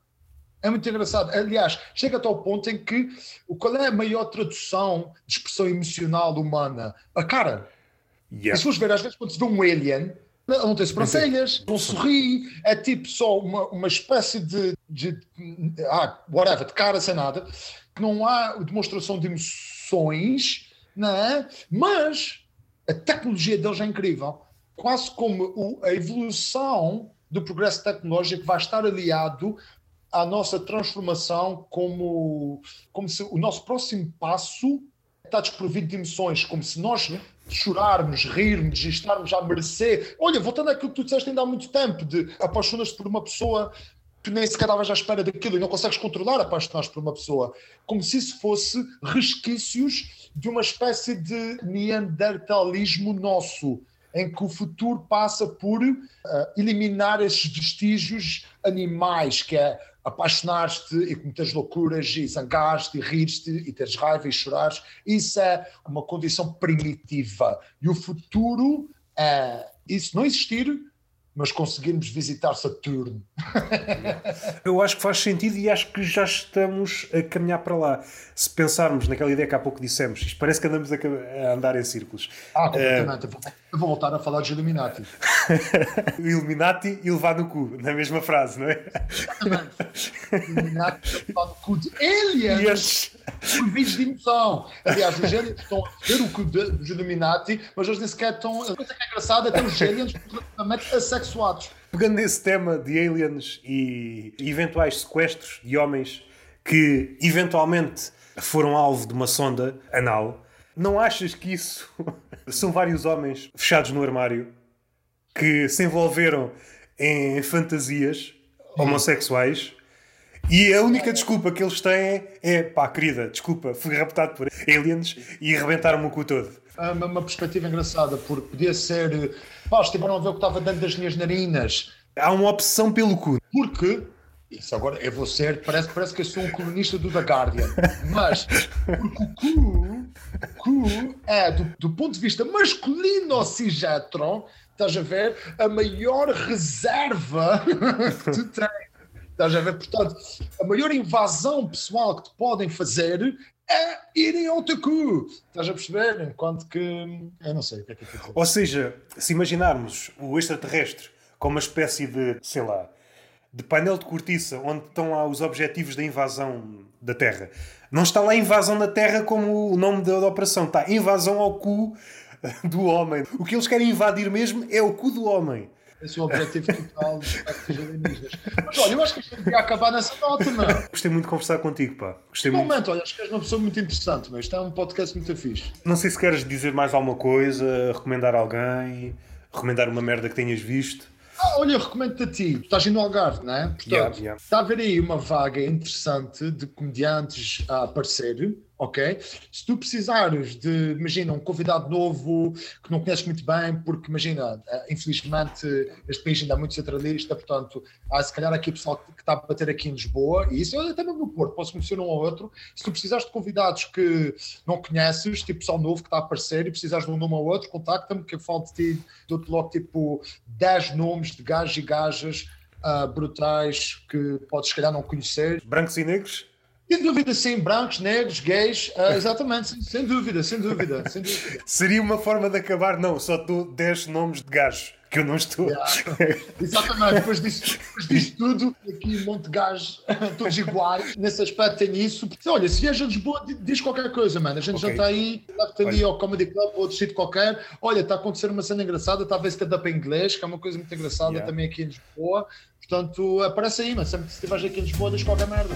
É muito engraçado. Aliás, chega até ao ponto em que qual é a maior tradução de expressão emocional humana? A cara. Yeah. E se fores ver, às vezes, quando se vê um alien, não tem sobrancelhas, não sorri, é tipo só uma, uma espécie de, de, ah, whatever, de cara sem nada, que não há demonstração de emoções, não é? Mas a tecnologia deles é incrível. Quase como o, a evolução do progresso tecnológico vai estar aliado à nossa transformação como, como se o nosso próximo passo está desprovido de emoções, como se nós chorarmos, rirmos e estarmos a merecer. Olha, voltando àquilo que tu disseste ainda há muito tempo, de apaixonas-te por uma pessoa que nem sequer estavas à espera daquilo e não consegues controlar apaixonar-te por uma pessoa, como se isso fosse resquícios de uma espécie de neandertalismo nosso em que o futuro passa por uh, eliminar esses vestígios animais, que é apaixonar-te e cometeres loucuras e zangar-te e rir-te e teres raiva e chorares. Isso é uma condição primitiva. E o futuro é isso não existir, mas conseguirmos visitar Saturno. Eu acho que faz sentido e acho que já estamos a caminhar para lá. Se pensarmos naquela ideia que há pouco dissemos, isto parece que andamos a, andar em círculos. Ah, completamente. Eu vou voltar a falar dos Illuminati. o Illuminati e levar no cu, na mesma frase, não é? Exatamente. Illuminati e levar no cu de aliens. Providos de emoção. Aliás, os aliens estão a ver o cu dos Illuminati, mas eles nem sequer estão. A coisa que é engraçada é ter os aliens completamente assexuados. Pegando nesse tema de aliens e eventuais sequestros de homens que eventualmente foram alvo de uma sonda anal, não achas que isso são vários homens fechados no armário que se envolveram em fantasias homossexuais e a única desculpa que eles têm é pá, querida, desculpa, fui raptado por aliens e arrebentaram-me o cu todo. É uma, uma perspectiva engraçada, porque podia ser pá, estiveram a ver o que estava dentro das minhas narinas. Há uma opção pelo cu. Porque isso agora eu vou ser, parece, parece que eu sou um colunista do The Guardian, mas porque o cu, cu é, do, do ponto de vista masculino cisgetron, estás a ver, a maior reserva que tu tens. Estás a ver? Portanto, a maior invasão pessoal que te podem fazer é irem ao teu cu. Estás a perceber? Enquanto que. Eu não sei o que é que é que Ou seja, se imaginarmos o extraterrestre como uma espécie de, sei lá, de painel de cortiça onde estão lá os objetivos da invasão da Terra. Não está lá invasão da Terra como o nome da, da operação, está invasão ao cu do homem. O que eles querem invadir mesmo é o cu do homem. Esse é o objetivo total dos ataques alienígenas. Mas olha, eu acho que a gente devia acabar nessa nota, não. Gostei muito de conversar contigo, pá. Gostei Momento, muito. olha, acho que és uma pessoa muito interessante, mas isto é um podcast muito fixe. Não sei se queres dizer mais alguma coisa, recomendar alguém, recomendar uma merda que tenhas visto. Ah, olha, eu recomendo-te a ti. Estás indo no Algarve, não é? Portanto, Yeah, yeah. está a haver aí uma vaga interessante de comediantes a aparecer, ok? Se tu precisares de, imagina, um convidado novo que não conheces muito bem, porque, imagina, eh, infelizmente este país ainda é muito centralista, portanto, há se calhar aqui pessoal que está a bater aqui em Lisboa, e isso até mesmo no Porto, posso conhecer um ou outro. Se tu precisares de convidados que não conheces, tipo pessoal novo que está a aparecer, e precisares de um nome ou outro, contacta-me que eu falo de ti, dou-te logo tipo 10 nomes de gajos e gajas ah, brutais que podes se calhar não conhecer. Brancos e negros? Sem dúvida, sim, brancos, negros, gays, ah, exatamente, sim, sem dúvida, sem dúvida, sem dúvida. Seria uma forma de acabar, não, só dou 10 nomes de gajos, que eu não estou. Exatamente, depois disso, depois disso tudo, aqui um monte de gajos, todos iguais, nesse aspecto tem isso. Olha, se viaja a Lisboa, di- diz qualquer coisa, mano, a gente já Ok. está aí, leva-te ali ao Comedy Club ou outro sítio qualquer, olha, está a acontecer uma cena engraçada, talvez stand-up em inglês, que é uma coisa muito engraçada Yeah. também aqui em Lisboa, portanto, aparece aí, mas sempre que estiveres aqui em Lisboa, diz qualquer merda.